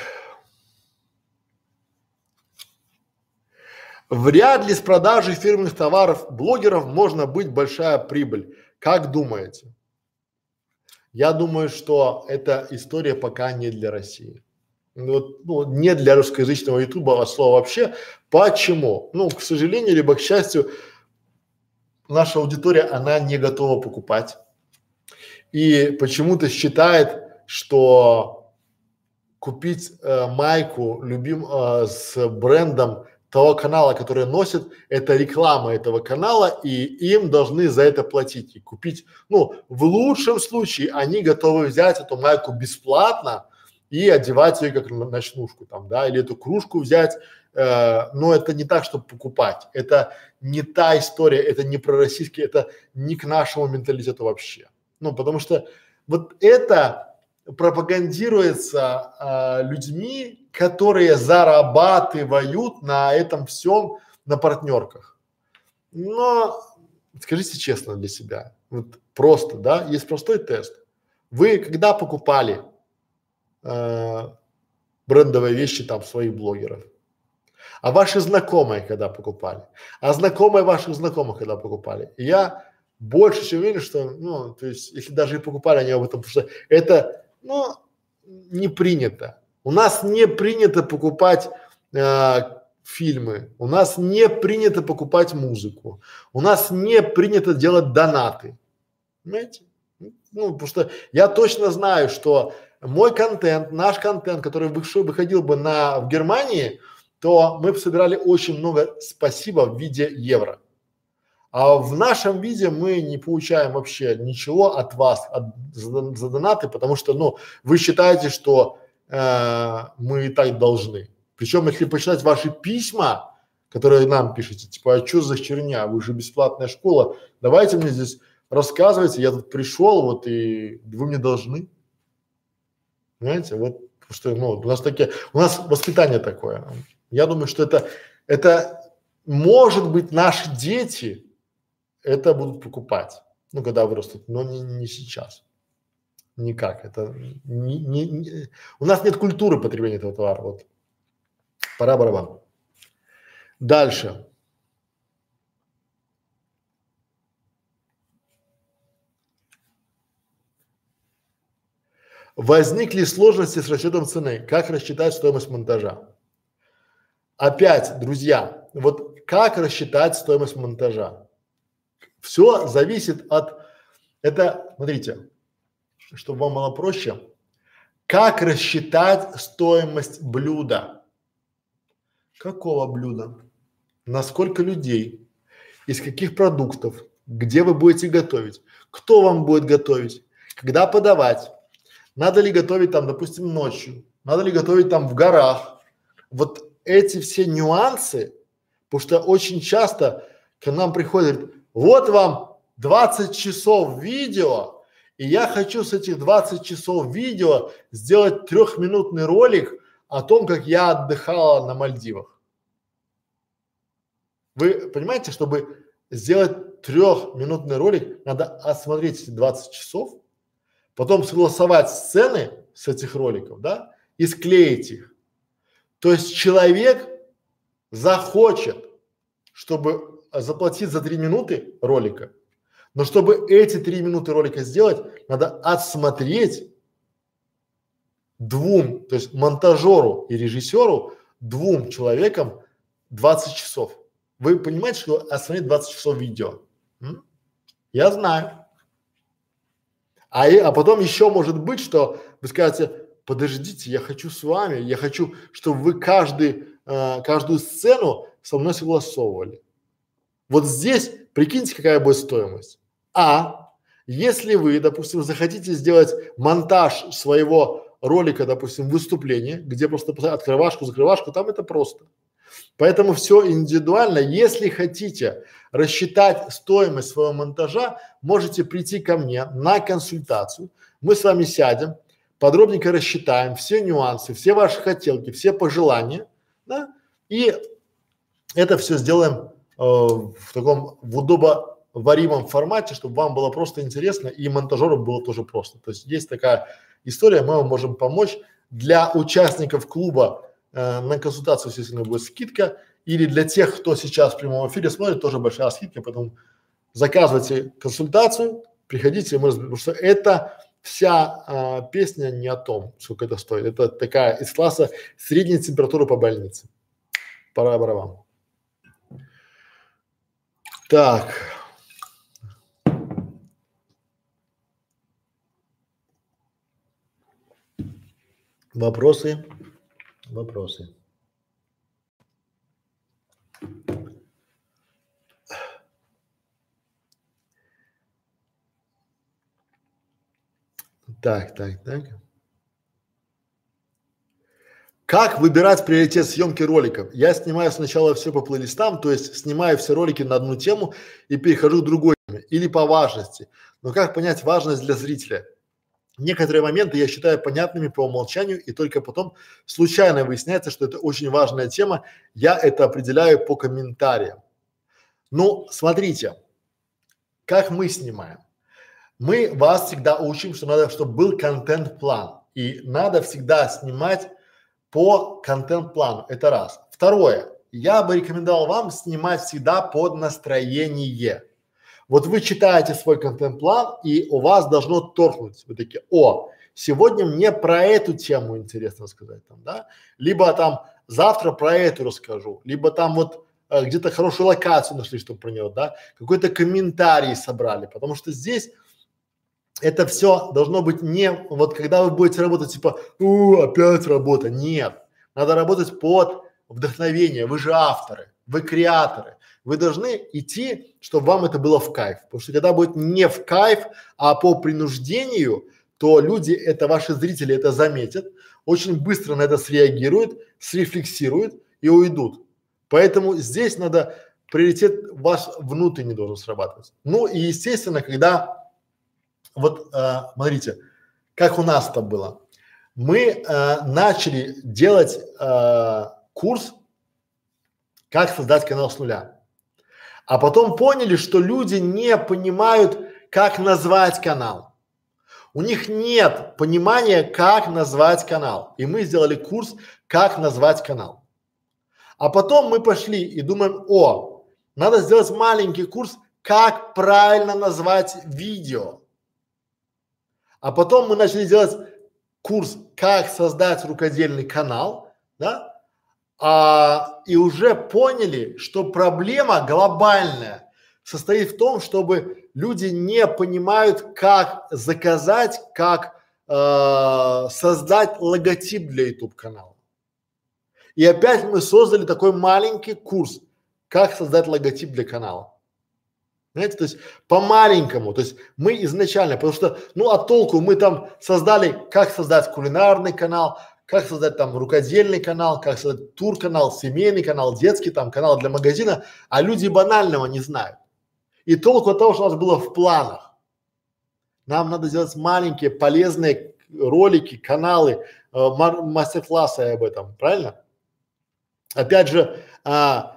Вряд ли с продажей фирменных товаров блогеров можно быть большая прибыль. Как думаете? Я думаю, что эта история пока не для России. Вот, ну, не для русскоязычного ютуба, а слова вообще. Почему? Ну, к сожалению, либо к счастью, наша аудитория, она не готова покупать. И почему-то считает, что купить э, майку любим э, с брендом того канала, который носит, это реклама этого канала, и им должны за это платить и купить. Ну, в лучшем случае они готовы взять эту майку бесплатно, и одевать ее как ночнушку там, да, или эту кружку взять, э, но это не так, чтобы покупать, это не та история, это не про российский, это не к нашему менталитету вообще. Ну, потому что вот это пропагандируется э, людьми, которые зарабатывают на этом всем, на партнерках. Но скажите честно для себя, вот просто, да, есть простой тест. Вы когда покупали э, брендовые вещи там своих блогеров. А ваши знакомые когда покупали? А знакомые ваших знакомых когда покупали? Я больше чем уверен, что, ну, то есть, если даже и покупали они об этом, потому что это, ну, не принято. У нас не принято покупать э, фильмы, у нас не принято покупать музыку, у нас не принято делать донаты. Понимаете? Ну, потому что я точно знаю, что мой контент, наш контент, который выходил бы на, в Германии, то мы бы собирали очень много спасибо в виде евро. А в нашем виде мы не получаем вообще ничего от вас, от, за, за донаты, потому что, ну, вы считаете, что э, мы и так должны. Причем, если почитать ваши письма, которые нам пишете, типа, а что за херня, вы же бесплатная школа, давайте мне здесь рассказывайте, я тут пришел, вот, и вы мне должны. Понимаете, вот что, ну, у нас такие, у нас воспитание такое. Я думаю, что это, это может быть наши дети это будут покупать, ну, когда вырастут, но не, не сейчас. Никак. Это не, не, не... У нас нет культуры потребления этого товара. Вот. Пора барабан. Дальше. Возникли сложности с расчетом цены. Как рассчитать стоимость монтажа? Опять, друзья, вот как рассчитать стоимость монтажа? Все зависит от, это, смотрите, чтобы вам было проще, как рассчитать стоимость блюда? Какого блюда? На сколько людей? Из каких продуктов? Где вы будете готовить? Кто вам будет готовить? Когда подавать? Надо ли готовить там, допустим, ночью? Надо ли готовить там в горах? Вот эти все нюансы, потому что очень часто к нам приходят, вот вам 20 часов видео, и я хочу с этих 20 часов видео сделать трехминутный ролик о том, как я отдыхала на Мальдивах. Вы понимаете, чтобы сделать трехминутный ролик, надо осмотреть эти 20 часов, потом согласовать сцены с этих роликов, да, и склеить их. То есть человек захочет, чтобы заплатить за три минуты ролика, но чтобы эти три минуты ролика сделать, надо отсмотреть двум, то есть монтажеру и режиссеру, двум человекам 20 часов. Вы понимаете, что отсмотреть 20 часов видео? М? Я знаю. А, и, а потом еще может быть, что вы скажете, подождите, я хочу с вами, я хочу, чтобы вы каждый, э, каждую сцену со мной согласовывали. Вот здесь прикиньте, какая будет стоимость. А если вы, допустим, захотите сделать монтаж своего ролика, допустим, выступления, где просто открывашку, закрывашку, там это просто. Поэтому все индивидуально. Если хотите рассчитать стоимость своего монтажа, можете прийти ко мне на консультацию. Мы с вами сядем, подробненько рассчитаем все нюансы, все ваши хотелки, все пожелания, да, и это все сделаем в таком в удобоваримом формате, чтобы вам было просто интересно и монтажеру было тоже просто. То есть есть такая история, мы вам можем помочь для участников клуба э, на консультацию, естественно, будет скидка. Или для тех, кто сейчас в прямом эфире смотрит, тоже большая скидка, поэтому заказывайте консультацию, приходите, мы разберем, потому что это вся а, песня не о том, сколько это стоит. Это такая из класса средней температуры по больнице. Пора вам. Так. Вопросы? Вопросы. Так, так, так. Как выбирать приоритет съемки роликов? Я снимаю сначала все по плейлистам, то есть снимаю все ролики на одну тему и перехожу к другой или по важности. Но как понять важность для зрителя? Некоторые моменты я считаю понятными по умолчанию, и только потом случайно выясняется, что это очень важная тема. Я это определяю по комментариям. Ну, смотрите, как мы снимаем. Мы вас всегда учим, что надо, чтобы был контент-план. И надо всегда снимать по контент-плану. Это раз. Второе. Я бы рекомендовал вам снимать всегда под настроение. Вот вы читаете свой контент-план, и у вас должно торкнуть. Вы такие, о, сегодня мне про эту тему интересно сказать там, да? Либо там завтра про эту расскажу, либо там вот э, где-то хорошую локацию нашли, чтобы про нее, да? Какой-то комментарий собрали, потому что здесь это все должно быть не вот когда вы будете работать типа, у, опять работа. Нет. Надо работать под вдохновение. Вы же авторы, вы креаторы. Вы должны идти, чтобы вам это было в кайф. Потому что когда будет не в кайф, а по принуждению, то люди, это ваши зрители это заметят, очень быстро на это среагируют, срефлексируют и уйдут. Поэтому здесь надо приоритет ваш внутренний должен срабатывать. Ну и естественно, когда вот э, смотрите, как у нас это было. Мы э, начали делать э, курс «Как создать канал с нуля». А потом поняли, что люди не понимают, как назвать канал. У них нет понимания, как назвать канал. И мы сделали курс «Как назвать канал». А потом мы пошли и думаем, о, надо сделать маленький курс «Как правильно назвать видео». А потом мы начали делать курс «Как создать рукодельный канал», да, а, и уже поняли, что проблема глобальная состоит в том, чтобы люди не понимают, как заказать, как э, создать логотип для YouTube канала. И опять мы создали такой маленький курс, как создать логотип для канала. Знаете, то есть по-маленькому, то есть мы изначально, потому что, ну а толку мы там создали, как создать кулинарный канал, как создать там рукодельный канал, как создать тур канал, семейный канал, детский там канал для магазина, а люди банального не знают. И толку от того, что у нас было в планах. Нам надо сделать маленькие полезные ролики, каналы, э, мастер-классы об этом, правильно? Опять же, а,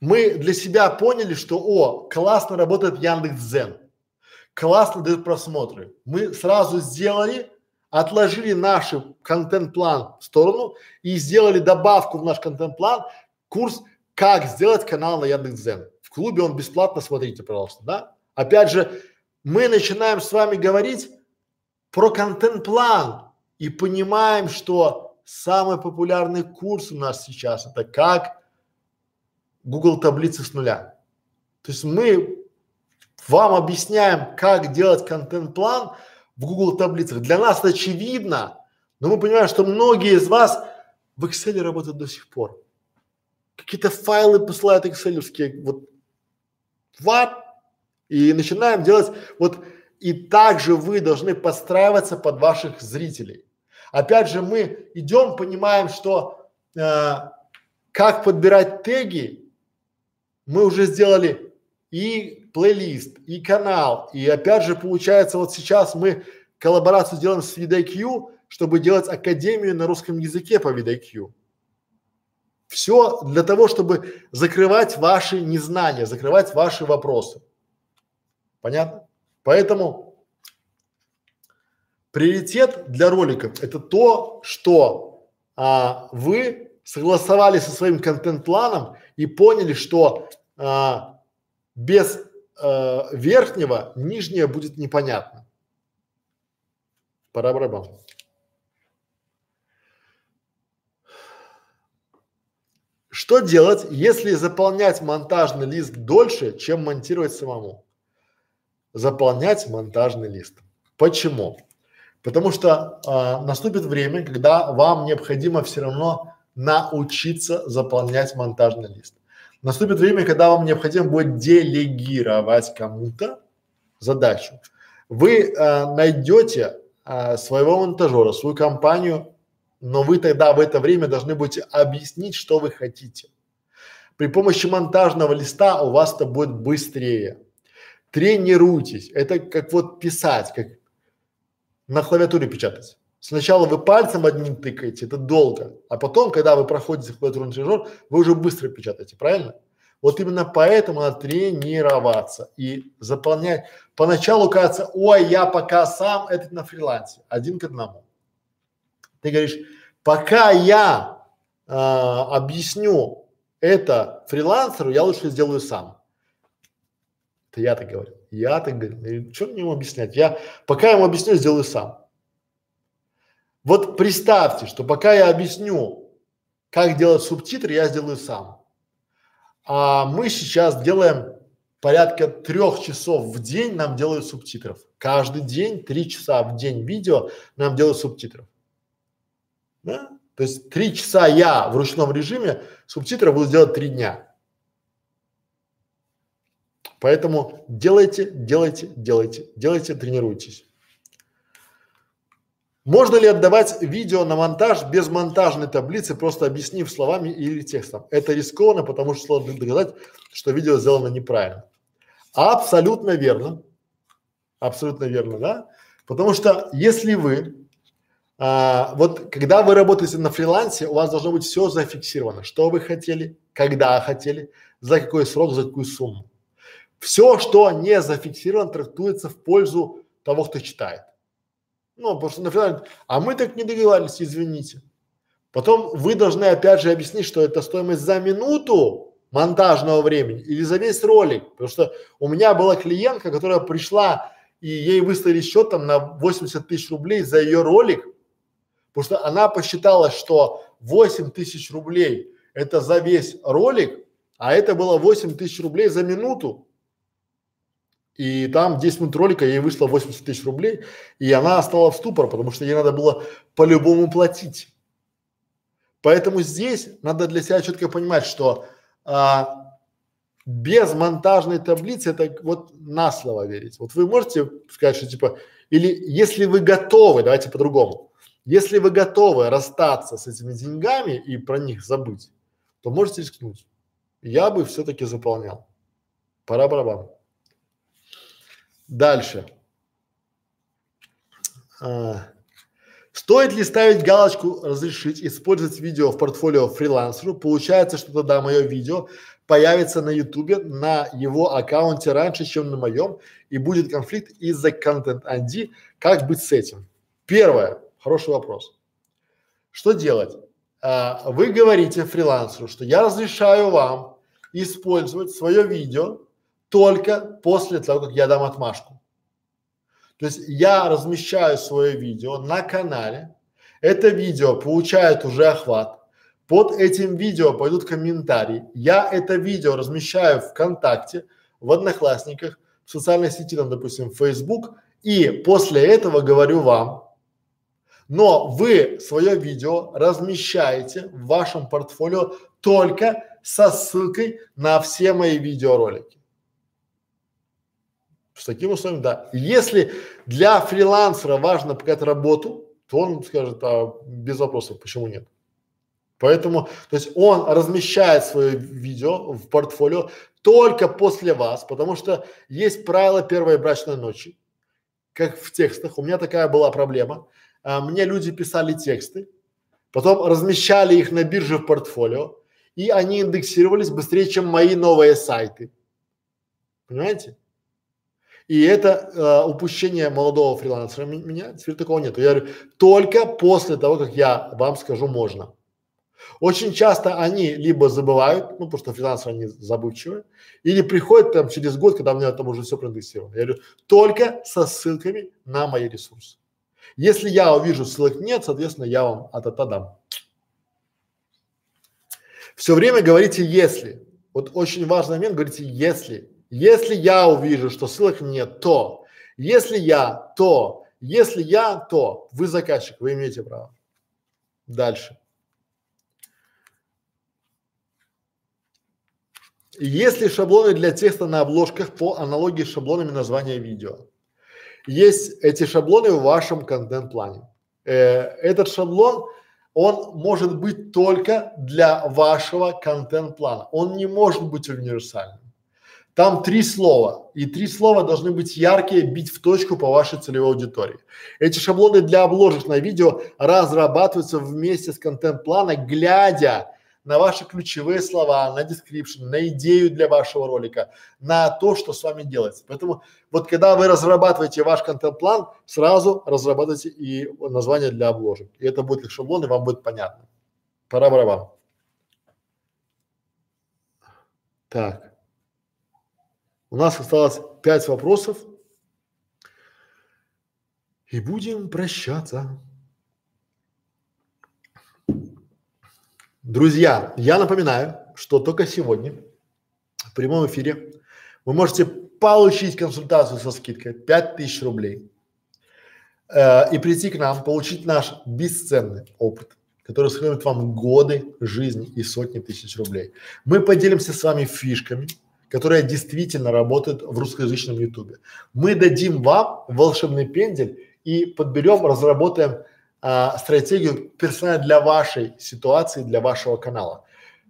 мы для себя поняли, что о, классно работает Яндекс.Дзен, классно дают просмотры. Мы сразу сделали, отложили наш контент-план в сторону и сделали добавку в наш контент-план курс «Как сделать канал на Яндекс.Дзен». В клубе он бесплатно, смотрите, пожалуйста, да? Опять же, мы начинаем с вами говорить про контент-план и понимаем, что самый популярный курс у нас сейчас это как Google таблицы с нуля. То есть мы вам объясняем, как делать контент-план в Google таблицах. Для нас очевидно, но мы понимаем, что многие из вас в Excel работают до сих пор. Какие-то файлы посылают экселевские, вот, what? И начинаем делать, вот, и также вы должны подстраиваться под ваших зрителей. Опять же, мы идем, понимаем, что э, как подбирать теги мы уже сделали и плейлист, и канал, и опять же получается вот сейчас мы коллаборацию делаем с VidIQ, чтобы делать академию на русском языке по VidIQ. Все для того, чтобы закрывать ваши незнания, закрывать ваши вопросы. Понятно? Поэтому приоритет для роликов это то, что а, вы согласовали со своим контент-планом и поняли, что а, без а, верхнего нижнее будет непонятно. Пора барабан. Что делать, если заполнять монтажный лист дольше, чем монтировать самому? Заполнять монтажный лист. Почему? Потому что а, наступит время, когда вам необходимо все равно научиться заполнять монтажный лист. Наступит время, когда вам необходимо будет делегировать кому-то задачу. Вы э, найдете э, своего монтажера, свою компанию, но вы тогда в это время должны будете объяснить, что вы хотите. При помощи монтажного листа у вас это будет быстрее. Тренируйтесь. Это как вот писать, как на клавиатуре печатать. Сначала вы пальцем одним тыкаете, это долго, а потом, когда вы проходите клавиатурный тренажер, вы уже быстро печатаете, правильно? Вот именно поэтому надо тренироваться и заполнять. Поначалу кажется, ой, я пока сам, это на фрилансе, один к одному. Ты говоришь, пока я э, объясню это фрилансеру, я лучше сделаю сам. Это я так говорю. Я так говорю. Что мне ему объяснять? Я пока ему объясню, сделаю сам. Вот представьте, что пока я объясню, как делать субтитры, я сделаю сам. А мы сейчас делаем порядка трех часов в день нам делают субтитров. Каждый день три часа в день видео нам делают субтитров. Да? То есть три часа я в ручном режиме субтитры буду делать три дня. Поэтому делайте, делайте, делайте, делайте, тренируйтесь. Можно ли отдавать видео на монтаж без монтажной таблицы, просто объяснив словами или текстом? Это рискованно, потому что сложно доказать, что видео сделано неправильно. Абсолютно верно. Абсолютно верно, да? Потому что если вы, а, вот когда вы работаете на фрилансе, у вас должно быть все зафиксировано. Что вы хотели, когда хотели, за какой срок, за какую сумму. Все, что не зафиксировано, трактуется в пользу того, кто читает. Ну, потому что на финале, а мы так не договаривались, извините. Потом вы должны опять же объяснить, что это стоимость за минуту монтажного времени или за весь ролик. Потому что у меня была клиентка, которая пришла и ей выставили счет там на 80 тысяч рублей за ее ролик, Потому что она посчитала, что 8 тысяч рублей это за весь ролик, а это было 8 тысяч рублей за минуту. И там 10 минут ролика ей вышло 80 тысяч рублей, и она стала в ступор, потому что ей надо было по-любому платить. Поэтому здесь надо для себя четко понимать, что а, без монтажной таблицы это вот на слово верить. Вот вы можете сказать, что типа, или если вы готовы, давайте по-другому, если вы готовы расстаться с этими деньгами и про них забыть, то можете рискнуть. Я бы все-таки заполнял. Пора барабан. Дальше. А, стоит ли ставить галочку «Разрешить использовать видео в портфолио фрилансеру»? Получается, что тогда мое видео появится на ютубе на его аккаунте раньше, чем на моем, и будет конфликт из-за Content ID. Как быть с этим? Первое. Хороший вопрос. Что делать? А, вы говорите фрилансеру, что я разрешаю вам использовать свое видео только после того, как я дам отмашку. То есть я размещаю свое видео на канале, это видео получает уже охват, под этим видео пойдут комментарии, я это видео размещаю ВКонтакте, в Одноклассниках, в социальной сети, там, допустим, Facebook, и после этого говорю вам, но вы свое видео размещаете в вашем портфолио только со ссылкой на все мои видеоролики. С таким условием, да. Если для фрилансера важно показать работу, то он скажет, а без вопросов, почему нет. Поэтому, то есть он размещает свое видео в портфолио только после вас, потому что есть правило первой брачной ночи, как в текстах. У меня такая была проблема. А, мне люди писали тексты, потом размещали их на бирже в портфолио, и они индексировались быстрее, чем мои новые сайты. Понимаете? И это э, упущение молодого фрилансера меня, теперь такого нет. Я говорю, только после того, как я вам скажу можно. Очень часто они либо забывают, ну потому что фрилансеры они забывчивые, или приходят там через год, когда у меня там уже все проиндексировано. Я говорю, только со ссылками на мои ресурсы. Если я увижу ссылок нет, соответственно, я вам от это дам. Все время говорите если. Вот очень важный момент, говорите если. Если я увижу, что ссылок нет, то. Если я, то. Если я, то. Вы заказчик, вы имеете право. Дальше. Есть ли шаблоны для текста на обложках по аналогии с шаблонами названия видео? Есть эти шаблоны в вашем контент-плане. Э, этот шаблон, он может быть только для вашего контент-плана. Он не может быть универсальным. Там три слова, и три слова должны быть яркие, бить в точку по вашей целевой аудитории. Эти шаблоны для обложек на видео разрабатываются вместе с контент-планом, глядя на ваши ключевые слова, на description, на идею для вашего ролика, на то, что с вами делается. Поэтому вот когда вы разрабатываете ваш контент-план, сразу разрабатывайте и название для обложек. И это будет как шаблон, и вам будет понятно. Пора барабан. Так. У нас осталось пять вопросов. И будем прощаться. Друзья, я напоминаю, что только сегодня в прямом эфире вы можете получить консультацию со скидкой 5000 рублей э, и прийти к нам, получить наш бесценный опыт, который сэкономит вам годы жизни и сотни тысяч рублей. Мы поделимся с вами фишками, которые действительно работают в русскоязычном ютубе. Мы дадим вам волшебный пендель и подберем, разработаем а, стратегию персонально для вашей ситуации, для вашего канала.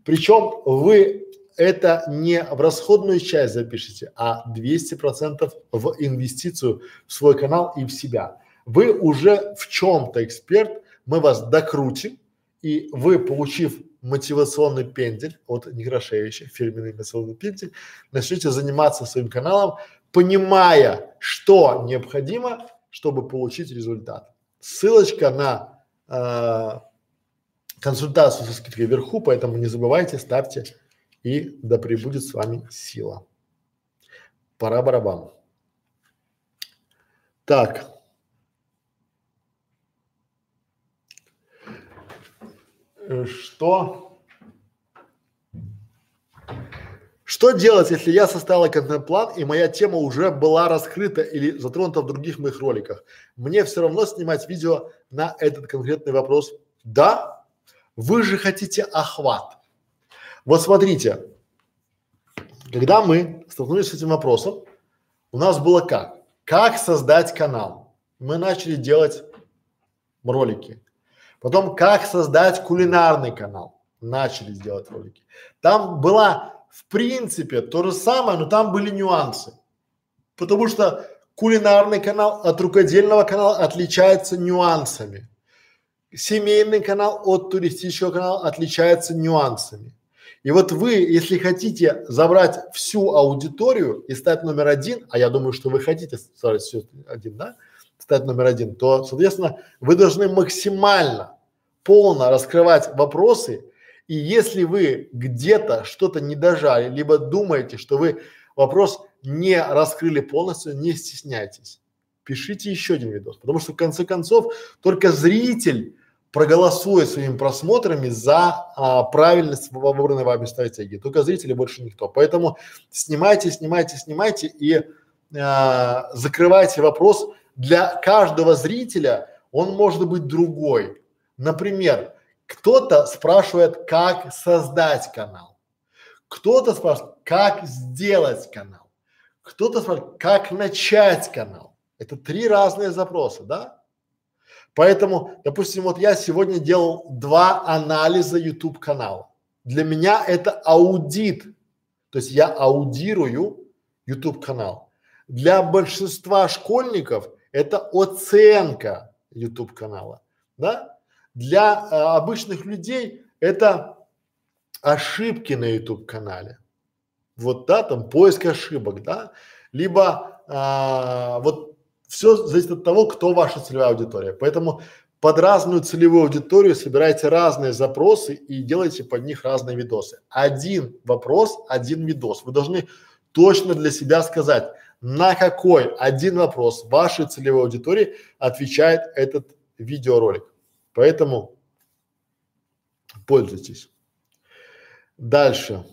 Причем вы это не в расходную часть запишите, а 200% в инвестицию в свой канал и в себя. Вы уже в чем-то эксперт, мы вас докрутим, и вы, получив мотивационный пендель от Некрашевича, фирменный мотивационный пендель, начнете заниматься своим каналом, понимая, что необходимо, чтобы получить результат. Ссылочка на э, консультацию со скидкой вверху, поэтому не забывайте, ставьте и да пребудет с вами сила. Пора барабан. Так. э, что? Что делать, если я составила контент-план и моя тема уже была раскрыта или затронута в других моих роликах? Мне все равно снимать видео на этот конкретный вопрос? Да, вы же хотите охват. Вот смотрите, когда мы столкнулись с этим вопросом, у нас было как? Как создать канал? Мы начали делать ролики. Потом, как создать кулинарный канал? Начали делать ролики. Там была, в принципе, то же самое, но там были нюансы. Потому что кулинарный канал от рукодельного канала отличается нюансами. Семейный канал от туристического канала отличается нюансами. И вот вы, если хотите забрать всю аудиторию и стать номер один, а я думаю, что вы хотите стать все один, да, стать номер один, то, соответственно, вы должны максимально полно раскрывать вопросы. И если вы где-то что-то не дожали, либо думаете, что вы вопрос не раскрыли полностью, не стесняйтесь. Пишите еще один видос, потому что в конце концов только зритель проголосует своими просмотрами за а, правильность выбранной вами стратегии. Только зрители больше никто. Поэтому снимайте, снимайте, снимайте и а, закрывайте вопрос. Для каждого зрителя он может быть другой. Например, кто-то спрашивает, как создать канал. Кто-то спрашивает, как сделать канал. Кто-то спрашивает, как начать канал. Это три разные запроса, да? Поэтому, допустим, вот я сегодня делал два анализа YouTube канала. Для меня это аудит, то есть я аудирую YouTube канал. Для большинства школьников это оценка YouTube канала, да? Для а, обычных людей это ошибки на YouTube канале. Вот, да, там поиск ошибок, да, либо а, вот все зависит от того, кто ваша целевая аудитория. Поэтому под разную целевую аудиторию собирайте разные запросы и делайте под них разные видосы. Один вопрос, один видос. Вы должны точно для себя сказать, на какой один вопрос вашей целевой аудитории отвечает этот видеоролик. Поэтому пользуйтесь. Дальше.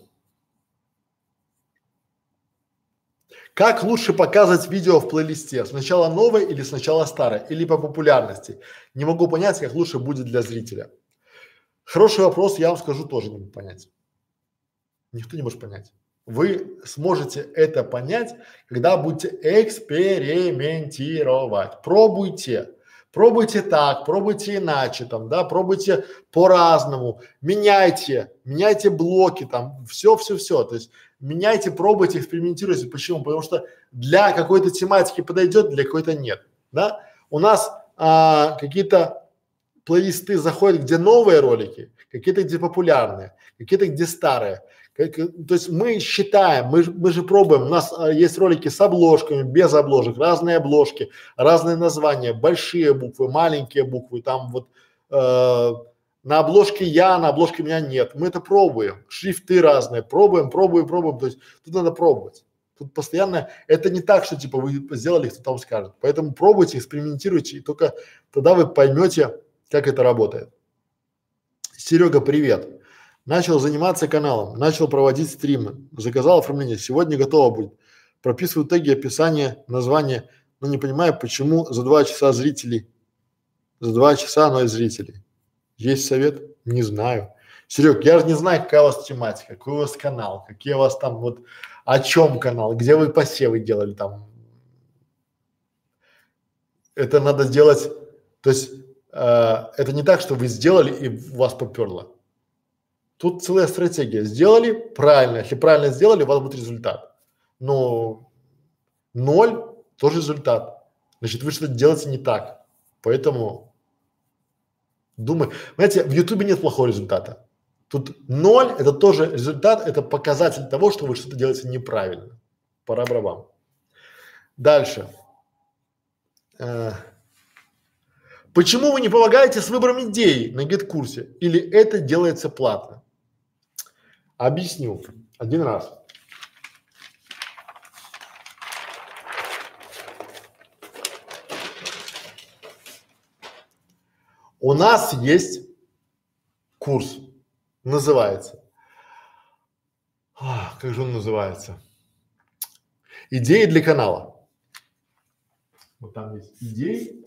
Как лучше показывать видео в плейлисте? Сначала новое или сначала старое? Или по популярности? Не могу понять, как лучше будет для зрителя. Хороший вопрос, я вам скажу, тоже не могу понять. Никто не может понять. Вы сможете это понять, когда будете экспериментировать. Пробуйте. Пробуйте так, пробуйте иначе, там, да, пробуйте по-разному, меняйте, меняйте блоки, там, все, все, все. То есть меняйте, пробуйте, экспериментируйте. Почему? Потому что для какой-то тематики подойдет, для какой-то нет, да. У нас а, какие-то плейлисты заходят, где новые ролики, какие-то где популярные, какие-то где старые. Как, то есть мы считаем, мы, мы же пробуем, у нас а, есть ролики с обложками, без обложек, разные обложки, разные названия, большие буквы, маленькие буквы, там вот э, на обложке я, на обложке меня нет. Мы это пробуем, шрифты разные, пробуем, пробуем, пробуем. То есть тут надо пробовать. Тут постоянно, это не так, что типа вы сделали, кто там скажет. Поэтому пробуйте, экспериментируйте, и только тогда вы поймете, как это работает. Серега, привет. Начал заниматься каналом, начал проводить стримы, заказал оформление. Сегодня готово будет. Прописываю теги, описание, название, но не понимаю, почему за два часа зрителей, за два часа ноль зрителей. Есть совет? Не знаю. Серег, я же не знаю, какая у вас тематика, какой у вас канал, какие у вас там вот, о чем канал, где вы посевы делали там. Это надо сделать, то есть э, это не так, что вы сделали и вас поперло. Тут целая стратегия. Сделали правильно. Если правильно сделали, у вас будет результат. Но ноль тоже результат. Значит, вы что-то делаете не так. Поэтому думай. Знаете, в Ютубе нет плохого результата. Тут ноль – это тоже результат, это показатель того, что вы что-то делаете неправильно. Пора барабан. Дальше. Э, почему вы не помогаете с выбором идей на гид-курсе? Или это делается платно? Объясню один раз. У нас есть курс называется. Как же он называется? Идеи для канала. Вот там есть идеи.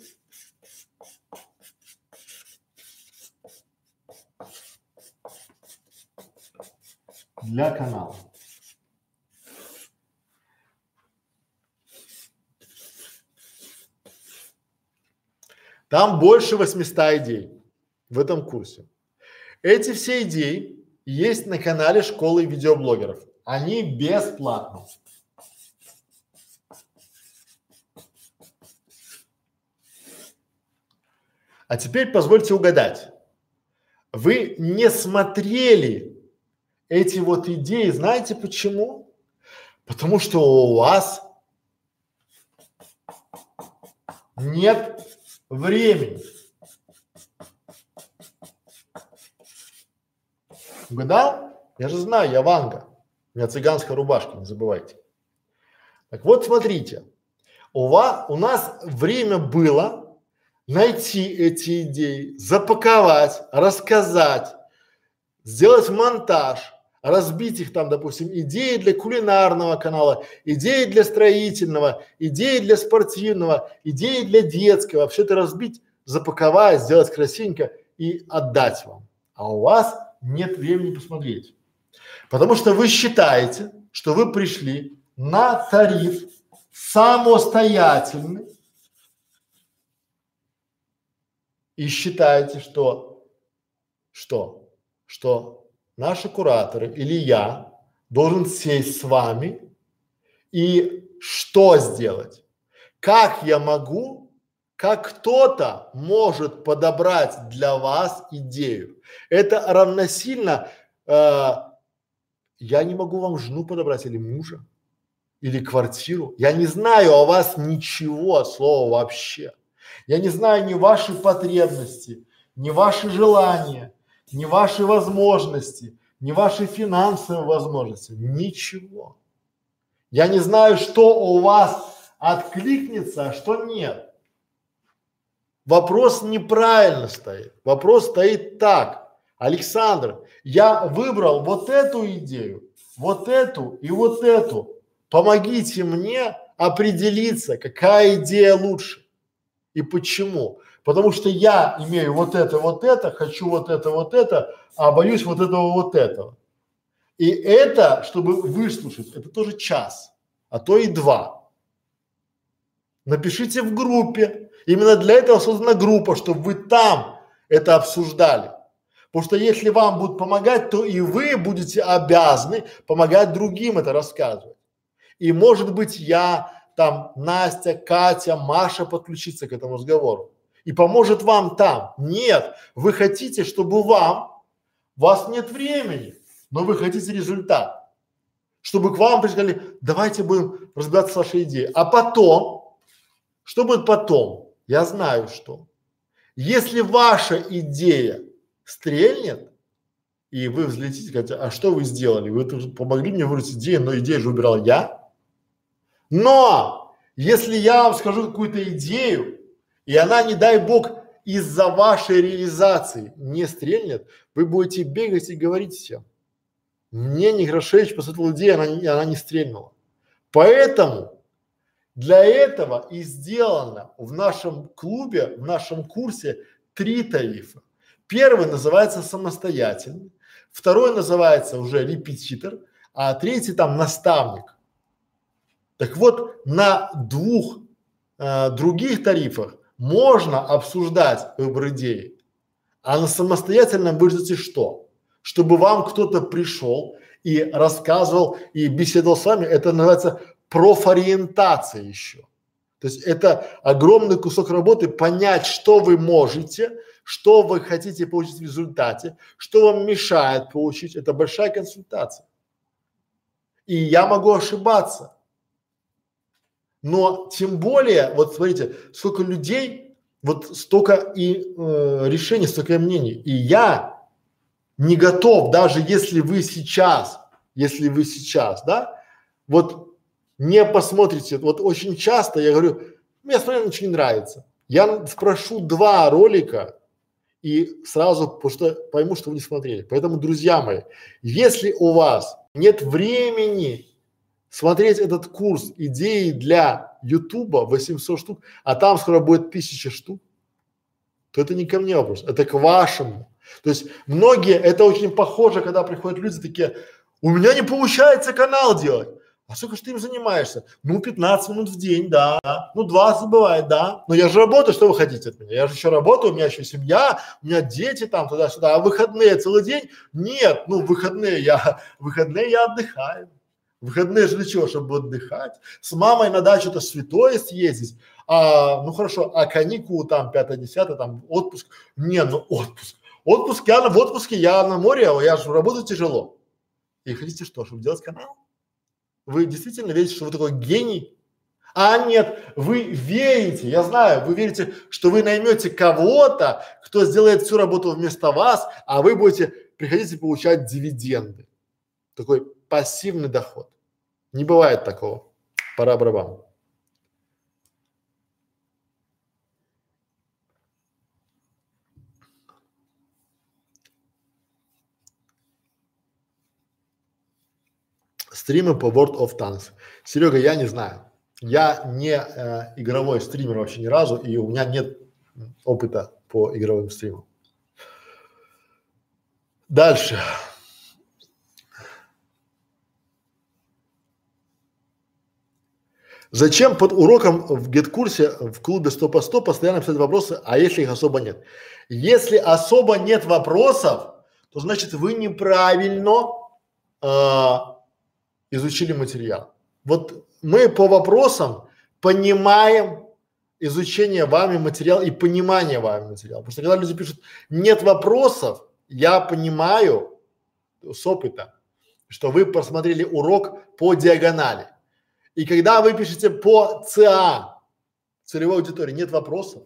Для канала. Там больше 800 идей в этом курсе. Эти все идеи есть на канале школы видеоблогеров. Они бесплатны. А теперь позвольте угадать. Вы не смотрели эти вот идеи, знаете почему? Потому что у вас нет времени. Угадал? Я же знаю, я Ванга. У меня цыганская рубашка, не забывайте. Так вот, смотрите. У вас, у нас время было найти эти идеи, запаковать, рассказать, сделать монтаж, разбить их там, допустим, идеи для кулинарного канала, идеи для строительного, идеи для спортивного, идеи для детского, все это разбить, запаковать, сделать красивенько и отдать вам. А у вас нет времени посмотреть. Потому что вы считаете, что вы пришли на тариф самостоятельный и считаете, что, что, что наши кураторы или я должен сесть с вами и что сделать? Как я могу, как кто-то может подобрать для вас идею? Это равносильно, э, я не могу вам жену подобрать или мужа, или квартиру. Я не знаю о вас ничего, слова вообще. Я не знаю ни ваши потребности, ни ваши желания, ни ваши возможности, ни ваши финансовые возможности, ничего. Я не знаю, что у вас откликнется, а что нет. Вопрос неправильно стоит. Вопрос стоит так. Александр, я выбрал вот эту идею, вот эту и вот эту. Помогите мне определиться, какая идея лучше и почему. Потому что я имею вот это, вот это, хочу вот это, вот это, а боюсь вот этого, вот этого. И это, чтобы выслушать, это тоже час, а то и два. Напишите в группе. Именно для этого создана группа, чтобы вы там это обсуждали. Потому что если вам будут помогать, то и вы будете обязаны помогать другим это рассказывать. И может быть я, там Настя, Катя, Маша подключиться к этому разговору и поможет вам там. Нет, вы хотите, чтобы вам, у вас нет времени, но вы хотите результат. Чтобы к вам пришли, давайте будем разбираться с вашей идеей. А потом, что будет потом? Я знаю что. Если ваша идея стрельнет, и вы взлетите, говорите, а что вы сделали? Вы помогли мне выбрать идею, но идею же выбирал я. Но если я вам скажу какую-то идею, и она, не дай бог, из-за вашей реализации не стрельнет, вы будете бегать и говорить всем. Мне Негрошевич посоветовал идею, она, не, она не стрельнула. Поэтому для этого и сделано в нашем клубе, в нашем курсе три тарифа. Первый называется самостоятельный, второй называется уже репетитор, а третий там наставник. Так вот, на двух э, других тарифах можно обсуждать выбор идеи, а на самостоятельном вы что? Чтобы вам кто-то пришел и рассказывал и беседовал с вами, это называется профориентация еще. То есть это огромный кусок работы понять, что вы можете, что вы хотите получить в результате, что вам мешает получить. Это большая консультация. И я могу ошибаться. Но тем более, вот смотрите, сколько людей, вот столько и э, решений, столько и мнений. И я не готов, даже если вы сейчас, если вы сейчас, да, вот не посмотрите, вот очень часто я говорю, мне смотрю, не нравится. Я спрошу два ролика и сразу, потому что пойму, что вы не смотрели. Поэтому, друзья мои, если у вас нет времени смотреть этот курс идеи для Ютуба 800 штук, а там скоро будет 1000 штук, то это не ко мне вопрос, это к вашему. То есть многие, это очень похоже, когда приходят люди такие, у меня не получается канал делать. А сколько же ты им занимаешься? Ну, 15 минут в день, да. Ну, 20 бывает, да. Но я же работаю, что вы хотите от меня? Я же еще работаю, у меня еще семья, у меня дети там туда-сюда. А выходные целый день? Нет, ну, выходные я, выходные я отдыхаю. Выходные же для чего? Чтобы отдыхать. С мамой на дачу-то святое съездить. А, ну хорошо, а каникулы там, пятое, десятое, там отпуск. Не, ну отпуск. Отпуск, я в отпуске, я на море, а я же работаю тяжело. И хотите что, чтобы делать канал? Вы действительно верите, что вы такой гений? А нет, вы верите, я знаю, вы верите, что вы наймете кого-то, кто сделает всю работу вместо вас, а вы будете приходить и получать дивиденды. Такой пассивный доход. Не бывает такого. Пора барабан. Стримы по World of Tanks. Серега, я не знаю. Я не э, игровой стример вообще ни разу, и у меня нет опыта по игровым стримам. Дальше. Зачем под уроком в гид-курсе в клубе 100 по 100 постоянно писать вопросы, а если их особо нет? Если особо нет вопросов, то значит вы неправильно э, изучили материал. Вот мы по вопросам понимаем изучение вами материала и понимание вами материала. Потому что когда люди пишут «нет вопросов», я понимаю с опыта, что вы просмотрели урок по диагонали. И когда вы пишете по ЦА, целевой аудитории, нет вопросов,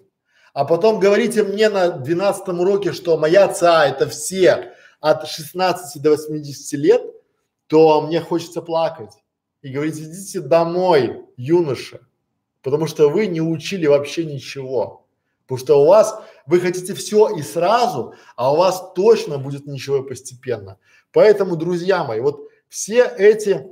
а потом говорите мне на 12 уроке, что моя ЦА это все от 16 до 80 лет, то мне хочется плакать и говорить, идите домой, юноша, потому что вы не учили вообще ничего. Потому что у вас, вы хотите все и сразу, а у вас точно будет ничего постепенно. Поэтому, друзья мои, вот все эти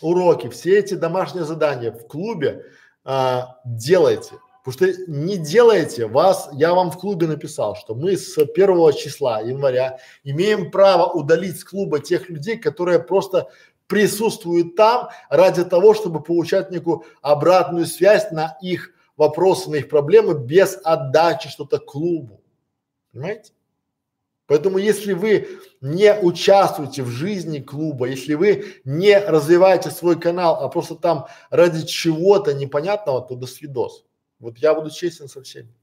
уроки, все эти домашние задания в клубе а, делайте. Потому что не делаете вас, я вам в клубе написал, что мы с первого числа января имеем право удалить с клуба тех людей, которые просто присутствуют там ради того, чтобы получать некую обратную связь на их вопросы, на их проблемы без отдачи что-то клубу. Понимаете? Поэтому если вы не участвуете в жизни клуба, если вы не развиваете свой канал, а просто там ради чего-то непонятного, то до свидос. Вот я буду честен со всеми.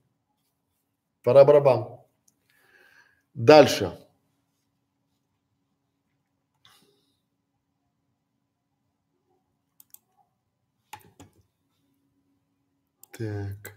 Пора барабан. Дальше. Так.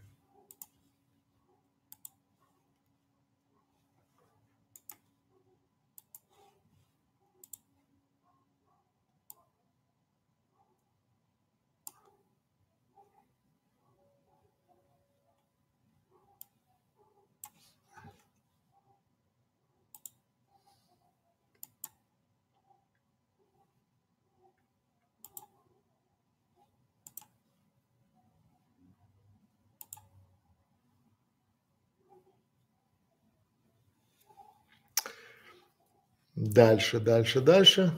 Дальше, дальше, дальше.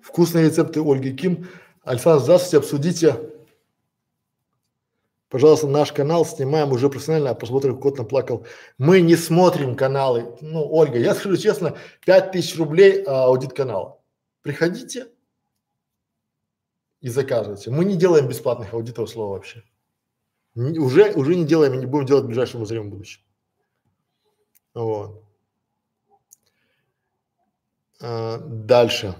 Вкусные рецепты Ольги Ким. Александр, здравствуйте, обсудите, пожалуйста, наш канал, снимаем уже профессионально, а посмотрим, кот наплакал. Мы не смотрим каналы. Ну, Ольга, я скажу честно, 5000 рублей а, аудит канала. Приходите, и заказывайте. Мы не делаем бесплатных аудитов слова вообще. Не, уже, уже не делаем и не будем делать в ближайшем обозримом будущем. Вот. А, дальше.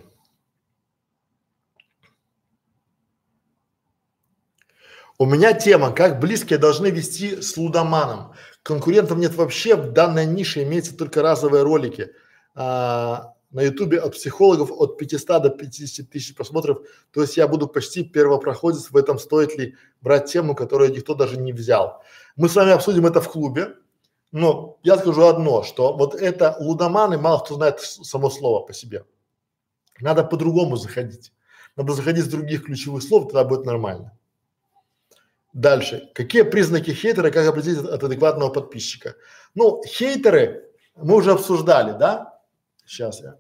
У меня тема, как близкие должны вести с лудоманом. Конкурентов нет вообще, в данной нише имеются только разовые ролики. А, на ютубе от психологов от 500 до 50 тысяч просмотров, то есть я буду почти первопроходец в этом, стоит ли брать тему, которую никто даже не взял. Мы с вами обсудим это в клубе, но я скажу одно, что вот это лудоманы, мало кто знает само слово по себе. Надо по-другому заходить. Надо заходить с других ключевых слов, тогда будет нормально. Дальше. Какие признаки хейтера, как определить от адекватного подписчика? Ну, хейтеры мы уже обсуждали, да? Сейчас я.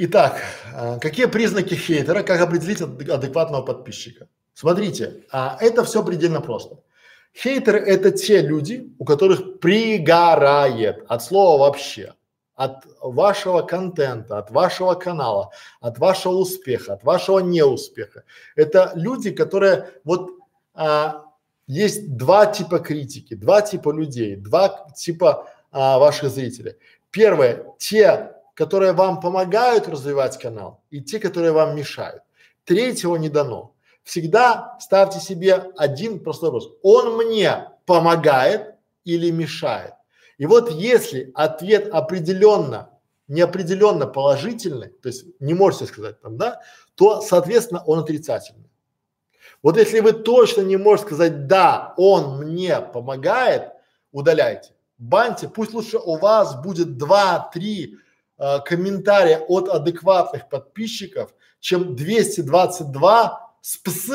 Итак, а, какие признаки хейтера, как определить адекватного подписчика? Смотрите, а, это все предельно просто. Хейтеры это те люди, у которых пригорает от слова вообще, от вашего контента, от вашего канала, от вашего успеха, от вашего неуспеха. Это люди, которые вот а, есть два типа критики, два типа людей, два типа а, ваших зрителей. Первое, те, которые вам помогают развивать канал, и те, которые вам мешают. Третьего не дано. Всегда ставьте себе один простой вопрос. Он мне помогает или мешает? И вот если ответ определенно, неопределенно положительный, то есть не можете сказать там, да, то, соответственно, он отрицательный. Вот если вы точно не можете сказать, да, он мне помогает, удаляйте. Баньте, пусть лучше у вас будет два-три э, комментария от адекватных подписчиков, чем 222 спс,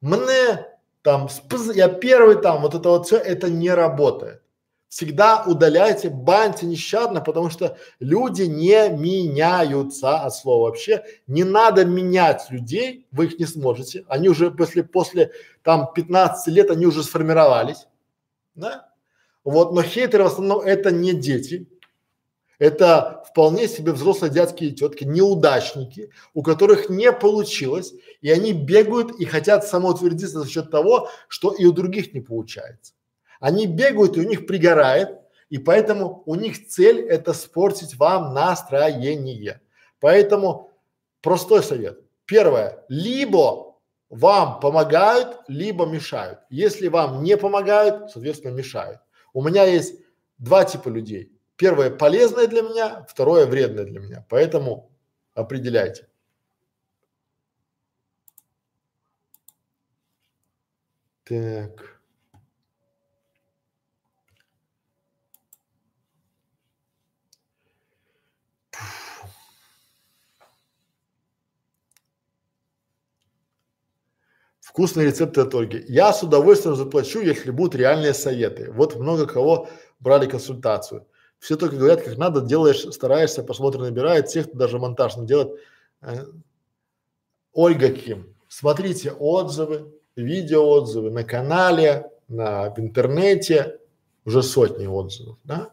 мне, там, спс, я первый там, вот это вот все, это не работает. Всегда удаляйте, баньте нещадно, потому что люди не меняются от слова вообще. Не надо менять людей, вы их не сможете. Они уже после, после там 15 лет, они уже сформировались, да? Вот, но хейтеры в основном это не дети, это вполне себе взрослые дядьки и тетки, неудачники, у которых не получилось, и они бегают и хотят самоутвердиться за счет того, что и у других не получается. Они бегают и у них пригорает, и поэтому у них цель это спортить вам настроение. Поэтому простой совет. Первое, либо вам помогают, либо мешают. Если вам не помогают, соответственно, мешают. У меня есть два типа людей Первое полезное для меня, второе вредное для меня. Поэтому определяйте. Так. Вкусные рецепты от Ольги. Я с удовольствием заплачу, если будут реальные советы. Вот много кого брали консультацию. Все только говорят, как надо, делаешь, стараешься, просмотры набирает, всех даже монтаж не делает. Э, Ольга Ким, смотрите отзывы, видео отзывы на канале, на, в интернете, уже сотни отзывов, да?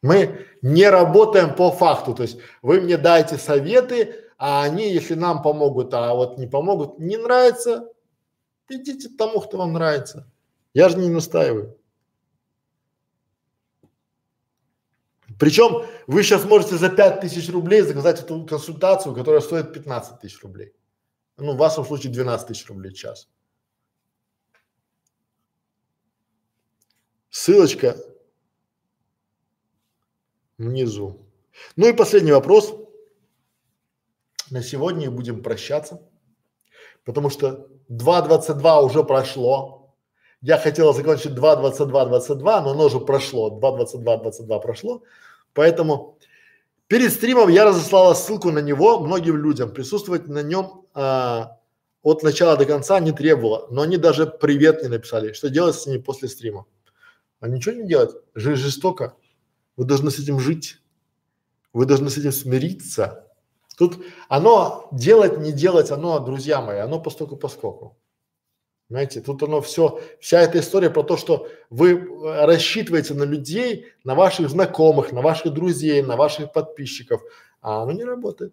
Мы не работаем по факту, то есть вы мне дайте советы, а они, если нам помогут, а вот не помогут, не нравится, идите к тому, кто вам нравится. Я же не настаиваю. Причем вы сейчас можете за 5000 рублей заказать эту консультацию, которая стоит 15 тысяч рублей. Ну, в вашем случае 12 тысяч рублей в час. Ссылочка внизу. Ну и последний вопрос. На сегодня будем прощаться, потому что 2.22 уже прошло. Я хотела закончить 2.22.22, но оно уже прошло. 2.22.22 прошло. Поэтому перед стримом я разослала ссылку на него многим людям. Присутствовать на нем а, от начала до конца не требовало, но они даже привет не написали. Что делать с ними после стрима? А ничего не делать. Жизнь жестоко. Вы должны с этим жить. Вы должны с этим смириться. Тут оно делать, не делать, оно, друзья мои, оно постольку поскольку. Понимаете, тут оно все, вся эта история про то, что вы э, рассчитываете на людей, на ваших знакомых, на ваших друзей, на ваших подписчиков, а оно не работает.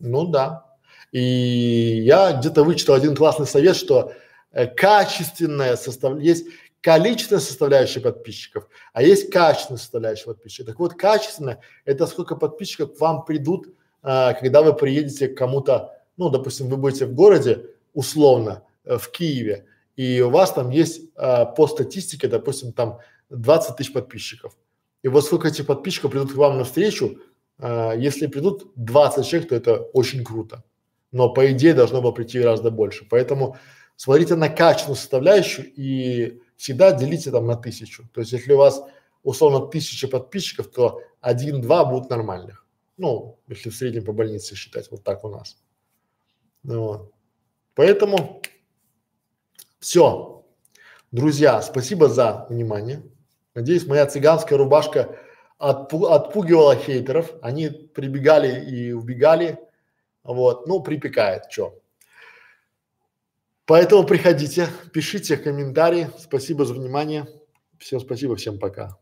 Ну да. И я где-то вычитал один классный совет, что э, качественная составляющая, есть количественная составляющая подписчиков, а есть качественная составляющая подписчиков. Так вот, качественная – это сколько подписчиков к вам придут, а, когда вы приедете к кому-то, ну, допустим, вы будете в городе, условно, э, в Киеве, и у вас там есть а, по статистике, допустим, там 20 тысяч подписчиков. И вот сколько этих подписчиков придут к вам на встречу, а, если придут 20 человек, то это очень круто. Но по идее должно было прийти гораздо больше. Поэтому смотрите на качественную составляющую и всегда делите там на тысячу. То есть если у вас условно тысяча подписчиков, то один-два будут нормальных. Ну, если в среднем по больнице считать, вот так у нас. Ну, вот. Поэтому все. Друзья, спасибо за внимание. Надеюсь, моя цыганская рубашка отпу отпугивала хейтеров. Они прибегали и убегали. Вот, ну, припекает, что. Поэтому приходите, пишите комментарии. Спасибо за внимание. Всем спасибо, всем пока.